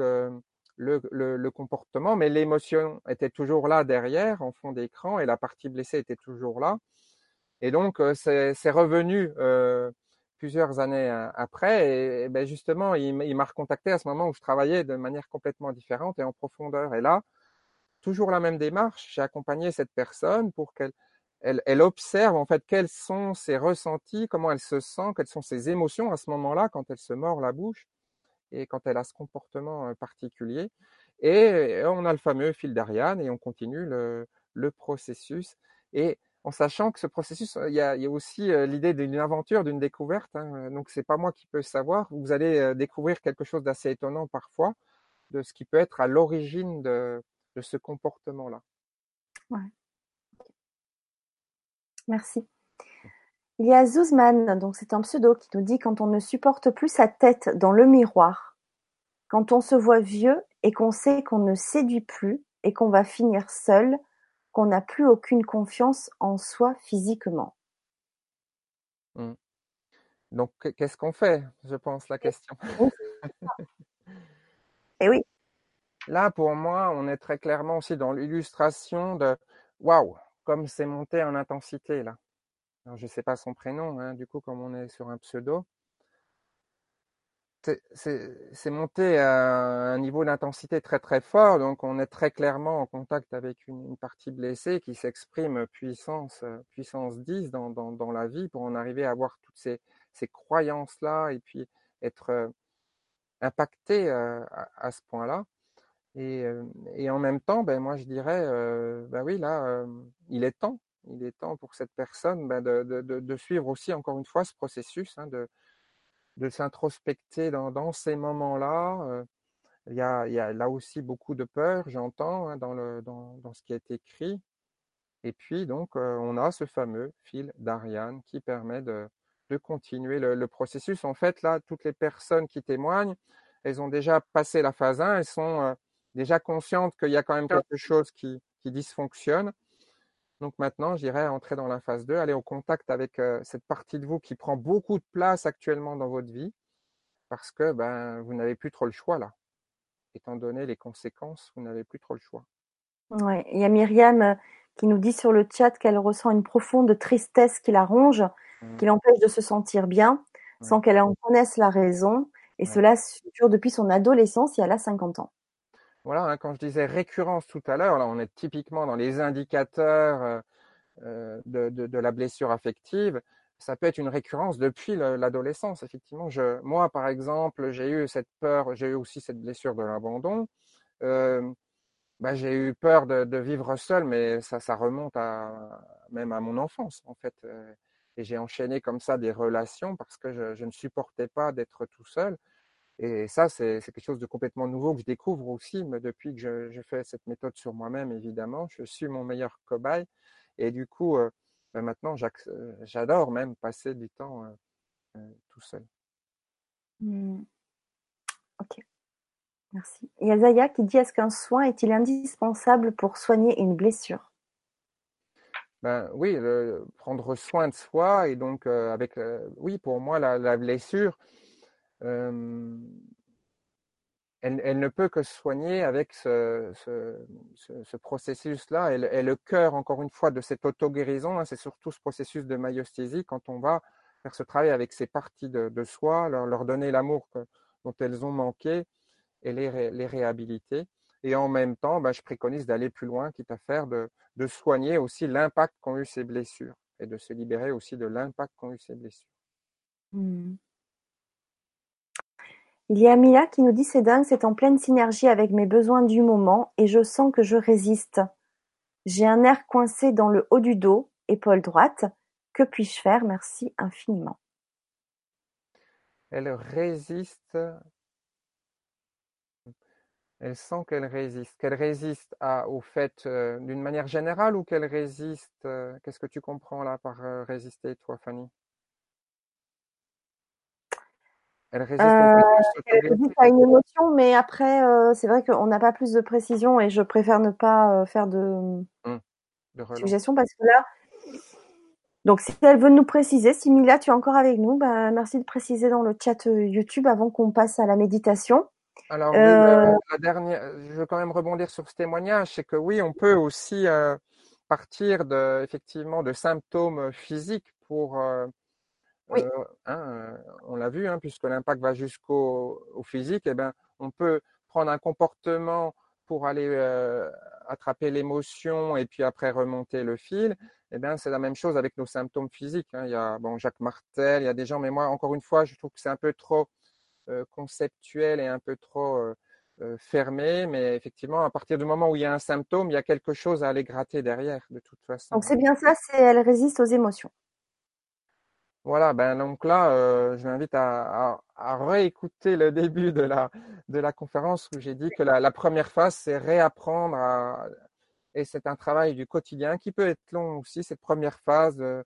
[SPEAKER 2] le, comportement, mais l'émotion était toujours là derrière, en fond d'écran, et la partie blessée était toujours là. Et donc, c'est revenu plusieurs années après. Et, ben justement, il m'a recontacté à ce moment où je travaillais de manière complètement différente et en profondeur. Et là, toujours la même démarche. J'ai accompagné cette personne pour qu'elle elle, observe en fait quels sont ses ressentis, comment elle se sent, quelles sont ses émotions à ce moment-là quand elle se mord la bouche et quand elle a ce comportement euh, particulier. Et on a le fameux fil d'Ariane et on continue le, le, processus. Et en sachant que ce processus, il y a, aussi euh, l'idée d'une aventure, d'une découverte. Hein. Donc c'est pas moi qui peux savoir. Vous allez euh, découvrir quelque chose d'assez étonnant parfois de ce qui peut être à l'origine de, de ce comportement-là.
[SPEAKER 1] Ouais. Merci. Il y a Zuzman, donc c'est un pseudo, qui nous dit quand on ne supporte plus sa tête dans le miroir, quand on se voit vieux et qu'on sait qu'on ne séduit plus et qu'on va finir seul, qu'on n'a plus aucune confiance en soi physiquement.
[SPEAKER 2] Mmh. Donc, qu'est-ce qu'on fait? Je pense la question.
[SPEAKER 1] Et oui.
[SPEAKER 2] Là, pour moi, on est très clairement aussi dans l'illustration de waouh, comme c'est monté en intensité là. je ne sais pas son prénom, hein, du coup, comme on est sur un pseudo. C'est monté à un niveau d'intensité très très fort, donc on est très clairement en contact avec une, partie blessée qui s'exprime puissance, puissance 10 dans, dans, dans, la vie pour en arriver à avoir toutes ces, ces croyances-là et puis être euh, impacté euh, à, ce point-là. Et, euh, et, en même temps, ben, moi je dirais, ben oui, là, il est temps, il est temps pour cette personne ben, de, de, de, suivre aussi encore une fois ce processus, hein, de, de s'introspecter dans, dans, ces moments-là. Il y, a, y, a, là aussi beaucoup de peur, j'entends, hein, dans, le, dans, dans, ce qui été écrit. Et puis donc, on a ce fameux fil d'Ariane qui permet de, de continuer le, processus. En fait, là, toutes les personnes qui témoignent, elles ont déjà passé la phase 1, elles sont euh, déjà conscientes qu'il y a quand même quelque chose qui, dysfonctionne. Donc maintenant, je dirais entrer dans la phase 2, aller au contact avec euh, cette partie de vous qui prend beaucoup de place actuellement dans votre vie, parce que ben, vous n'avez plus trop le choix là. Étant donné les conséquences, vous n'avez plus trop le choix.
[SPEAKER 1] Ouais, il y a Myriam euh, qui nous dit sur le chat qu'elle ressent une profonde tristesse qui la ronge Mmh. qui l'empêche de se sentir bien sans qu'elle en connaisse la raison. Et cela dure depuis son adolescence, il y a là 50 ans.
[SPEAKER 2] Voilà, hein, quand je disais récurrence tout à l'heure, là on est typiquement dans les indicateurs euh, euh, de, la blessure affective. Ça peut être une récurrence depuis l'adolescence, effectivement. Moi, par exemple, j'ai eu cette peur, j'ai eu aussi cette blessure de l'abandon. Euh, bah, j'ai eu peur de, vivre seul, mais ça, remonte même à mon enfance, en fait. Et j'ai enchaîné comme ça des relations parce que je ne supportais pas d'être tout seul. Et ça, c'est quelque chose de complètement nouveau que je découvre aussi mais depuis que je, je, fais cette méthode sur moi-même, évidemment. Je suis mon meilleur cobaye. Et du coup, euh, ben maintenant, euh, j'adore même passer du temps euh, euh, tout seul.
[SPEAKER 1] Mmh. Ok. Merci. Zaya qui dit est-ce qu'un soin est-il indispensable pour soigner une blessure?
[SPEAKER 2] Ben oui, prendre soin de soi et donc avec, oui, pour moi la, la blessure, euh, elle, ne peut que se soigner avec ce, ce, ce, ce processus-là et, et, le cœur, encore une fois, de cette auto-guérison, hein, c'est surtout ce processus de maïesthésie quand on va faire ce travail avec ces parties de, soi, leur, donner l'amour dont elles ont manqué et les, réhabiliter. Et en même temps, ben, je préconise d'aller plus loin, quitte à faire de, de soigner aussi l'impact qu'ont eu ces blessures et de se libérer aussi de l'impact qu'ont eu ces blessures.
[SPEAKER 1] Mmh. Il y a Mia qui nous dit c'est dingue, c'est en pleine synergie avec mes besoins du moment et je sens que je résiste. J'ai un nerf coincé dans le haut du dos, épaule droite. Que puis-je faire? Merci infiniment.
[SPEAKER 2] Elle résiste elle sent qu'elle résiste, qu'elle résiste au fait euh, d'une manière générale ou qu'elle résiste. Euh, qu'est-ce que tu comprends là par euh, résister, toi, Fanny?
[SPEAKER 1] Elle résiste, elle résiste à une émotion, mais après, c'est vrai qu'on n'a pas plus de précision et je préfère ne pas faire de, mmh, de suggestion parce que là, donc si elle veut nous préciser, si Mila, tu es encore avec nous, bah, merci de préciser dans le chat YouTube avant qu'on passe à la méditation.
[SPEAKER 2] Alors oui, euh, la, dernière, je veux quand même rebondir sur ce témoignage, c'est que oui, on peut aussi euh, partir de effectivement de symptômes physiques pour euh, oui. hein, on l'a vu, hein, puisque l'impact va jusqu'au au physique, et eh ben on peut prendre un comportement pour aller attraper l'émotion et puis après remonter le fil. Et eh bien, c'est la même chose avec nos symptômes physiques. Hein. Il y a bon Jacques Martel, il y a des gens, mais moi encore une fois, je trouve que c'est un peu trop euh, conceptuel et un peu trop euh, euh, fermé, mais effectivement, à partir du moment où il y a un symptôme, il y a quelque chose à aller gratter derrière, de toute façon.
[SPEAKER 1] Donc c'est bien ça, c'est elle résiste aux émotions.
[SPEAKER 2] Voilà, ben donc là, euh, je m'invite à, à, réécouter le début de la, de la conférence où j'ai dit que la, la première phase, c'est réapprendre à, et c'est un travail du quotidien qui peut être long aussi, cette première phase, euh,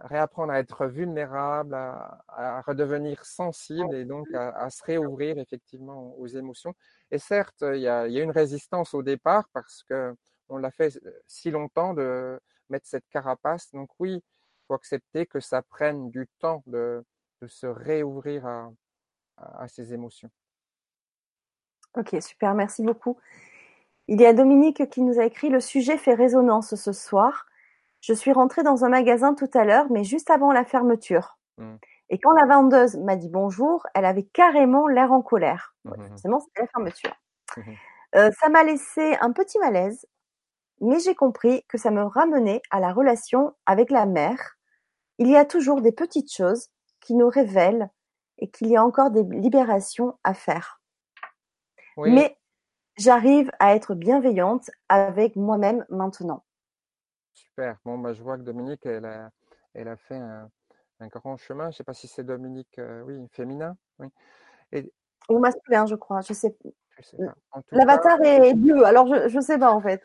[SPEAKER 2] réapprendre à être vulnérable, à, redevenir sensible et donc à, se réouvrir effectivement aux émotions. Et certes, il y a, il y a une résistance au départ parce que on l'a fait si longtemps de mettre cette carapace. Donc oui, faut accepter que ça prenne du temps de, de se réouvrir à, à, ces émotions.
[SPEAKER 1] Ok, super, merci beaucoup. Il y a Dominique qui nous a écrit Le sujet fait résonance ce soir. Je suis rentrée dans un magasin tout à l'heure, mais juste avant la fermeture. Mmh. Et quand la vendeuse m'a dit bonjour, elle avait carrément l'air en colère. Mmh. Forcément, c'était la fermeture. Mmh. Euh, ça m'a laissé un petit malaise, mais j'ai compris que ça me ramenait à la relation avec la mère. Il y a toujours des petites choses qui nous révèlent et qu'il y a encore des libérations à faire. Mais j'arrive à être bienveillante avec moi-même maintenant.
[SPEAKER 2] Super. Bon, bah, je vois que Dominique, elle a, elle a fait un, un grand chemin. Je ne sais pas si c'est Dominique, euh, oui, féminin. Oui.
[SPEAKER 1] Et... Ou masculin, je crois. Je sais, sais. L'avatar est bleu, alors je ne sais pas en fait.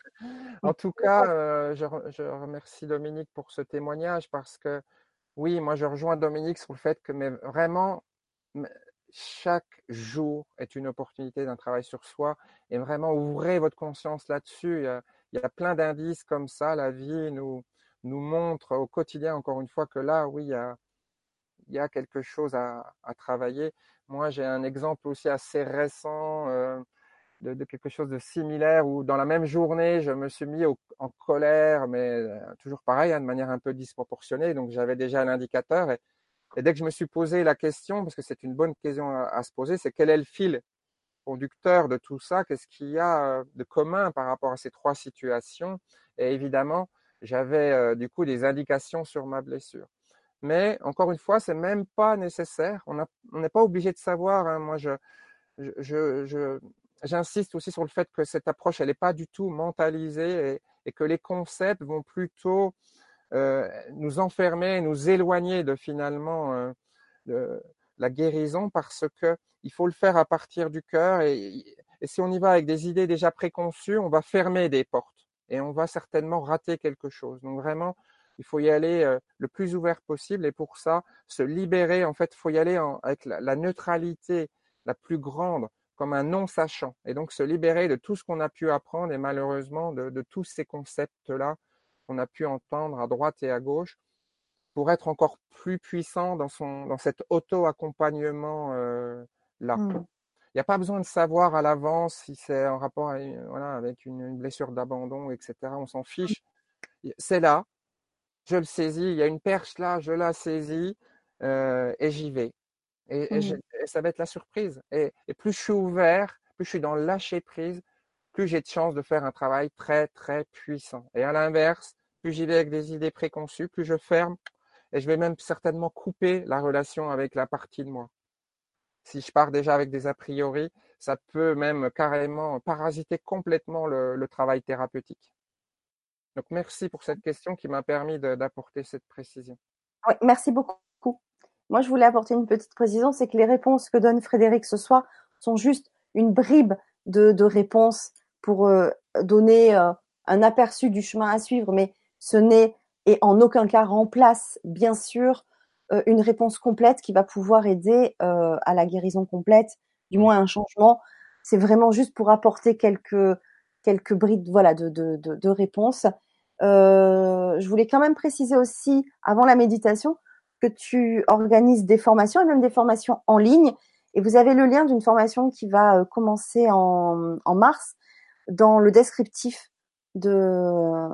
[SPEAKER 2] En tout cas, euh, je, je, remercie Dominique pour ce témoignage parce que oui, moi je rejoins Dominique sur le fait que mais vraiment chaque jour est une opportunité d'un travail sur soi et vraiment ouvrez votre conscience là-dessus. Il, y a plein d'indices comme ça. La vie nous, nous montre au quotidien, encore une fois, que là, oui, il y a, il y a quelque chose à, à travailler. Moi, j'ai un exemple aussi assez récent euh, de, quelque chose de similaire où dans la même journée, je me suis mis en colère, mais euh, toujours pareil, hein, de manière un peu disproportionnée. Donc, j'avais déjà l'indicateur et et dès que je me suis posé la question, parce que c'est une bonne question à, se poser, c'est quel est le fil conducteur de tout ça? Qu'est-ce qu'il y a euh, de commun par rapport à ces trois situations? Et évidemment, j'avais du coup des indications sur ma blessure. Mais encore une fois, c'est même pas nécessaire. On n'est pas obligé de savoir. Hein. Moi, je, j'insiste aussi sur le fait que cette approche, elle n'est pas du tout mentalisée et, que les concepts vont plutôt euh, nous enfermer, nous éloigner de finalement euh, la guérison parce que il faut le faire à partir du cœur et, et si on y va avec des idées déjà préconçues, on va fermer des portes et on va certainement rater quelque chose. Donc vraiment, il faut y aller euh, le plus ouvert possible et pour ça, se libérer, en fait, il faut y aller en, avec la, la, neutralité la plus grande, comme un non-sachant, et donc se libérer de tout ce qu'on a pu apprendre et malheureusement de, de tous ces concepts-là qu'on a pu entendre à droite et à gauche pour être encore plus puissant dans, son, dans cet auto-accompagnement euh, là. Mmh. Il n'y a pas besoin de savoir à l'avance si c'est en rapport voilà, avec une, blessure d'abandon, etc. On s'en fiche. C'est là, je le saisis, il y a une perche là, je la saisis euh, et j'y vais. Et, et, mmh. ça va être la surprise. Et, et, plus je suis ouvert, plus je suis dans le lâcher prise, plus j'ai de chances de faire un travail très, très puissant. Et à l'inverse, plus j'y vais avec des idées préconçues, plus je ferme et je vais même certainement couper la relation avec la partie de moi. Si je pars déjà avec des a priori, ça peut même carrément parasiter complètement le, le travail thérapeutique. Donc merci pour cette question qui m'a permis d'apporter cette précision.
[SPEAKER 1] Oui, merci beaucoup. Moi, je voulais apporter une petite précision, c'est que les réponses que donne Frédéric ce soir sont juste une bribe de, de réponses pour euh, donner euh, un aperçu du chemin à suivre, mais ce n'est et en aucun cas remplace, bien sûr, euh, une réponse complète qui va pouvoir aider à la guérison complète, du moins un changement. C'est vraiment juste pour apporter quelques quelques brides, voilà, de de, de, de réponses. Euh, je voulais quand même préciser aussi, avant la méditation, que tu organises des formations et même des formations en ligne. Et vous avez le lien d'une formation qui va commencer en, en mars dans le descriptif de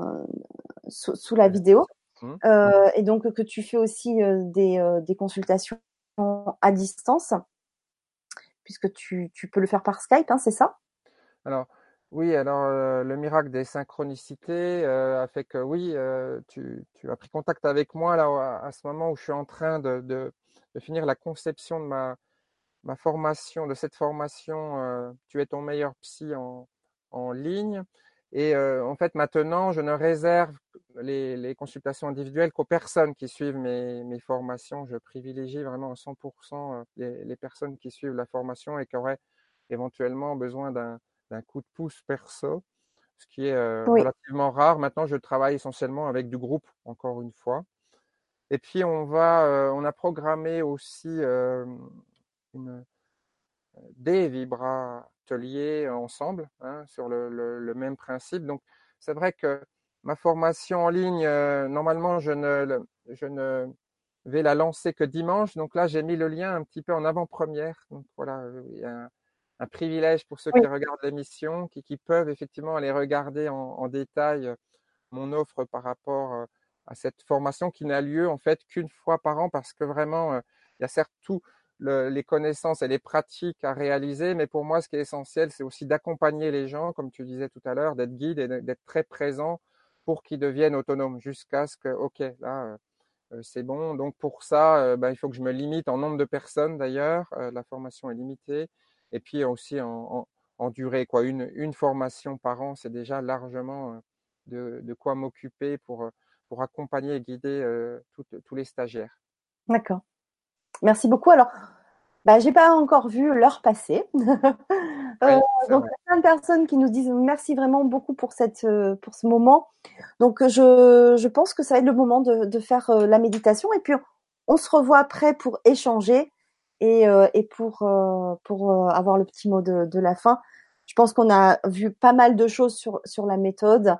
[SPEAKER 1] sous, la vidéo. Mmh. Euh, et donc que tu fais aussi euh, des, euh, des, consultations à distance, puisque tu, tu peux le faire par Skype, hein, c'est ça?
[SPEAKER 2] Alors oui, alors le miracle des synchronicités a fait que oui, tu, as pris contact avec moi là à, ce moment où je suis en train de, de, finir la conception de ma, ma formation, de cette formation, tu es ton meilleur psy en, en ligne. Et en fait, maintenant, je ne réserve les, les, consultations individuelles qu'aux personnes qui suivent mes, mes, formations. Je privilégie vraiment à 100% les, les, personnes qui suivent la formation et qui auraient éventuellement besoin d'un coup de pouce perso, ce qui est euh, oui. relativement rare. Maintenant, je travaille essentiellement avec du groupe, encore une fois. Et puis, on va, euh, on a programmé aussi euh, une, des vibrateliers ensemble hein, sur le, le, le, même principe. Donc, c'est vrai que ma formation en ligne, normalement, je ne, je ne vais la lancer que dimanche. Donc là, j'ai mis le lien un petit peu en avant-première. Donc voilà, il y a un, privilège pour ceux oui. qui regardent l'émission, qui, qui, peuvent effectivement aller regarder en, en, détail euh, mon offre par rapport euh, à cette formation qui n'a lieu en fait qu'une fois par an parce que vraiment, il y a certes tout le, les connaissances et les pratiques à réaliser, mais pour moi, ce qui est essentiel, c'est aussi d'accompagner les gens, comme tu disais tout à l'heure, d'être guide et d'être très présent pour qu'ils deviennent autonomes jusqu'à ce que, OK, là, euh, c'est bon. Donc pour ça, euh, ben, il faut que je me limite en nombre de personnes d'ailleurs. Euh, la formation est limitée. Et puis aussi en, en, en durée, quoi. Une, une formation par an, c'est déjà largement de, de quoi m'occuper pour, pour accompagner et guider tout, tous les stagiaires.
[SPEAKER 1] D'accord. Merci beaucoup. Alors, bah, j'ai pas encore vu l'heure passer. euh, donc, il y a plein de personnes qui nous disent merci vraiment beaucoup pour cette pour ce moment. Donc, je, je pense que ça va être le moment de, de faire la méditation et puis on se revoit après pour échanger et, euh, et pour pour avoir le petit mot de, de la fin. Je pense qu'on a vu pas mal de choses sur sur la méthode.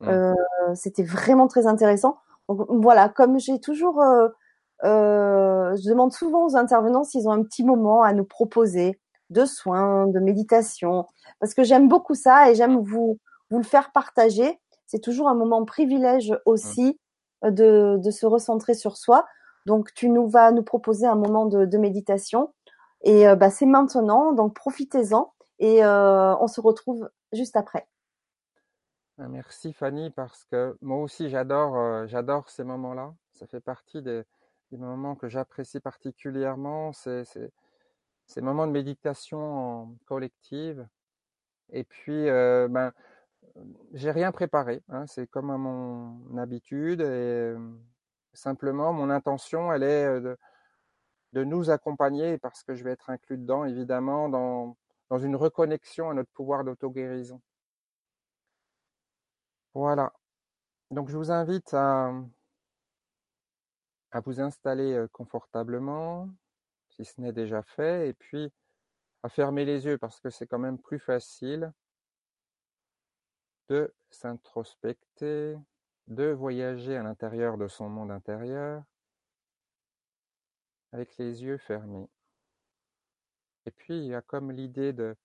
[SPEAKER 1] Mmh. C'était vraiment très intéressant. Donc voilà, comme j'ai toujours euh, je demande souvent aux intervenants s'ils ont un petit moment à nous proposer de soins, de méditation, parce que j'aime beaucoup ça et j'aime vous vous le faire partager. C'est toujours un moment privilège aussi mmh. de, de se recentrer sur soi. Donc tu nous vas nous proposer un moment de, méditation et euh, bah, c'est maintenant, donc profitez-en et euh, on se retrouve juste après.
[SPEAKER 2] Ah, merci Fanny parce que moi aussi j'adore euh, j'adore ces moments-là. Ça fait partie des moments que j'apprécie particulièrement, ces moments de méditation collective. Et puis, euh, ben, j'ai rien préparé. Hein, c'est comme à mon habitude. Et simplement, mon intention, elle est de, nous accompagner, parce que je vais être inclus dedans, évidemment, dans, dans une reconnexion à notre pouvoir d'auto-guérison. Voilà. Donc, je vous invite à, à vous installer confortablement, si ce n'est déjà fait, et puis à fermer les yeux parce que c'est quand même plus facile de s'introspecter, de voyager à l'intérieur de son monde intérieur avec les yeux fermés. Et puis il y a comme l'idée de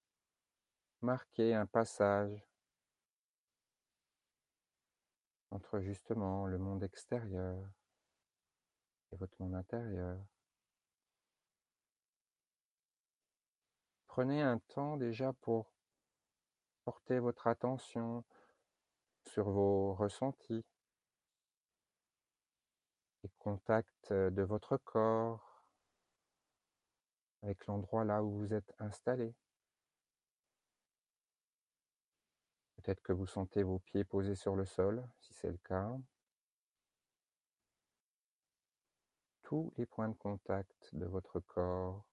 [SPEAKER 2] marquer un passage entre justement le monde extérieur et votre monde intérieur. Prenez un temps déjà pour porter votre attention sur vos ressentis, les contacts de votre corps avec l'endroit là où vous êtes installé. Peut-être que vous sentez vos pieds posés sur le sol, si c'est le cas. tous les points de contact de votre corps.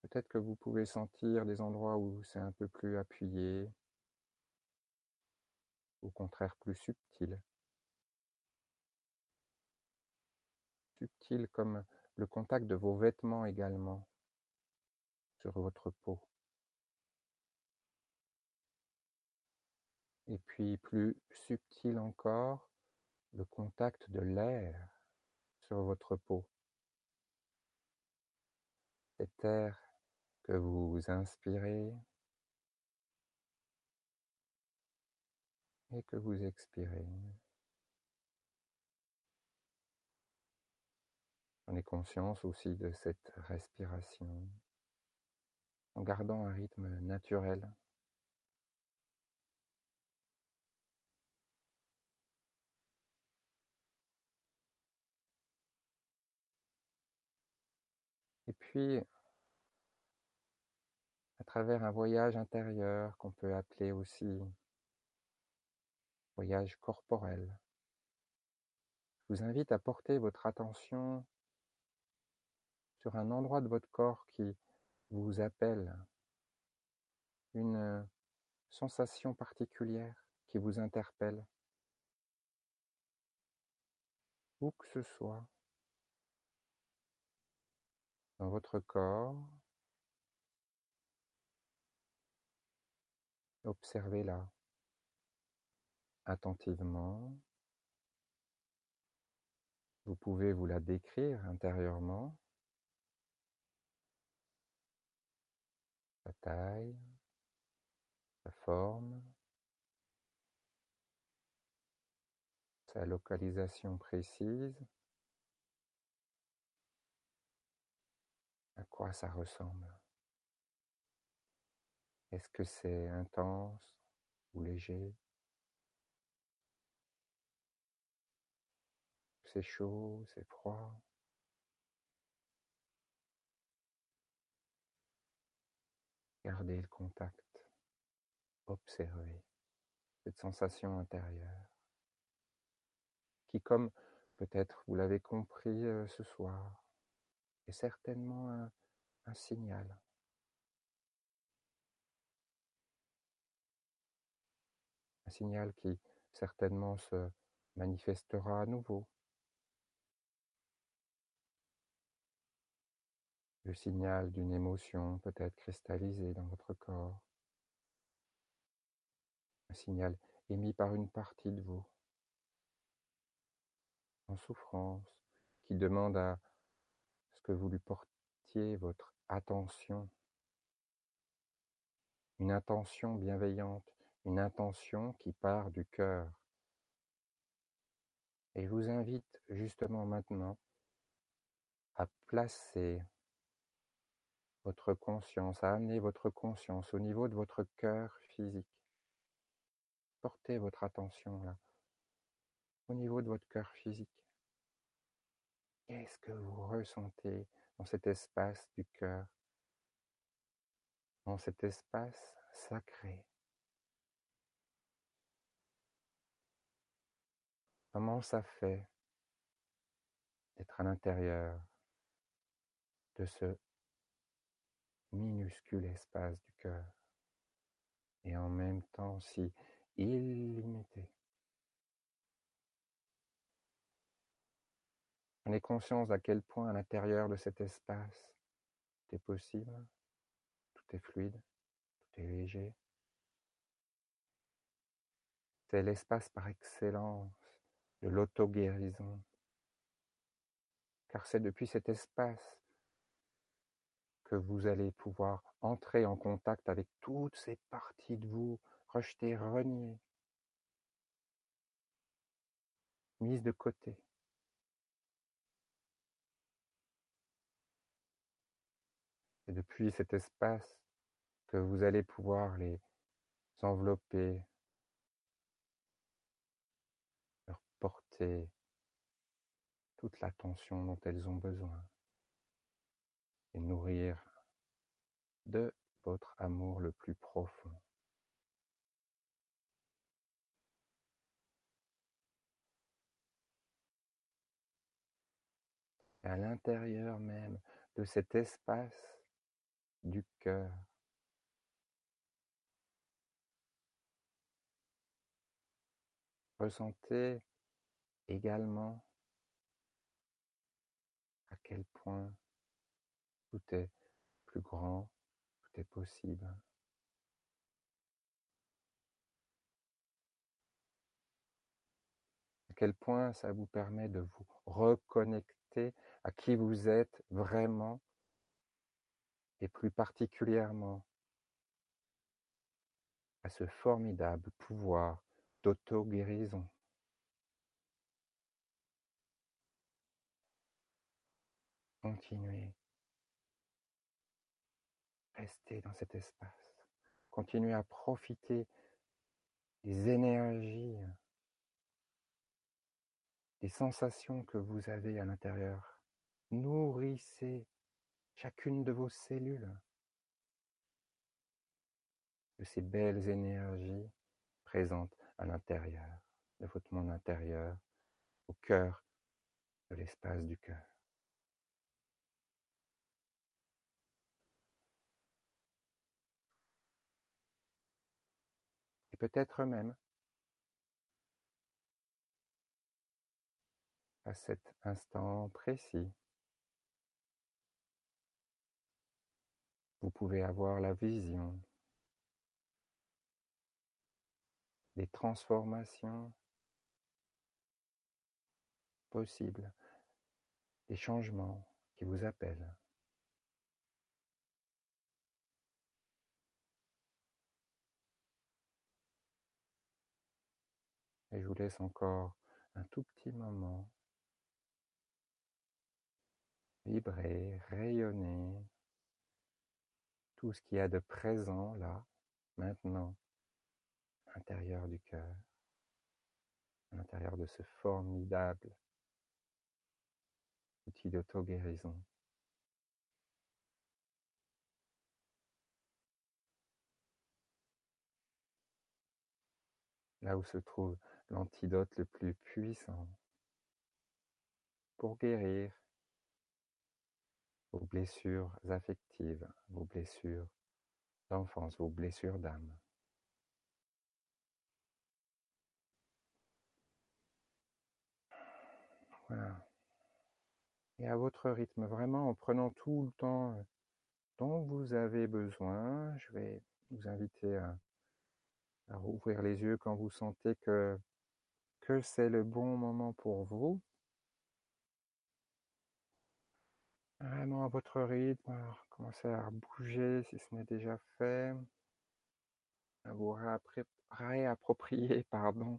[SPEAKER 2] Peut-être que vous pouvez sentir des endroits où c'est un peu plus appuyé, au contraire plus subtil. Subtil comme le contact de vos vêtements également sur votre peau. Et puis plus subtil encore, le contact de l'air sur votre peau. Cet air que vous inspirez et que vous expirez. Prenez conscience aussi de cette respiration en gardant un rythme naturel. Et puis, à travers un voyage intérieur qu'on peut appeler aussi corporel. Je vous invite à porter votre attention sur un endroit de votre corps qui vous appelle, une sensation particulière qui vous interpelle, où que ce soit, dans votre corps, observez-la attentivement. Vous pouvez vous la décrire intérieurement. Sa taille, sa forme, sa localisation précise, à quoi ça ressemble? Est-ce que c'est intense ou léger? C'est chaud, c'est froid Gardez le contact, observez cette sensation intérieure qui, comme peut-être vous l'avez compris euh, ce soir, est certainement un, un signal. Un signal qui certainement se manifestera à nouveau. Le signal d'une émotion peut-être cristallisée dans votre corps. Un signal émis par une partie de vous en souffrance, qui demande à ce que vous lui portiez votre attention, une intention bienveillante, une intention qui part du cœur. Et je vous invite justement maintenant à placer votre conscience, à amener votre conscience au niveau de votre cœur physique. Portez votre attention là, au niveau de votre cœur physique. Qu'est-ce que vous ressentez dans cet espace du cœur, dans cet espace sacré Comment ça fait d'être à l'intérieur de ce minuscule espace du cœur et en même temps si illimité Prenez conscience à quel point à l'intérieur de cet espace, tout est possible, tout est fluide, tout est léger. C'est l'espace par excellence de l'auto-guérison. Car c'est depuis cet espace que vous allez pouvoir entrer en contact avec toutes ces parties de vous, rejetées, reniées, mises de côté. Et depuis cet espace que vous allez pouvoir les envelopper, leur porter toute l'attention dont elles ont besoin et nourrir de votre amour le plus profond. À l'intérieur même de cet espace du cœur. Ressentez également à quel point tout est plus grand, tout est possible. À quel point ça vous permet de vous reconnecter à qui vous êtes vraiment et plus particulièrement? À ce formidable pouvoir d'auto-guérison. Continuez. Restez dans cet espace. Continuez à profiter des énergies, des sensations que vous avez à l'intérieur. Nourrissez chacune de vos cellules de ces belles énergies présentes à l'intérieur. de votre monde intérieur au cœur de l'espace du cœur. Peut-être même à cet instant précis, vous pouvez avoir la vision des transformations possibles, des changements qui vous appellent. Et je vous laisse encore un tout petit moment. Vibrer, rayonner. Tout ce qu'il y a de présent là, maintenant, à l'intérieur du cœur, à l'intérieur de ce formidable outil d'auto-guérison. Là où se trouve l'antidote le plus puissant pour guérir vos blessures affectives, vos blessures d'enfance, vos blessures d'âme. Voilà. Et à votre rythme, vraiment en prenant tout le temps euh, dont vous avez besoin, je vais vous inviter à, à rouvrir les yeux quand vous sentez que, que c'est le bon moment pour vous? Vraiment à votre rythme, commencez à bouger si ce n'est déjà fait, à vous réapproprier pardon,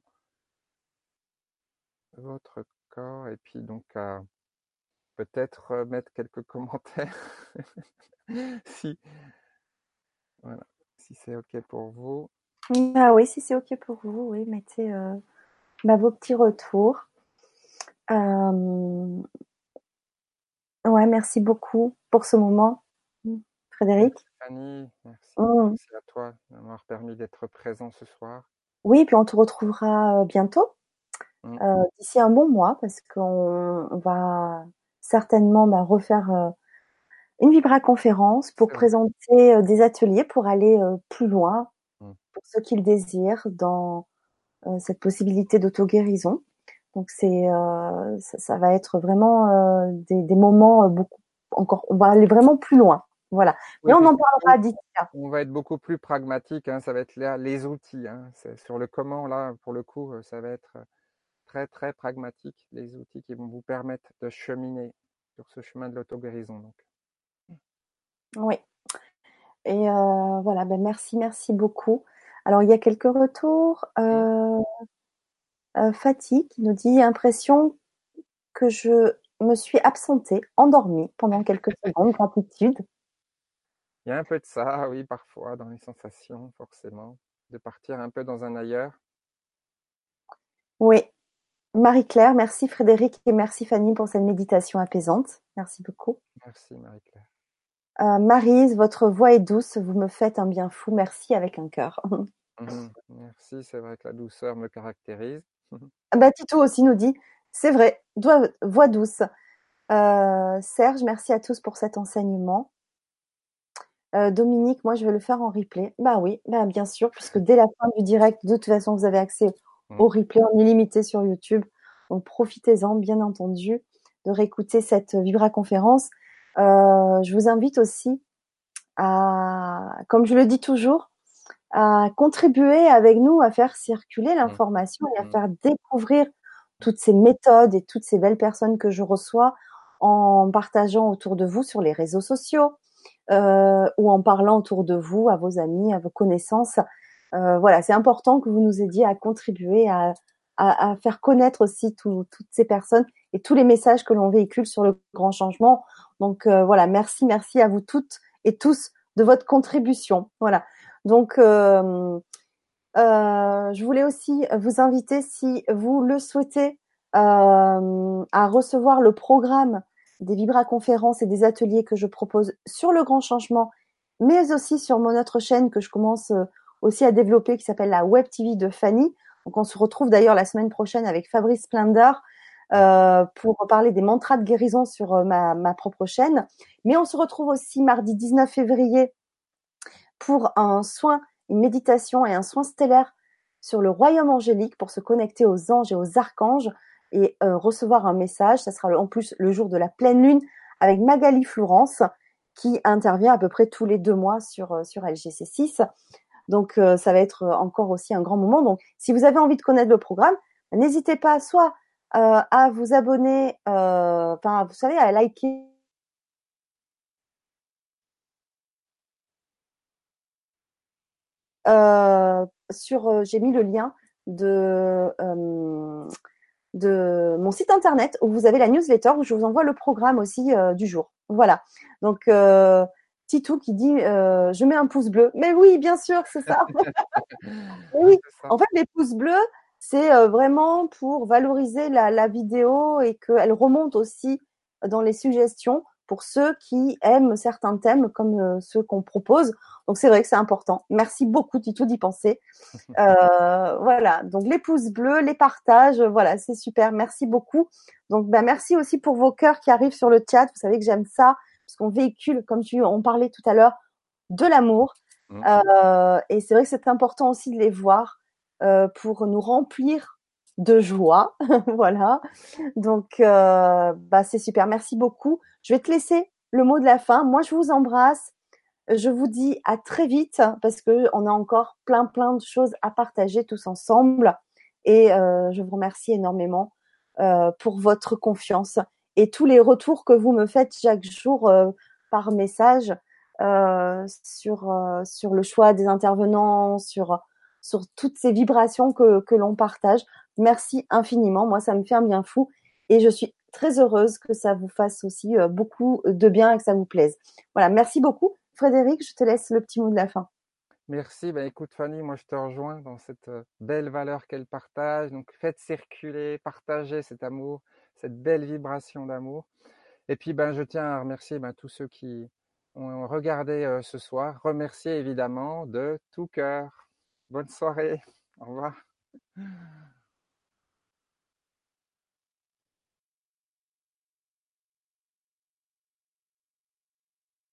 [SPEAKER 2] votre corps et puis donc à peut-être mettre quelques commentaires si c'est ok pour vous.
[SPEAKER 1] Ah oui, si c'est ok pour vous, oui, mettez euh, bah, vos petits retours. Euh, Ouais, merci beaucoup pour ce moment, Frédéric.
[SPEAKER 2] Merci Fanny, merci, mmh. merci à toi de m'avoir permis d'être présent ce soir.
[SPEAKER 1] Oui, puis on te retrouvera euh, bientôt, mmh. euh, d'ici un bon mois, parce qu'on va certainement bah, refaire euh, une Vibra conférence pour présenter des ateliers pour aller plus loin, mmh. pour ceux qui le désirent, dans cette possibilité d'auto-guérison. Donc c'est euh, ça, ça, va être vraiment euh, des, des, moments euh, beaucoup encore. On va aller vraiment plus loin. Voilà. Mais on en parlera d'ici
[SPEAKER 2] On va être beaucoup plus pragmatique. Hein, ça va être là les outils. Hein. Sur le comment là, pour le coup, ça va être très très pragmatique. Les outils qui vont vous permettre de cheminer sur ce chemin de l'auto-guérison. Donc.
[SPEAKER 1] Oui. Et euh, voilà. Ben merci, merci beaucoup. Alors il y a quelques retours. Euh, euh, Fatih qui nous dit impression que je me suis absentée, endormie pendant quelques secondes, gratitude.
[SPEAKER 2] Il y a un peu de ça, oui, parfois, dans les sensations, forcément, de partir un peu dans un ailleurs.
[SPEAKER 1] Oui. Marie-Claire, merci Frédéric et merci Fanny pour cette méditation apaisante. Merci beaucoup.
[SPEAKER 2] Merci Marie-Claire.
[SPEAKER 1] Euh, Marise, votre voix est douce, vous me faites un bien fou, merci avec un cœur.
[SPEAKER 2] Mmh merci, c'est vrai que la douceur me caractérise.
[SPEAKER 1] Ah bah, Tito aussi nous dit, c'est vrai, voix douce. Euh, Serge, merci à tous pour cet enseignement. Euh, Dominique, moi je vais le faire en replay. Bah oui, bah bien sûr, puisque dès la fin du direct, de toute façon, vous avez accès mmh. au replay en illimité sur YouTube. Donc profitez-en, bien entendu, de réécouter cette Vibra conférence. Euh, je vous invite aussi à, comme je le dis toujours, à contribuer avec nous à faire circuler l'information et à faire découvrir toutes ces méthodes et toutes ces belles personnes que je reçois en partageant autour de vous sur les réseaux sociaux euh, ou en parlant autour de vous à vos amis, à vos connaissances. Euh, voilà, c'est important que vous nous aidiez à contribuer à, à, à faire connaître aussi toutes ces personnes et tous les messages que l'on véhicule sur le grand changement. Donc euh, voilà, merci, merci à vous toutes et tous de votre contribution. Voilà. Donc, euh, euh, je voulais aussi vous inviter, si vous le souhaitez, euh, à recevoir le programme des Vibra conférences et des ateliers que je propose sur le grand changement, mais aussi sur mon autre chaîne que je commence aussi à développer, qui s'appelle la Web TV de Fanny. Donc on se retrouve d'ailleurs la semaine prochaine avec Fabrice Splendor euh, pour parler des mantras de guérison sur euh, ma, ma, propre chaîne. Mais on se retrouve aussi mardi 19 février pour un soin, une méditation et un soin stellaire sur le royaume angélique pour se connecter aux anges et aux archanges et euh, recevoir un message. Ça sera en plus le jour de la pleine lune avec Magali Florence qui intervient à peu près tous les deux mois sur, sur LGC6. Donc ça va être encore aussi un grand moment. Donc si vous avez envie de connaître le programme, n'hésitez pas soit à vous abonner, euh, enfin vous savez, à liker. Euh, sur, j'ai mis le lien de de mon site internet où vous avez la newsletter où je vous envoie le programme aussi du jour. Voilà. Donc Titou qui dit je mets un pouce bleu. Mais oui, bien sûr, c'est ça. oui. En fait, les pouces bleus, c'est euh, vraiment pour valoriser la, la vidéo et qu'elle remonte aussi dans les suggestions pour ceux qui aiment certains thèmes comme euh, ceux qu'on propose. Donc c'est vrai que c'est important. Merci beaucoup Titou d'y penser. Euh, voilà, donc les pouces bleus, les partages, voilà, c'est super. Merci beaucoup. Donc ben, merci aussi pour vos cœurs qui arrivent sur le chat. Vous savez que j'aime ça parce qu'on véhicule, comme tu on parlait tout à l'heure, de l'amour. Mmh. Euh, et c'est vrai que c'est important aussi de les voir pour nous remplir de joie. voilà. Donc, euh, bah, c'est super. Merci beaucoup. Je vais te laisser le mot de la fin. Moi, je vous embrasse. Je vous dis à très vite parce que on a encore plein, plein de choses à partager tous ensemble. Et euh, je vous remercie énormément pour votre confiance et tous les retours que vous me faites chaque jour par message sur sur le choix des intervenants, sur sur toutes ces vibrations que, l'on partage. Merci infiniment. Moi, ça me fait un bien fou et je suis très heureuse que ça vous fasse aussi euh, beaucoup de bien et que ça vous plaise. Voilà, merci beaucoup. Frédéric, je te laisse le petit mot de la fin.
[SPEAKER 2] Merci. Ben, écoute, Fanny, moi, je te rejoins dans cette euh, belle valeur qu'elle partage. Donc, faites circuler, partagez cet amour, cette belle vibration d'amour. Et puis, ben, je tiens à remercier ben, tous ceux qui ont regardé euh, ce soir. Remercier évidemment de tout cœur. Bonne soirée. Au revoir.